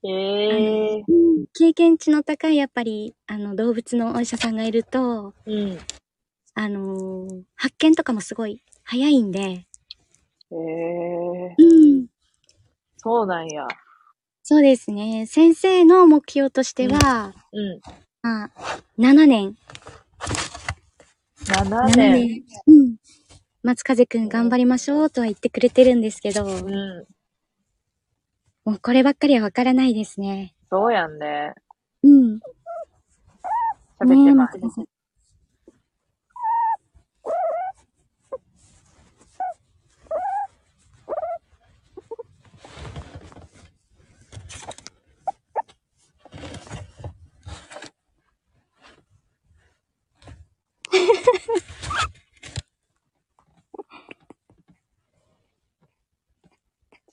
へえ。うん経験値の高いやっぱり、あの、動物のお医者さんがいると、うん。あのー発見とかもすごい早いんで、へえ。うん。そうなんや。そうですね。先生の目標としては、うん。まあ、7年。7 7年。年。うん。松風くん頑張りましょうとは言ってくれてるんですけど、うん。もうこればっかりはわからないですね。そうやんね。うん。喋ってますねえ。松風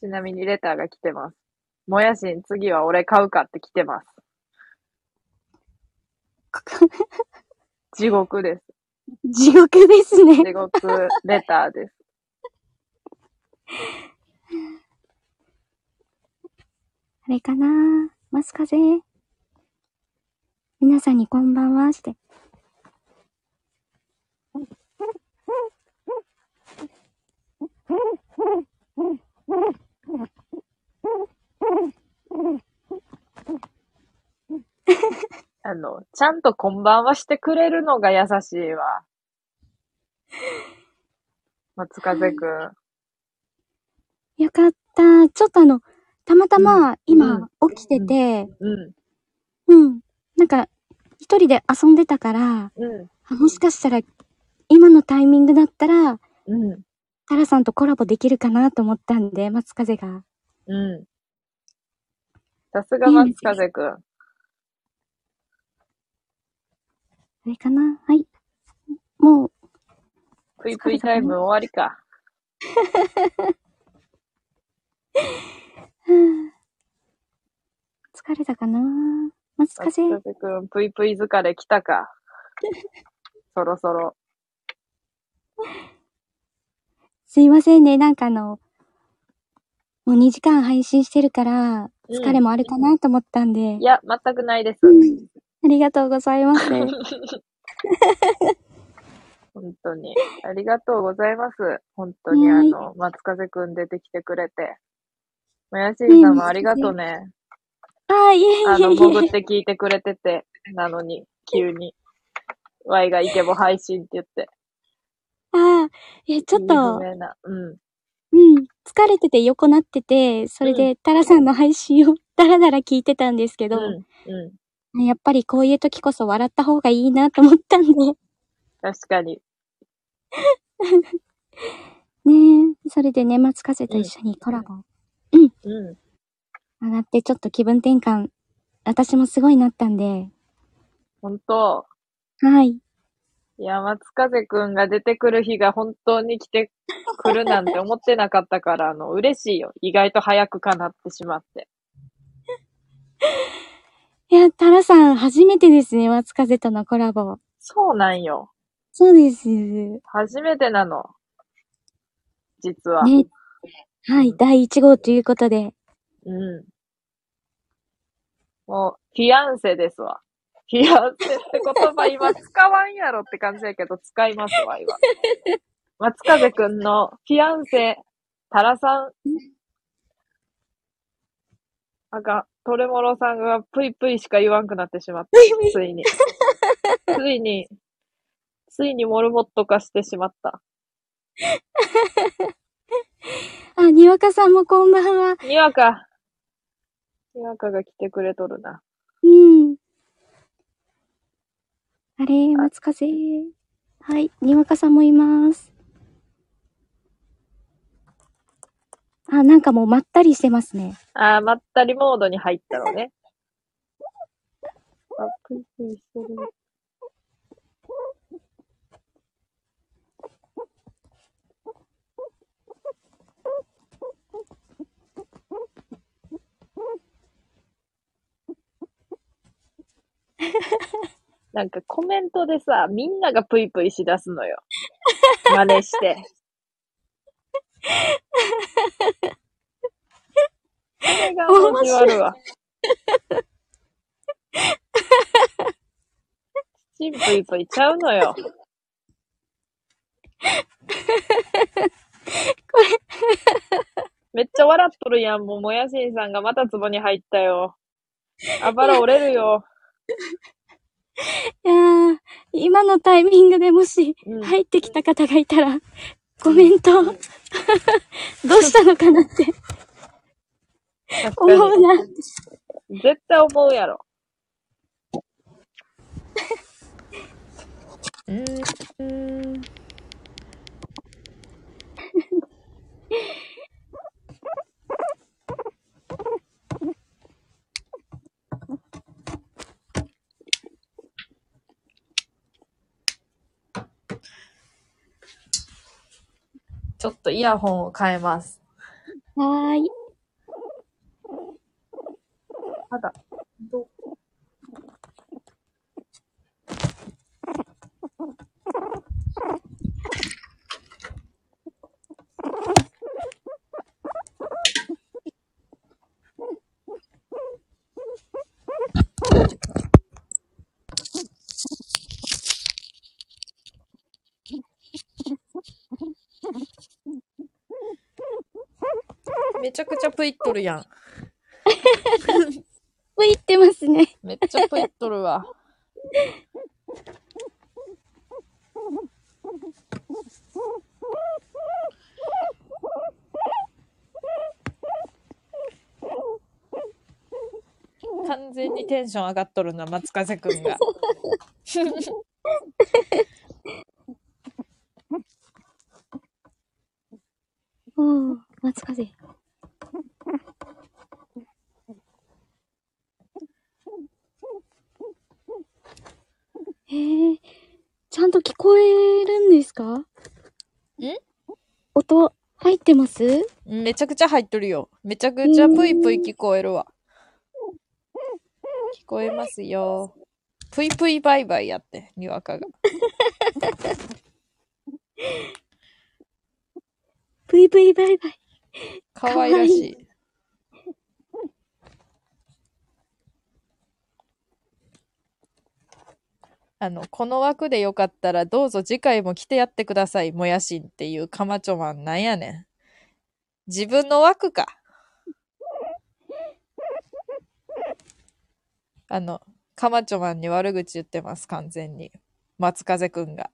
ちなみにレターが来てます。もやしん次は俺買うかって来てます。地獄です。地獄ですね。地獄レターです。あれかな？マスカゼ？皆さんにこんばんは？して。あの、ちゃんとこんばんはしてくれるのが優しいわ。松風くん。よかった。ちょっとあの、たまたま今起きてて、うん、うん。なんか、一人で遊んでたから、うん、あもしかしたら、今のタイミングだったら、うん、タラさんとコラボできるかなと思ったんで、松風が。うん。さすが松風くん。あれかな？はい。もう、ぷいぷいタイム終わりか。疲れたかな？松松風。風くん、ぷいぷい疲れ来たか。そろそろ。すいませんね。なんかあの、もう2時間配信してるから、うん疲れもあるかなと思ったんで。いや、全くないです。うんありがとうございます。本当に。ありがとうございます。本当に、はいあの、松風くん出てきてくれて。もやしんさんもありがとうね。ああ、いえいあの、えいえ。潜って聞いてくれてて、なのに、急に。ワイがイケボ配信って言って。ああ、え、ちょっと。うん。うん、疲れてて横なってて、それでタラさんの配信を ダラダラ聞いてたんですけど、うん。うん。やっぱりこういう時こそ笑った方がいいなと思ったんで、確かに。ねえ、それでね、松風と一緒にコラボうん。上がってちょっと気分転換、私もすごいなったんで、本当はい。いや、松風くんが出てくる日が本当に来てくるなんて思ってなかったから、あの、嬉しいよ。意外と早くかなってしまって。いや、タラさん初めてですね、松風とのコラボ。そうなんよ。そうです。初めてなの。実は。ね。はい、第1号ということで。うん。もう、フィアンセですわ。フィアンセって言葉今使わんやろって感じやけど、使いますわ、今。松風くんのフィアンセ、タラさん。あかん、トレモロさんがぷいぷいしか言わんくなってしまった。ついに。ついに、ついにモルモット化してしまった。あ、にわかさんもこんばんは。にわか。にわかが来てくれとるな。うん。あれ、松風。はい、にわかさんもいます。あ、なんかもうまったりしてますね。あー、まったりモードに入ったのね。あ、ぷいぷいしてる。なんかコメントでさ、みんながぷいぷいしだすのよ。真似して。それが面白いわ。チンぷいぷいちゃうのよ。めっちゃ笑っとるやん。もう、もやしんさんがまた壺に入ったよ。あばら折れるよ。いやー、今のタイミングでもしうん入ってきた方がいたら、コメント、どうしたのかなって確思かうな。に。絶対思うやろ。うーん。ちょっとイヤホンを変えます。はーい。ただ、どめちゃくちゃプイっとるやん。ぷいってますね。めっちゃプイっとるわ。完全にテンション上がっとるな、松風くんが。おー、松風。へえ、ちゃんと聞こえるんですかん音入ってますめちゃくちゃ入っとるよ。めちゃくちゃぷいぷい聞こえるわ。聞こえますよ。ぷいぷいバイバイやって、にわかが。ブイブイバイバイ。かわいらしい。あの、この枠でよかったらどうぞ次回も来てやってください、もやしんっていうかまちょマンなんやねん。自分の枠か。あの、かまちょマンに悪口言ってます、完全に。松風くんが。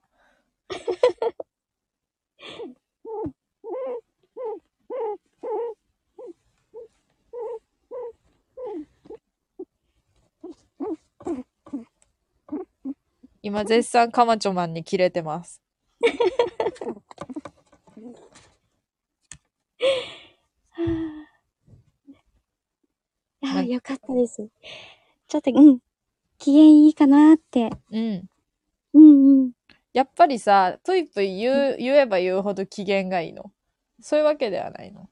今絶賛かまちょマンにキレてます。いや、なんよかったです。ちょっと、うん。機嫌いいかなって。うん。うんうん。やっぱりさ、ぷいぷい言う、言えば言うほど機嫌がいいの？そういうわけではないの？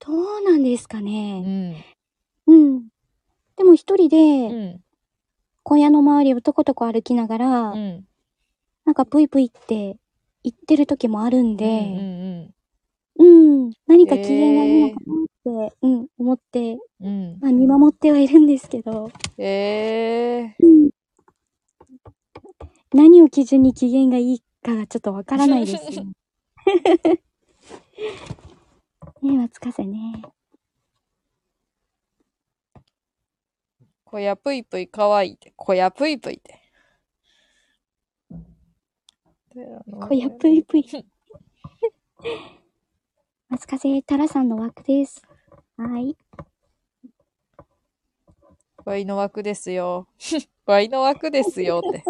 どうなんですかうね。ん。うん。でも一人うで、ん。小屋の周りをとことこ歩きながら、うん。なんかぷいぷいって言ってる時もあるんうん。で、うん。うん、何か機嫌がいいのかなって、うん、思って、うん。まあ見守ってはいるんですけど、ええうん。何を基準に機嫌がいいかがちょっとわからないです ね。ねえ、松風ね。小屋ぷいぷいかわいいって。小屋ぷいぷいって。小屋ぷいぷい。松風タラさんの枠です。はい。ワイの枠ですよ。ワイの枠ですよって。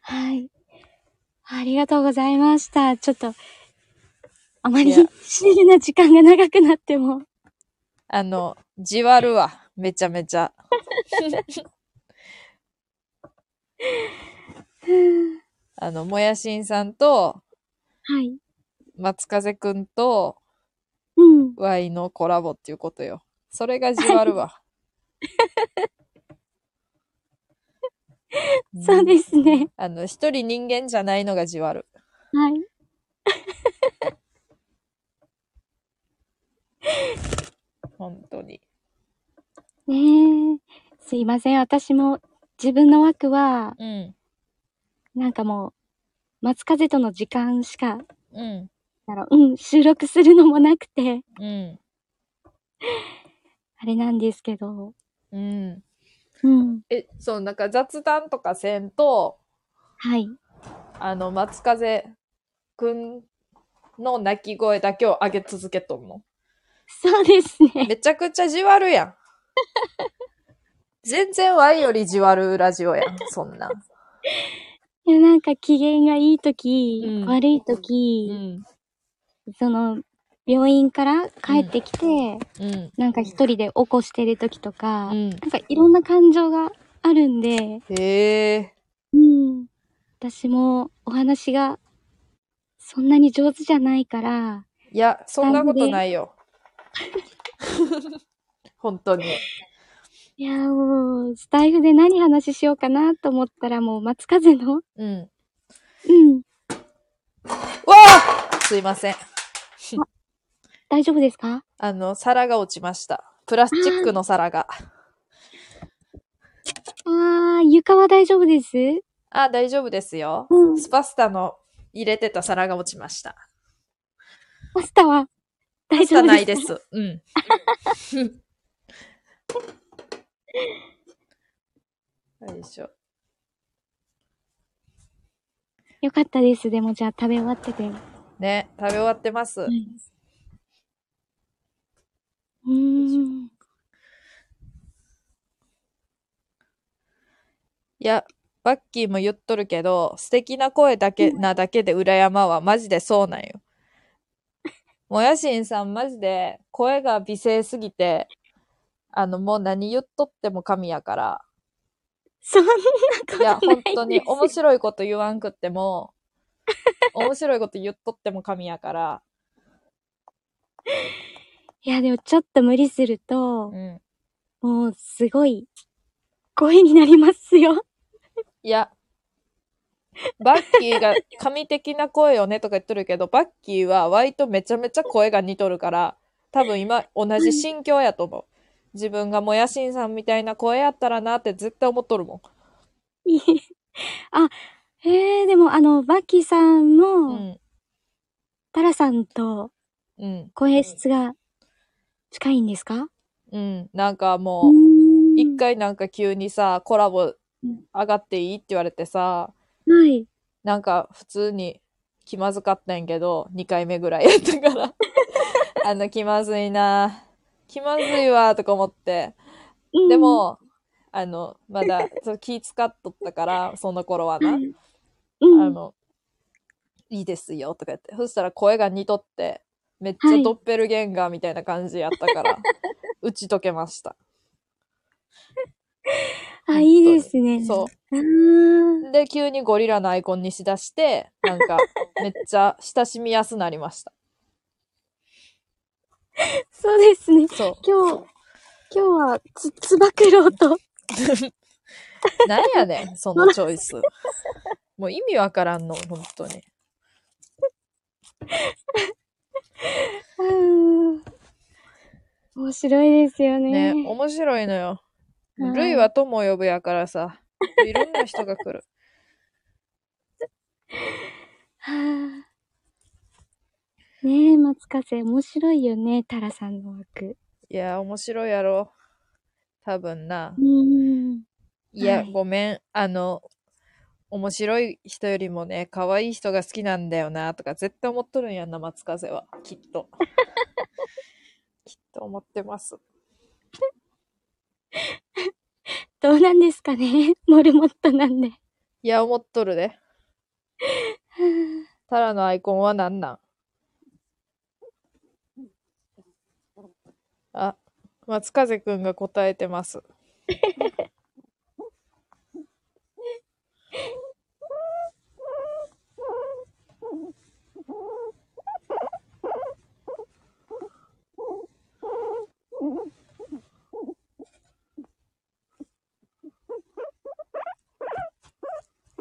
はい。ありがとうございました。ちょっと、あまりいやシールな時間が長くなっても。あの、じわるわ。めちゃめちゃ。あの、もやしんさんと、はい。松風くんと、うん。ワイのコラボっていうことよ。それがじわるわ。そうですね。あの、一人人間じゃないのがじわる。はい。本当に。ねえ。すいません。私も自分の枠は、うん。なんかもう、松風との時間しか、うん。だろう、うん、収録するのもなくて、うん。あれなんですけど。うん。うん。え、そう、なんか雑談とかせんと、はい。あの、松風くんの鳴き声だけを上げ続けとんの？そうですね。めちゃくちゃじわるやん。全然ワイよりじわるラジオやん、そんなん。いや、なんか機嫌がいいとき、うん悪いとき、うん。その、病院から帰ってきて、うん。なんか一人で起こしてるときとか、うんなんかいろんな感情があるんで、へえ。うん。私もお話がそんなに上手じゃないから、いや、そんなことないよ。本当に。いやーもう、スタイフで何話しようかなと思ったらもう松風の、うん。うん。わあすいません。大丈夫ですか？あの、皿が落ちました。プラスチックの皿が。あー、床は大丈夫です？あ、大丈夫ですよ。うん。スパスタの入れてた皿が落ちました。パスタは大パスタ丈夫ですか？ないです。うん。よいしょ。よかったです。でもじゃあ食べ終わってて。ね、食べ終わってます。うーん。いや、バッキーも言っとるけど、素敵な声だけなだけで裏山はマジでそうなんよ。もやしんさんマジで声が美声すぎて、あのもう何言っとっても神やから。そんなこといや、ない本当に面白いこと言わんくっても、面白いこと言っとっても神やから。いや、でもちょっと無理するとう、ん。もうすごい声になりますよ。いや、バッキーが神的な声よねとか言っとるけど、バッキーは割とめちゃめちゃ声が似とるから、多分今同じ心境やと思う。自分がもやしんさんみたいな声やったらなって絶対思っとるもいい あ、へえ、でもあの、バッキーさんん。うも、ん。タラさんとうん。声質が近いんですか？うん。なんかうもう、ーん一回なんか急にさ、コラボうん上がっていいって言われてさ、はい。なんか普通に気まずかったんやけど、2回目ぐらいやったから、あの気まずいな気まずいわとか思って。うんで、も、あの、まだそう気使っとったから、その頃はな、うん、あの、いいですよとか言って。そしたら声が似とって、めっちゃドッペルゲンガーみたいな感じやったから、打ち解けました。あ、いいですね。。そ。う。で、急にゴリラのアイコンにしだして、なんか、めっちゃ親しみやすなりました。そうですね。そう。今日、今日はつ、つば九郎と、なんやねん、そのチョイス。もう意味わからんの、本当に。うーん。面白いですよね。ね、面白いのよ。はいルイは友を呼ぶやからさ、いろんな人が来る。はあねえ、松風、面白いよね、タラさんの枠。いや、面白いやろ。多分なう。ーん。いや、はいごめん。あの、面白い人よりもね、可愛い人が好きなんだよな、とか絶対思っとるんやんな、松風は。きっと。きっと思ってます。どうなんですかね？モルモットなんで。いや、思っとるで。はタラのアイコンは何なん？あ、松風くんが答えてます。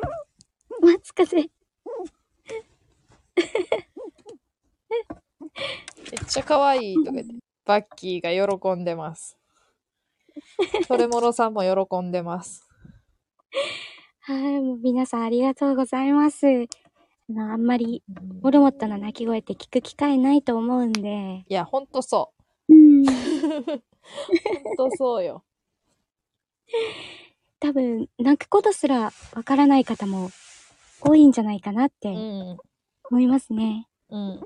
あ松風。めっちゃ可愛いとか言って。バッキーが喜んでます。トレモロさんも喜んでます。はい、もう皆さんありがとうございます。あの、あんまり、モルモットの鳴き声って聞く機会ないと思うんで。いや、ほんとそうん。う。ほんとそうよ。多分、泣くことすらわからない方も多いんじゃないかなってうん。思いますね。うん。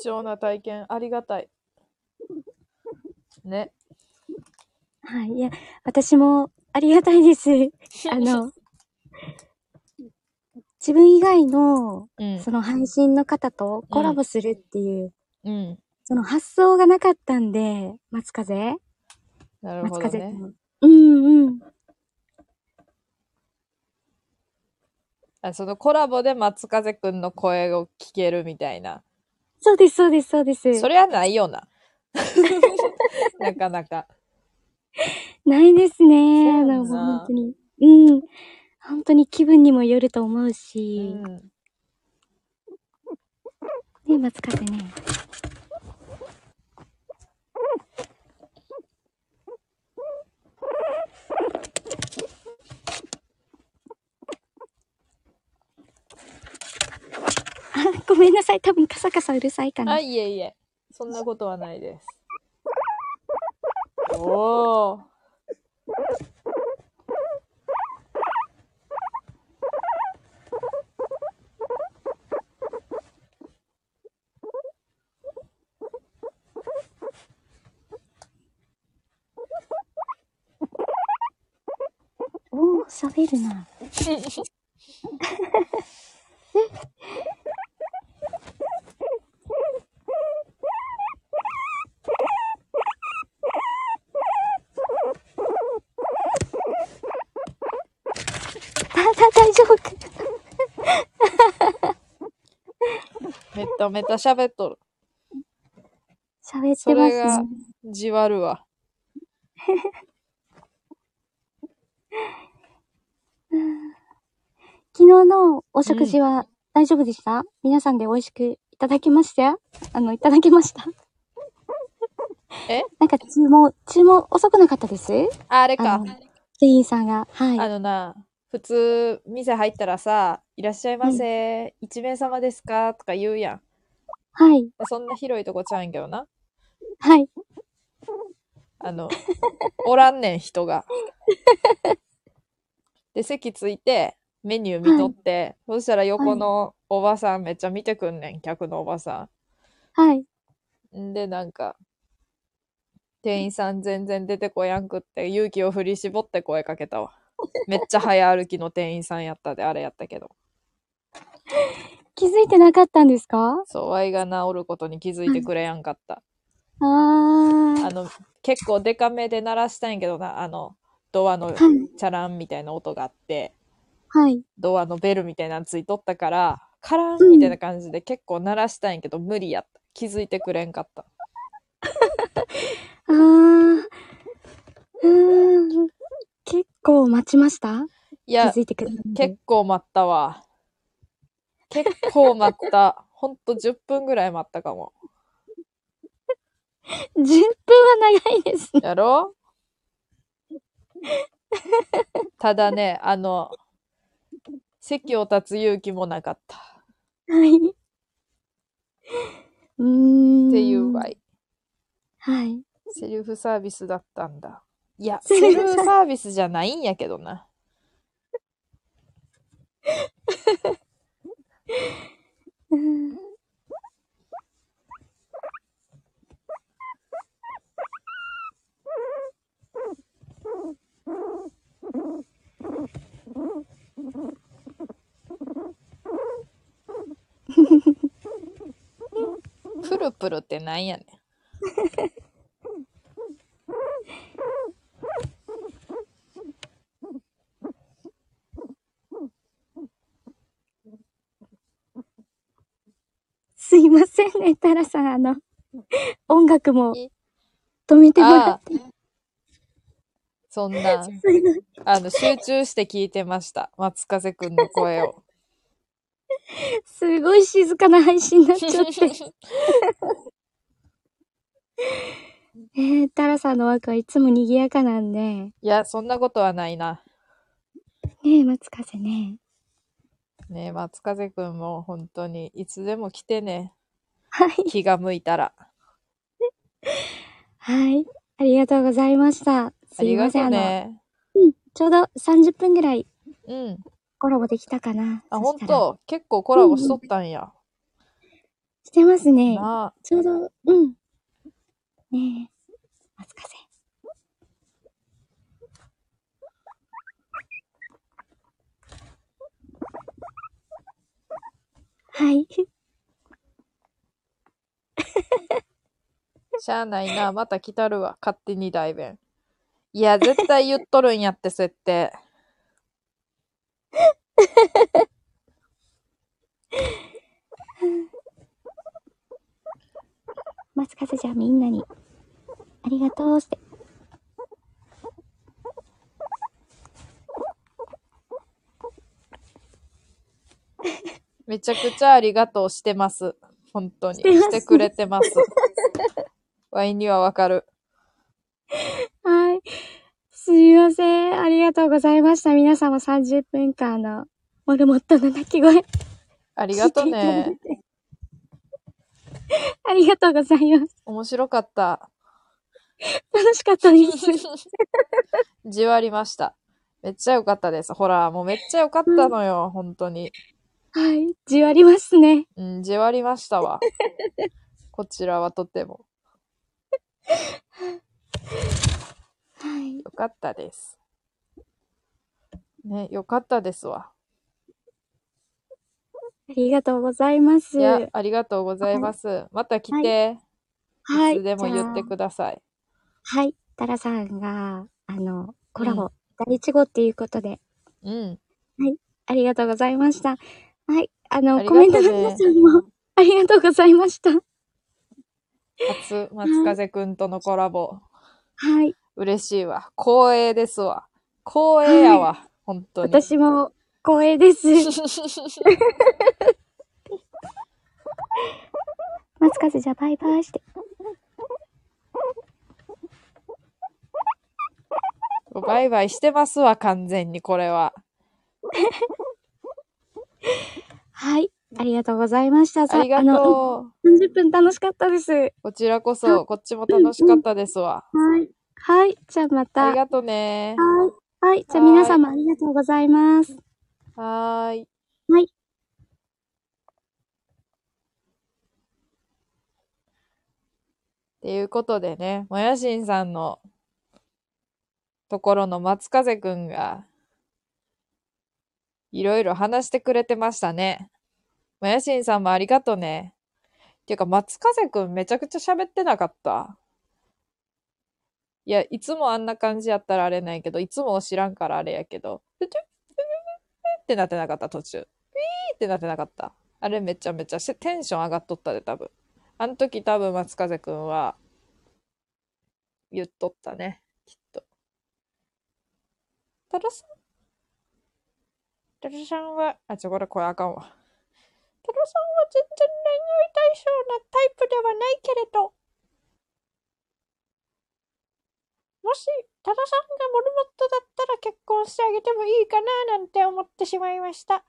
貴重な体験、ありがたい。ね。はい。いや、私もありがたいです。あの、自分以外の、うん。その配信の方とコラボするっていう、うん。その発想がなかったんで、松風なるほどね。松風君。うんうん。あそのコラボで松風くんの声を聞けるみたいな。そうです、そうです、そうです。それはないよな。なかなか。ないですね。そうやんなあの、もう本当に。うん。本当に気分にもよると思ううし。ん。松風ね。あ、ごめんなさい。多分カサカサうるさいかな。あ、いえいえ。そんなことはないです。おー。おー、喋るな。ただ大丈夫かめっためた喋っとる。喋ってそれがますね。じわるわ。昨日のお食事は大丈夫でした、皆さんで美味しくいただきましたよあの、いただきました？え？なんか注文、注文遅くなかったです？ああれか。店員さんが。はい。あのな、普通、店入ったらさ、いらっしゃいませ、一名様ですか？とか言うやん。はい。そんな広いとこちゃうんけどな。はい。あの、おらんねん、人が。で、席ついて、メニュー見とって、そしたら横のおばさんめっちゃ見てくんねん、客のおばさはい。ん。んで、なんか、店員さん全然出てこやんくって、勇気を振り絞って声かけたわ。めっちゃ早歩きの店員さんやったで、あれやったけど。気づいてなかったんですか？そう、ワイが治ることに気づいてくれやんかった。あー。あの、結構デカめで鳴らしたんやけどな、あの、ドアのはい。チャランみたいな音があって、はい。ドアのベルみたいなのついとったから、カラうんンみたいな感じで結構鳴らしたんやけど、無理やった。気づいてくれんかった。あー。うーん。結構待ちました？気いやづ、いてくれ結構待ったわ。結構待った。ほんと10分ぐらい待ったかも。10分は長いですね。やろ？ただね、あの、席を立つ勇気もなかった。はい。うーん。っていう場合。はい。セルフサービスだったんだ。いや、セセルフフサービスじゃないんやけどな。う んプルプルってなんやねん。すいませんね、タラさん。あの、音楽もい止めてもらって。、そんな、あの、集中して聞いてました。松風くんの声を。すごい静かな配信になっちゃって。えー、タラさんの枠はいつも賑やかなんで。ねいや、そんなことはないな。え、松風ね。ねえ、松風くんも本当にいつでも来てね。はい。気が向いたら。はい。ありがとうございました。あすいません。りがね。うん、ちょうど30分ぐらいうん。コラボできたかな。あ、ほんと結構コラボしとったんや。してますね。なちょうど、うん。ねえ、松風。はい。しゃあないな。また来たるわ。勝手に代弁。いや、絶対言っとるんやって、設定。松風じゃあみんなに、ありがとうって。めちゃくちゃありがとうしてます。本当に。してくれてます。ワインにはわかる。はい。すみません。ありがとうございました。皆様30分間のモルモットの鳴き声。ありがとうね。て。ありがとうございます。面白かった。楽しかったです。じわりました。めっちゃ良かったです。ほら、もうめっちゃ良かったのよ、本当に。はい。じわりますね。うん、じわりましたわ。こちらはとても。はい。よかったです。ね、よかったですわ。ありがとうございます。いや、ありがとうございます。また来て、はいいつでも言ってください。はい。タラさんが、あの、コラうボ、第一号っていうことで、うん。ありがとうございました。はい。あの、ありがとうねコメントの皆さんも、ありがとうございました。初、松風くんとのコラボ。はい。嬉しいわ。光栄ですわ。光栄やわ。本当に。私も光栄です。松風じゃあバイバイして。バイバイしてますわ、完全に、これは。はい。ありがとうございました。さありがとう。30分楽しかったです。はこちらこそ、こっちも楽しかったですわ。い。はい。じゃあまた。はい。ありがとうね。はい。じゃあはい皆様ありがとうございます。はーい。はい。っていうことでね、もやしんさんのところの松風くんが、いろいろ話してくれてましたね。もやしんさんもありがとね。ていうか、松風くんめちゃくちゃ喋ってなかった？いや、いつもあんな感じやったらあれないけど、いつも知らんからあれやけど、ってなってなかった、途中。ピーってなってなかった。あれめちゃめちゃテンション上がっとったで、多分。あの時多分松風くんは言っとったね、きっと。多田さん多田さんは、あ、ちょ、これ声あかんわ。多田さんは全然恋愛対象なタイプではないけれど、もし、多田さんがモルモットだったら結婚してあげてもいいかななんて思ってしまいました。っ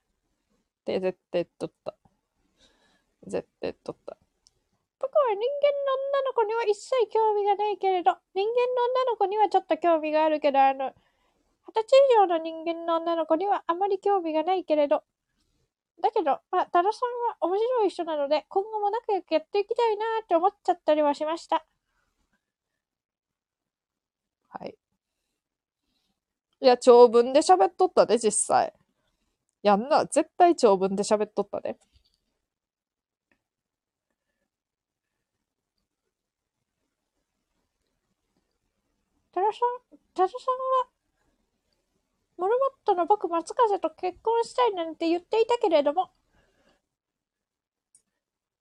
て絶対言った。絶対言っとった。僕は人間の女の子には一切興味がないけれど、人間の女の子にはちょっと興味があるけど、あの、二十歳以上の人間の女の子にはあまり興味がないけれど、だけど、まあ、多田さんは面白い人なので、今後も仲良くやっていきたいなーって思っちゃったりはしました。はい。いや、長文で喋っとったで、実際。やんな、絶対長文で喋っとったで。多田さん、多田さんは、モルモットの僕、松風と結婚したいなんて言っていたけれども、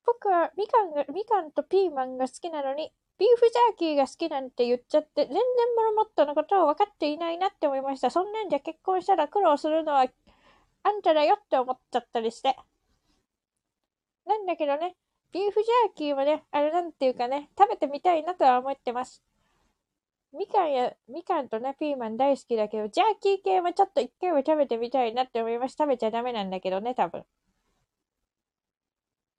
僕はみかんが、みかんとピーマンが好きなのに、ビーフジャーキーが好きなんて言っちゃって、全然モルモットのことを分かっていないなって思いました。そんなんじゃ結婚したら苦労するのはあんただよって思っちゃったりして。なんだけどね、ビーフジャーキーもね、あれなんていうかね、食べてみたいなとは思ってます。みかんや、みかんとね、ピーマン大好きだけど、ジャーキー系もちょっと一回は食べてみたいなって思います。食べちゃダメなんだけどね、多分。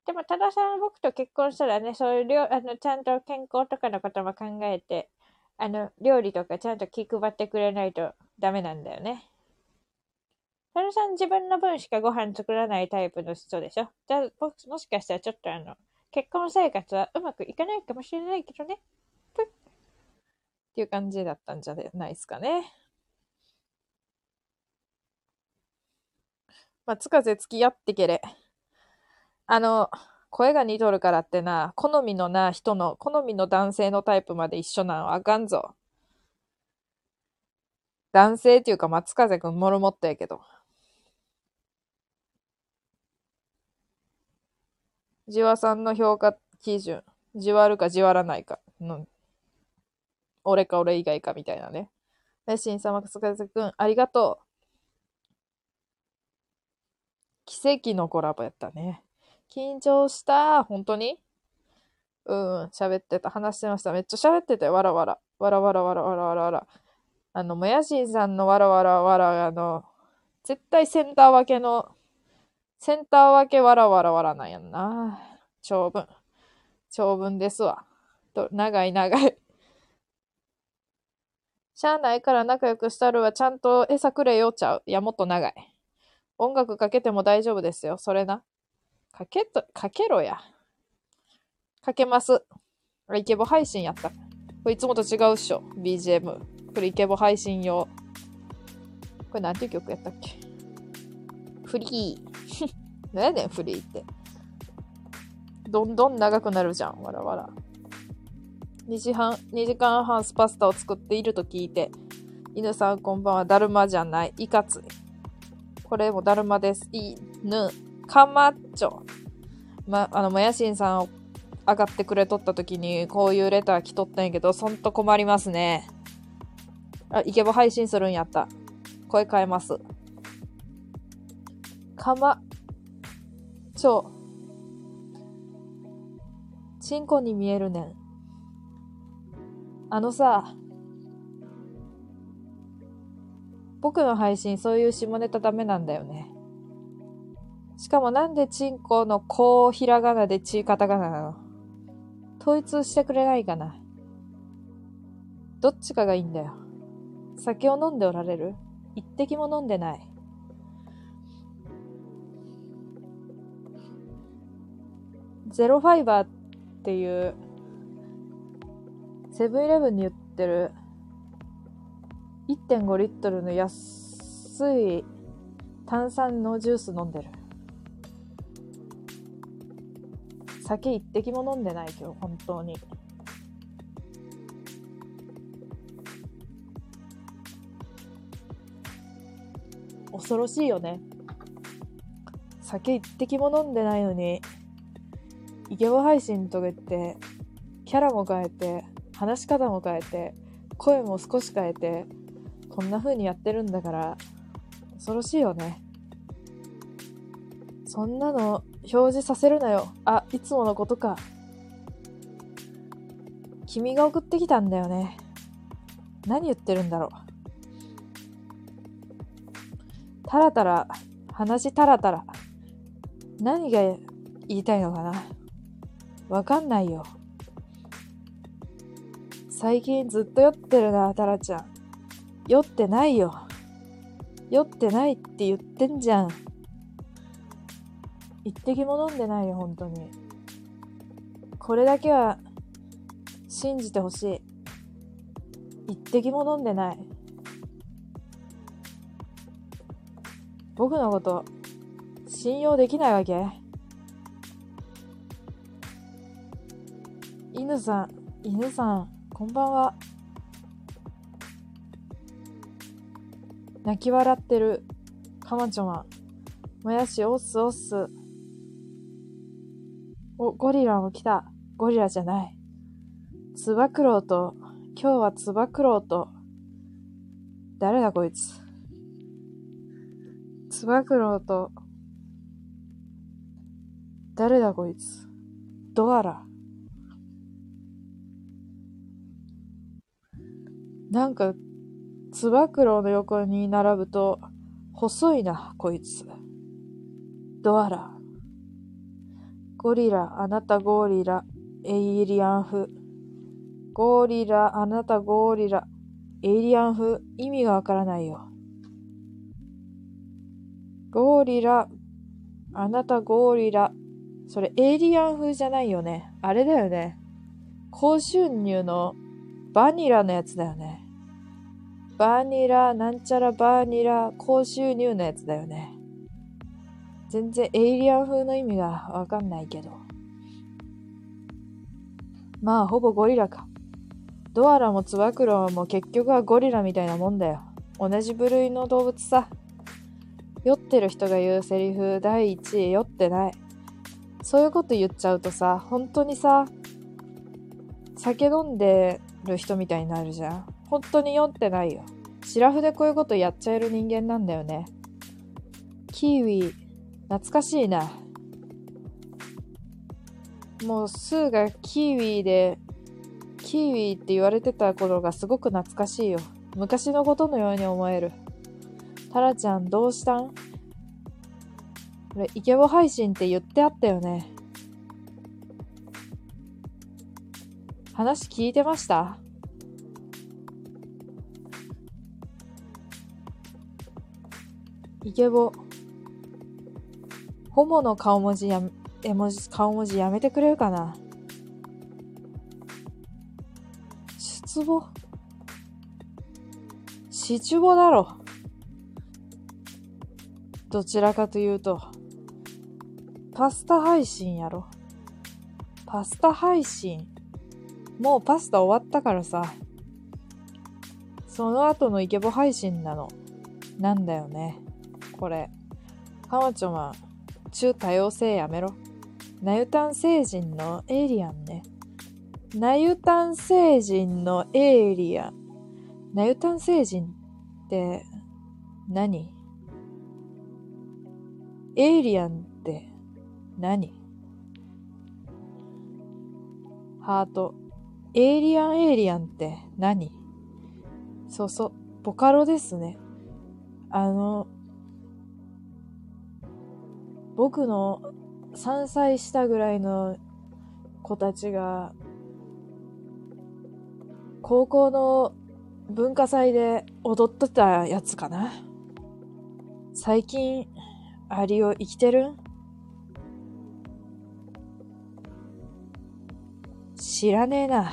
でも、多田さんは僕と結婚したらね、そういう料、あの、ちゃんと健康とかのことも考えて、あの、料理とかちゃんと気配ってくれないとダメなんだよね。多田さん自分の分しかご飯作らないタイプの人でしょ？じゃあ、ももしかしたらちょっとあの、結婚生活はうまくいかないかもしれないけどね。っていう感じだったんじゃないですかね。まあ、つかぜ付き合ってけれ。あの、声が似とるからってな、好みのな、人の、好みの男性のタイプまで一緒なんはあかんぞ。男性っていうか松風くんモルモットやけど。じわさんの評価基準。じわるかじわらないかの、俺か俺以外かみたいなね。レシン様、松風くん、ありがとう。奇跡のコラボやったね。緊張した。本当に?うん、喋ってた。話してました。めっちゃ喋ってたよ。わらわら。わらわらわらわらわらわら。あの、もやしんさんのわらわらわら、あの、絶対センター分けの、センター分けわらわらわらなんやんな。長文。長文ですわ。と長い長い。しゃあないから仲良くしたるはちゃんと餌くれよちゃう。いや、もっと長い。音楽かけても大丈夫ですよ。それな。かけと、かけろや。かけます。あイケボ配信やった。これいつもと違うっしょ。BGM。これイケボ配信用。これなんていう曲やったっけ？フリー。何やねん、フリーって。どんどん長くなるじゃん。わらわら。2時半、2時間半スパスタを作っていると聞いて、犬さんこんばんは、だるまじゃない、いかつい。これもだるまです。いぬ、かまっちょ。ま、あの、もやしんさん上がってくれとった時に、こういうレター来とったんやけど、そんと困りますね。あ、イケボ配信するんやった。声変えます。かま、ちょ。チンコに見えるねん。あのさ、僕の配信そういう下ネタダメなんだよね。しかもなんでチンコのこうひらがなでチーカタカナなの？統一してくれないかな？どっちかがいいんだよ。酒を飲んでおられる？一滴も飲んでない？ゼロファイバーっていうセブンイレブンに売ってる1.5リットルの安い炭酸のジュース飲んでる。酒一滴も飲んでない今日、本当に。恐ろしいよね。酒一滴も飲んでないのに、イケボ配信とか言って、キャラも変えて、話し方も変えて、声も少し変えて、こんな風にやってるんだから、恐ろしいよね。そんなの表示させるなよ。あ、いつものことか。君が送ってきたんだよね。何言ってるんだろう。たらたら、話たらたら。何が言いたいのかな。わかんないよ。最近ずっと酔ってるな、タラちゃん。酔ってないよ。酔ってないって言ってんじゃん。一滴も飲んでないよ、本当に。これだけは信じてほしい。一滴も飲んでない。僕のこと信用できないわけ？犬さん、犬さん、こんばんは。泣き笑ってる。かまちょま。もやし、おっすおっす。お、ゴリラも来た。ゴリラじゃない。つば九郎と、今日はつば九郎と、誰だこいつ。つば九郎と、誰だこいつ。ドアラ。なんか、つば九郎の横に並ぶと、細いな、こいつ。ドアラ。ゴリラ、あなたゴリラ、エイリアン風。ゴリラ、あなたゴリラ、エイリアン風。意味がわからないよ。ゴリラ、あなたゴリラ。それエイリアン風じゃないよね。あれだよね。高収入のバニラのやつだよね。バニラ、なんちゃらバニラ、高収入のやつだよね。全然エイリアン風の意味がわかんないけど。まあ、ほぼゴリラか。ドアラもツバクロも結局はゴリラみたいなもんだよ。同じ部類の動物さ。酔ってる人が言うセリフ第一位酔ってない。そういうこと言っちゃうとさ、本当にさ、酒飲んでる人みたいになるじゃん。本当に酔ってないよ。シラフでこういうことやっちゃえる人間なんだよね。キーウィ、懐かしいな。もうスーがキーウィで、キーウィって言われてた頃がすごく懐かしいよ。昔のことのように思える。タラちゃんどうしたん？これ、イケボ配信って言ってあったよね。話聞いてました？イケボ。ホモの顔文字や、絵文字、顔文字やめてくれるかな？出母シチュボだろ。どちらかというと、パスタ配信やろ。パスタ配信。もうパスタ終わったからさ。その後のイケボ配信なの。なんだよね。これ。カマチョマ、中多様性やめろ。ナユタン星人のエイリアンね。ナユタン星人のエイリアン。ナユタン星人って何？エイリアンって何？ハート。エイリアンエイリアンって何？そうそう、ボカロですね。あの、僕の3歳下ぐらいの子たちが、高校の文化祭で踊ってたやつかな。最近、アリオ生きてる？ん知らねえな。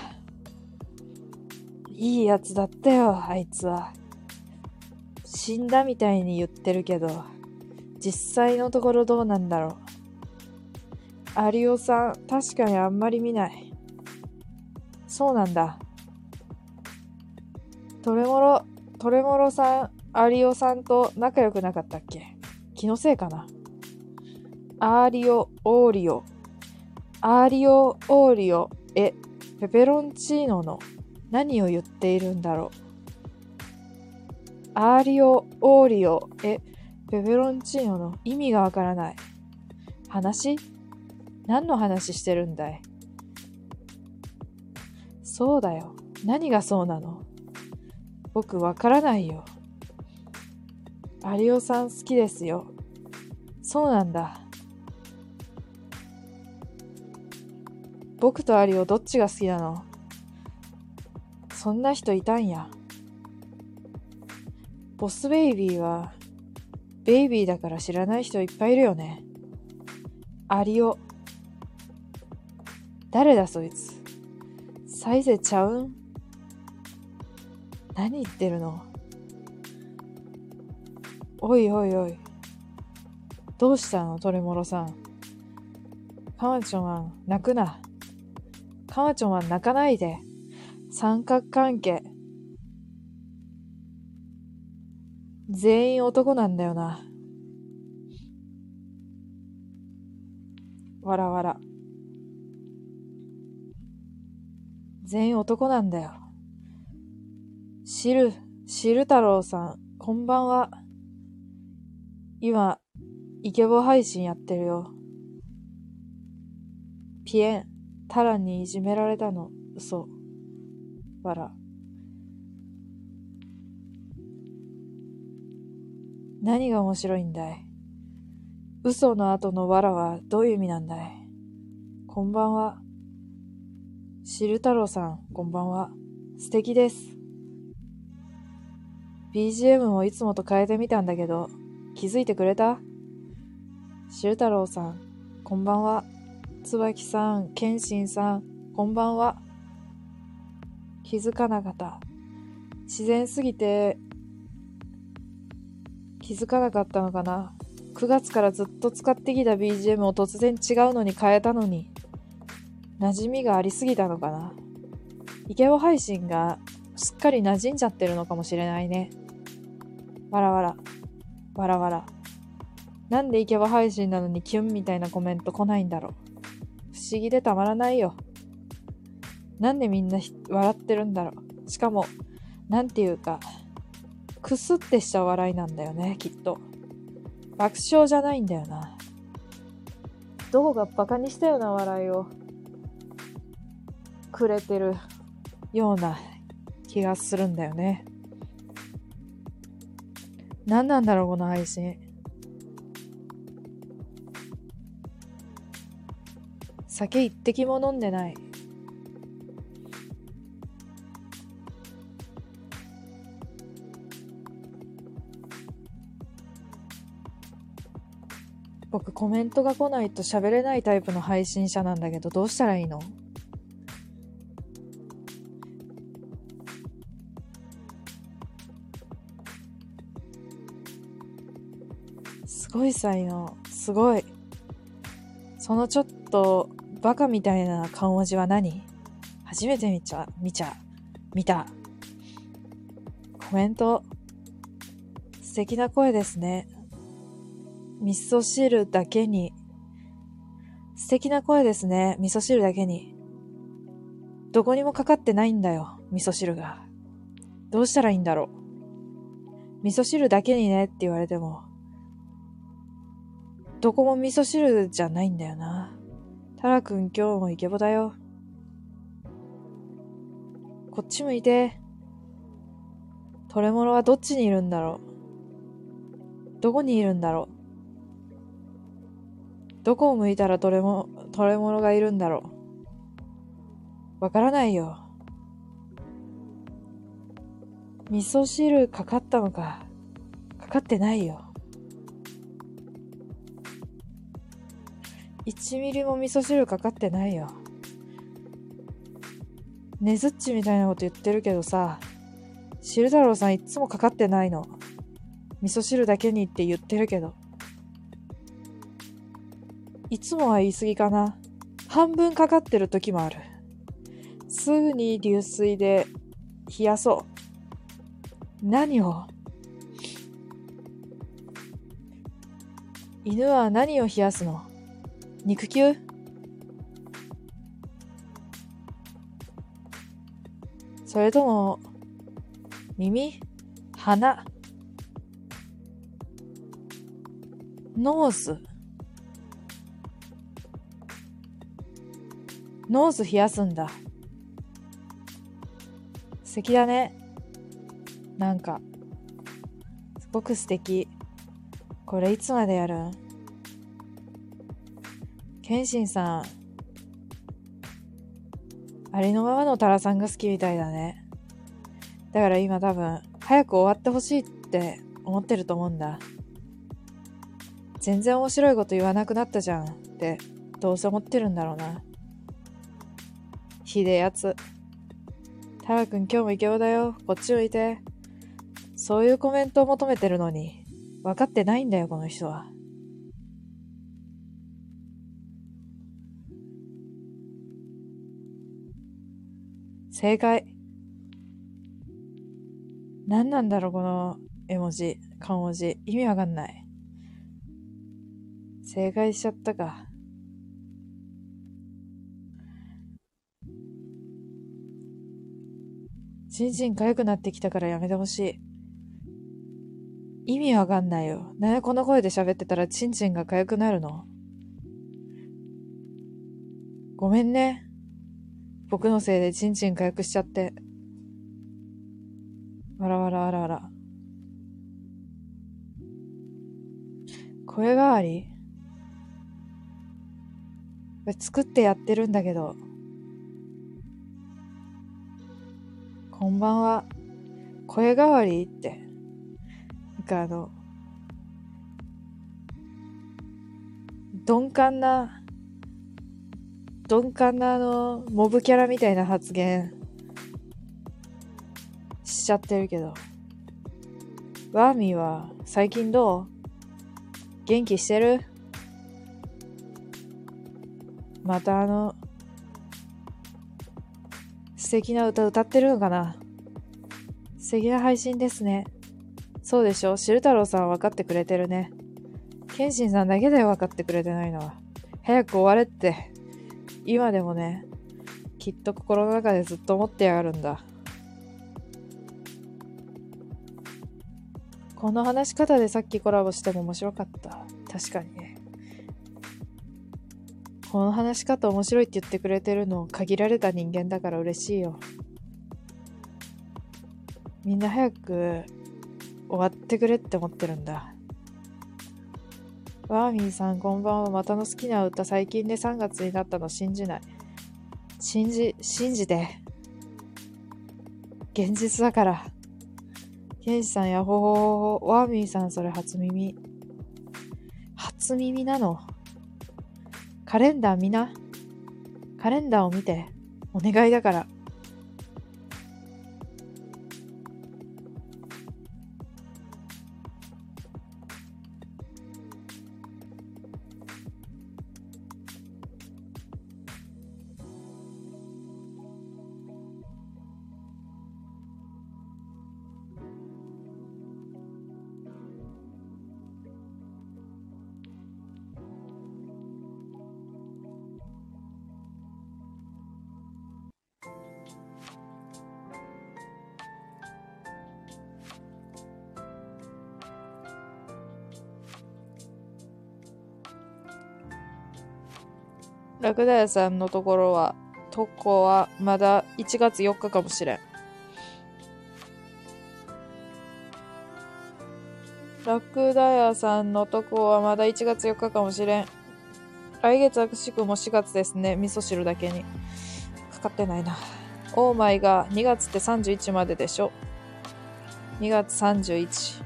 いいやつだったよ、あいつは。死んだみたいに言ってるけど、実際のところどうなんだろう。アリオさん、確かにあんまり見ない。そうなんだ。トレモロ、トレモロさん、アリオさんと仲良くなかったっけ？気のせいかな。アーリオ、オーリオ。アーリオ、オーリオ、え、ペペロンチーノの？何を言っているんだろう。アーリオ、オーリオ、え、ペペロンチーノの意味がわからない。話？何の話してるんだい？そうだよ。何がそうなの？僕わからないよ。アリオさん好きですよ。そうなんだ。僕とアリオどっちが好きなの？そんな人いたんや。ボスベイビーは、ベイビーだから知らない人いっぱいいるよね。アリオ。誰だそいつ。サイゼちゃうん？何言ってるの？おいおいおい。どうしたの？トレモロさん。カマチョマン、泣くな。カマチョマン泣かないで。三角関係。全員男なんだよな。わらわら。全員男なんだよ。しる、しる太郎さん、こんばんは。今、イケボ配信やってるよ。ピエン、タランにいじめられたの、嘘。わら。何が面白いんだい？嘘の後のわらはどういう意味なんだい？こんばんは。しる太郎さん、こんばんは。素敵です。BGM もいつもと変えてみたんだけど、気づいてくれた？しる太郎さん、こんばんは。つばきさん、けんしんさん、こんばんは。気づかなかった。自然すぎて、気づかなかったのかな。9月からずっと使ってきた BGM を突然違うのに変えたのに、馴染みがありすぎたのかな。イケボ配信がすっかり馴染んじゃってるのかもしれないね。わらわら。わらわら。なんでイケボ配信なのにキュンみたいなコメント来ないんだろう。不思議でたまらないよ。なんでみんな笑ってるんだろう。しかも、なんていうか、くすってした笑いなんだよね、きっと。爆笑じゃないんだよな。どこがバカにしたような笑いをくれてるような気がするんだよね。何なんだろう、この配信。酒一滴も飲んでない。僕コメントが来ないと喋れないタイプの配信者なんだけどどうしたらいいの？すごい才能。すごい。そのちょっとバカみたいな顔文字は何？初めて見ちゃ、見ちゃ、見た。コメント。素敵な声ですね。味噌汁だけに。素敵な声ですね。味噌汁だけに。どこにもかかってないんだよ。味噌汁が。どうしたらいいんだろう。味噌汁だけにねって言われても。どこも味噌汁じゃないんだよな。タラくん今日もイケボだよ。こっち向いて。トレモロはどっちにいるんだろう。どこにいるんだろう。どこを向いたらトレモ、トレモロがいるんだろう。わからないよ。味噌汁かかったのか。かかってないよ。1ミリも味噌汁かかってないよ。ねずっちみたいなこと言ってるけどさ、汁太郎さんいっつもかかってないの。味噌汁だけにって言ってるけど。いつもは言い過ぎかな。半分かかってる時もある。すぐに流水で冷やそう。何を？犬は何を冷やすの？肉球？それとも、耳？鼻？ノーズノーズ冷やすんだ。素敵だね。なんか、すごく素敵。これいつまでやるん？謙信さん、ありのままのタラさんが好きみたいだね。だから今多分、早く終わってほしいって思ってると思うんだ。全然面白いこと言わなくなったじゃんって、どうせ思ってるんだろうな。ひでやつ。タラくん今日もイケボだよ。こっち向いて。そういうコメントを求めてるのに、分かってないんだよ、この人は。正解。何なんだろう、この絵文字、顔文字。意味わかんない。正解しちゃったか。ちんちん痒くなってきたからやめてほしい。意味わかんないよ。なんでこの声で喋ってたらちんちんが痒くなるの？ごめんね。僕のせいでちんちん回復しちゃって。わらわらわらわら。声変わり？作ってやってるんだけど。こんばんは。声変わりって。なんかあの、鈍感な鈍感なあの、モブキャラみたいな発言しちゃってるけど。ワーミーは最近どう？元気してる？またあの、素敵な歌歌ってるのかな？素敵な配信ですね。そうでしょ？汁太郎さんは分かってくれてるね。謙信さんだけで分かってくれてないのは。早く終われって。今でもね、きっと心の中でずっと思ってやがるんだ。この話し方でさっきコラボしても面白かった。確かにね。この話し方面白いって言ってくれてるの限られた人間だから嬉しいよ。みんな早く終わってくれって思ってるんだ。ワーミーさんこんばんは。またの好きな歌最近で3月になったの信じない。信じ、信じて。現実だから。ケンジさんやほほほほ。ワーミーさんそれ初耳。初耳なの。カレンダー見な。カレンダーを見て。お願いだから。ラクダ屋さんのところは、とこはまだ1月4日かもしれん。ラクダ屋さんのとこはまだ1月4日かもしれん。来月はくしくも4月ですね。味噌汁だけに。かかってないな。オーマイが2月って31まででしょ。2月31。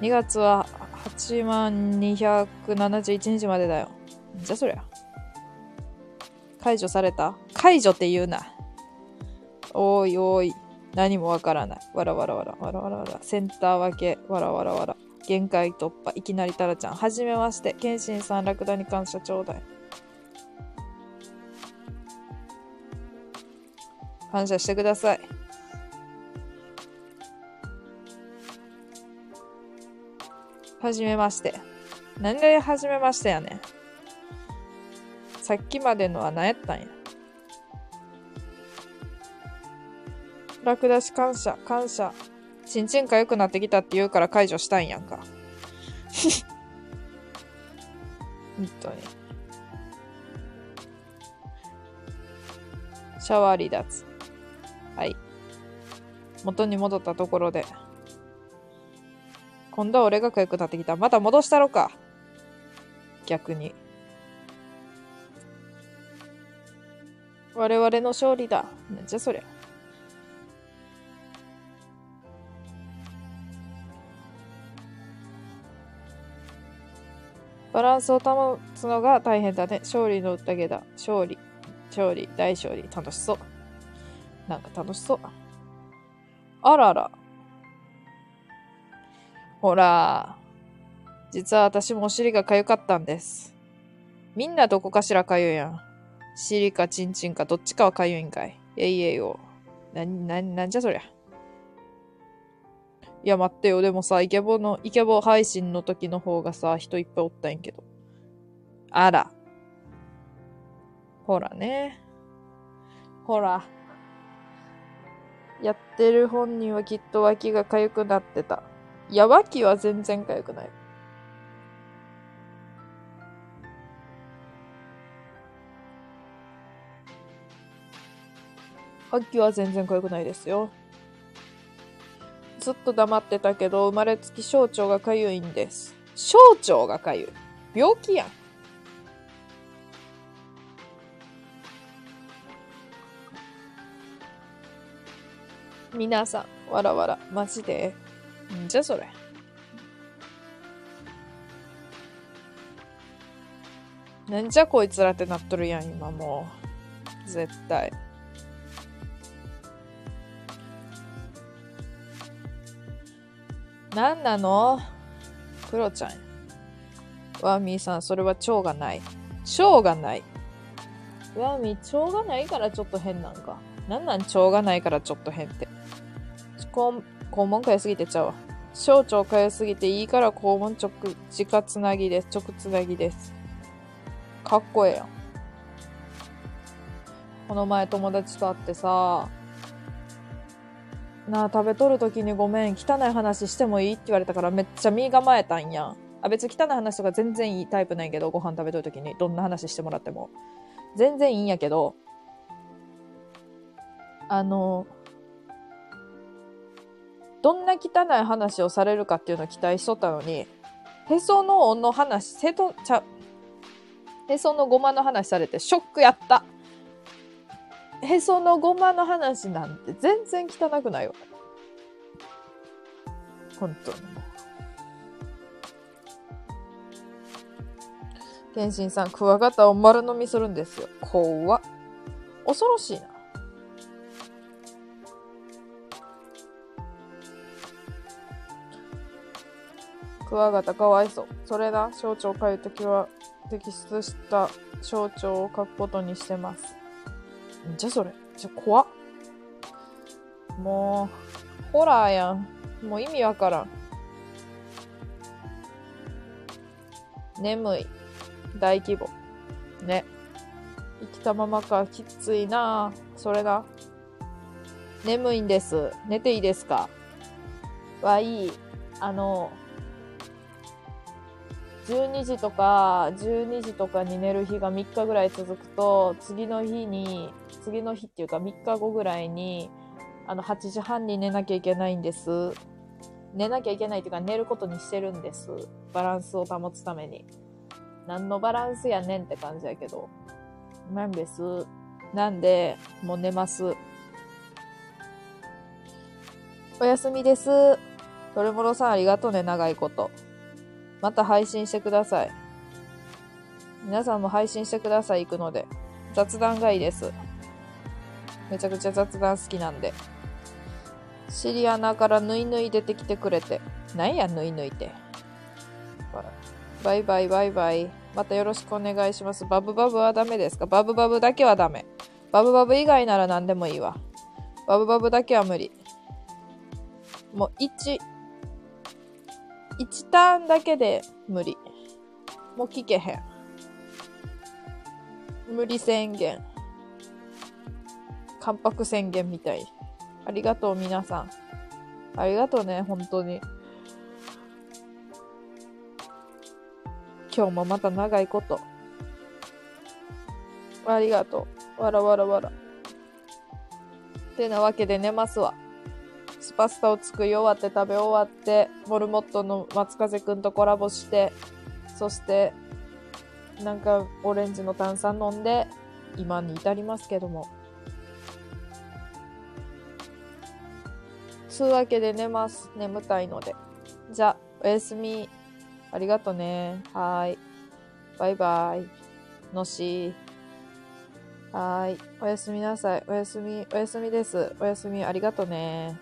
2月は8万271日までだよ。じゃそりゃ。解除された？解除って言うな。おいおい。何もわからない。わらわらわら、わらわらわら。センター分け、わらわらわら。限界突破。いきなりタラちゃん。はじめまして。謙信さん、ラクダに感謝ちょうだい。感謝してください。はじめまして。何がはじめましてやねん。さっきまでのは何やったんや。ラクダし感謝、感謝。ちんちんか良くなってきたって言うから解除したんやんか。本当に。シャワー離脱。はい。元に戻ったところで。今度は俺が痒くなってきた。また戻したろか。逆に。我々の勝利だ。なんじゃそりゃ。バランスを保つのが大変だね。勝利の宴だ。勝利。勝利。大勝利。楽しそう。なんか楽しそう。あらら。ほら。実は私もお尻が痒かったんです。みんなどこかしら痒いやん。尻かチンチンかどっちかはかゆいんかい？えいえいよ。な、な、なんじゃそりゃ？いや待ってよ。でもさ、イケボの、イケボ配信の時の方がさ、人いっぱいおったんやけど。あら。ほらね。ほら。やってる本人はきっと脇が痒くなってた。いや、脇は全然痒くない。秋は全然痒くないですよ。ずっと黙ってたけど、生まれつき小腸が痒いんです。小腸が痒い。病気やん。皆さん、わらわら、マジで？んじゃそれ。なんじゃこいつらってなっとるやん、今もう。絶対。何なの？クロちゃん。ワーミーさん、それは腸がない。腸がない。ワーミー、腸がないからちょっと変なんか。なんなん腸がないからちょっと変って。肛門かゆすぎてちゃうわ。小腸かゆすぎていいから肛門直、直つなぎです。直つなぎです。かっこええやん。この前友達と会ってさ、なあ、食べとるときにごめん、汚い話してもいいって言われたからめっちゃ身構えたんや。あ、別に汚い話とか全然いいタイプなんやけど、ご飯食べとるときにどんな話してもらっても。全然いいんやけど、あの、どんな汚い話をされるかっていうのを期待しとったのに、へその緒の話、へと、ちゃ、へそのごまの話されてショックやった。へそのごまの話なんて全然汚くないよ。本当に。天心さん、クワガタを丸飲みするんですよ。怖っ。恐ろしいな。クワガタかわいそう。それだ、象徴を書いときは、摘出した象徴を書くことにしてます。んじゃそれ。じゃ、怖っ。もう、ホラーやん。もう意味わからん。眠い。大規模。ね。生きたままか、きついなそれだ。眠いんです。寝ていいですか？はいい。あの、12時とか、12時とかに寝る日が3日ぐらい続くと、次の日に、次の日っていうか3日後ぐらいに、あの、8時半に寝なきゃいけないんです。寝なきゃいけないっていうか、寝ることにしてるんです。バランスを保つために。何のバランスやねんって感じやけど。なんです。なんで、もう寝ます。おやすみです。トレモロさんありがとうね、長いこと。また配信してください。皆さんも配信してください、行くので。雑談がいいです。めちゃくちゃ雑談好きなんで。シリアナからぬいぬい出てきてくれて。なんや、ぬいぬいて。バイバイバイバイ。またよろしくお願いします。バブバブはダメですか？バブバブだけはダメ。バブバブ以外なら何でもいいわ。バブバブだけは無理。もう1、1ターンだけで無理。もう聞けへん。無理宣言。関白宣言みたい。ありがとう、皆さん。ありがとうね、本当に。今日もまた長いこと。ありがとう。わらわらわら。てなわけで寝ますわ。スパスタを作り終わって食べ終わって、モルモットの松風くんとコラボして、そして、なんかオレンジの炭酸飲んで、今に至りますけども。つうわけで寝ます。眠たいので。じゃあ、おやすみ。ありがとね。はい。バイバイ。のしー。はーい。おやすみなさい。おやすみ、おやすみです。おやすみ、ありがとね。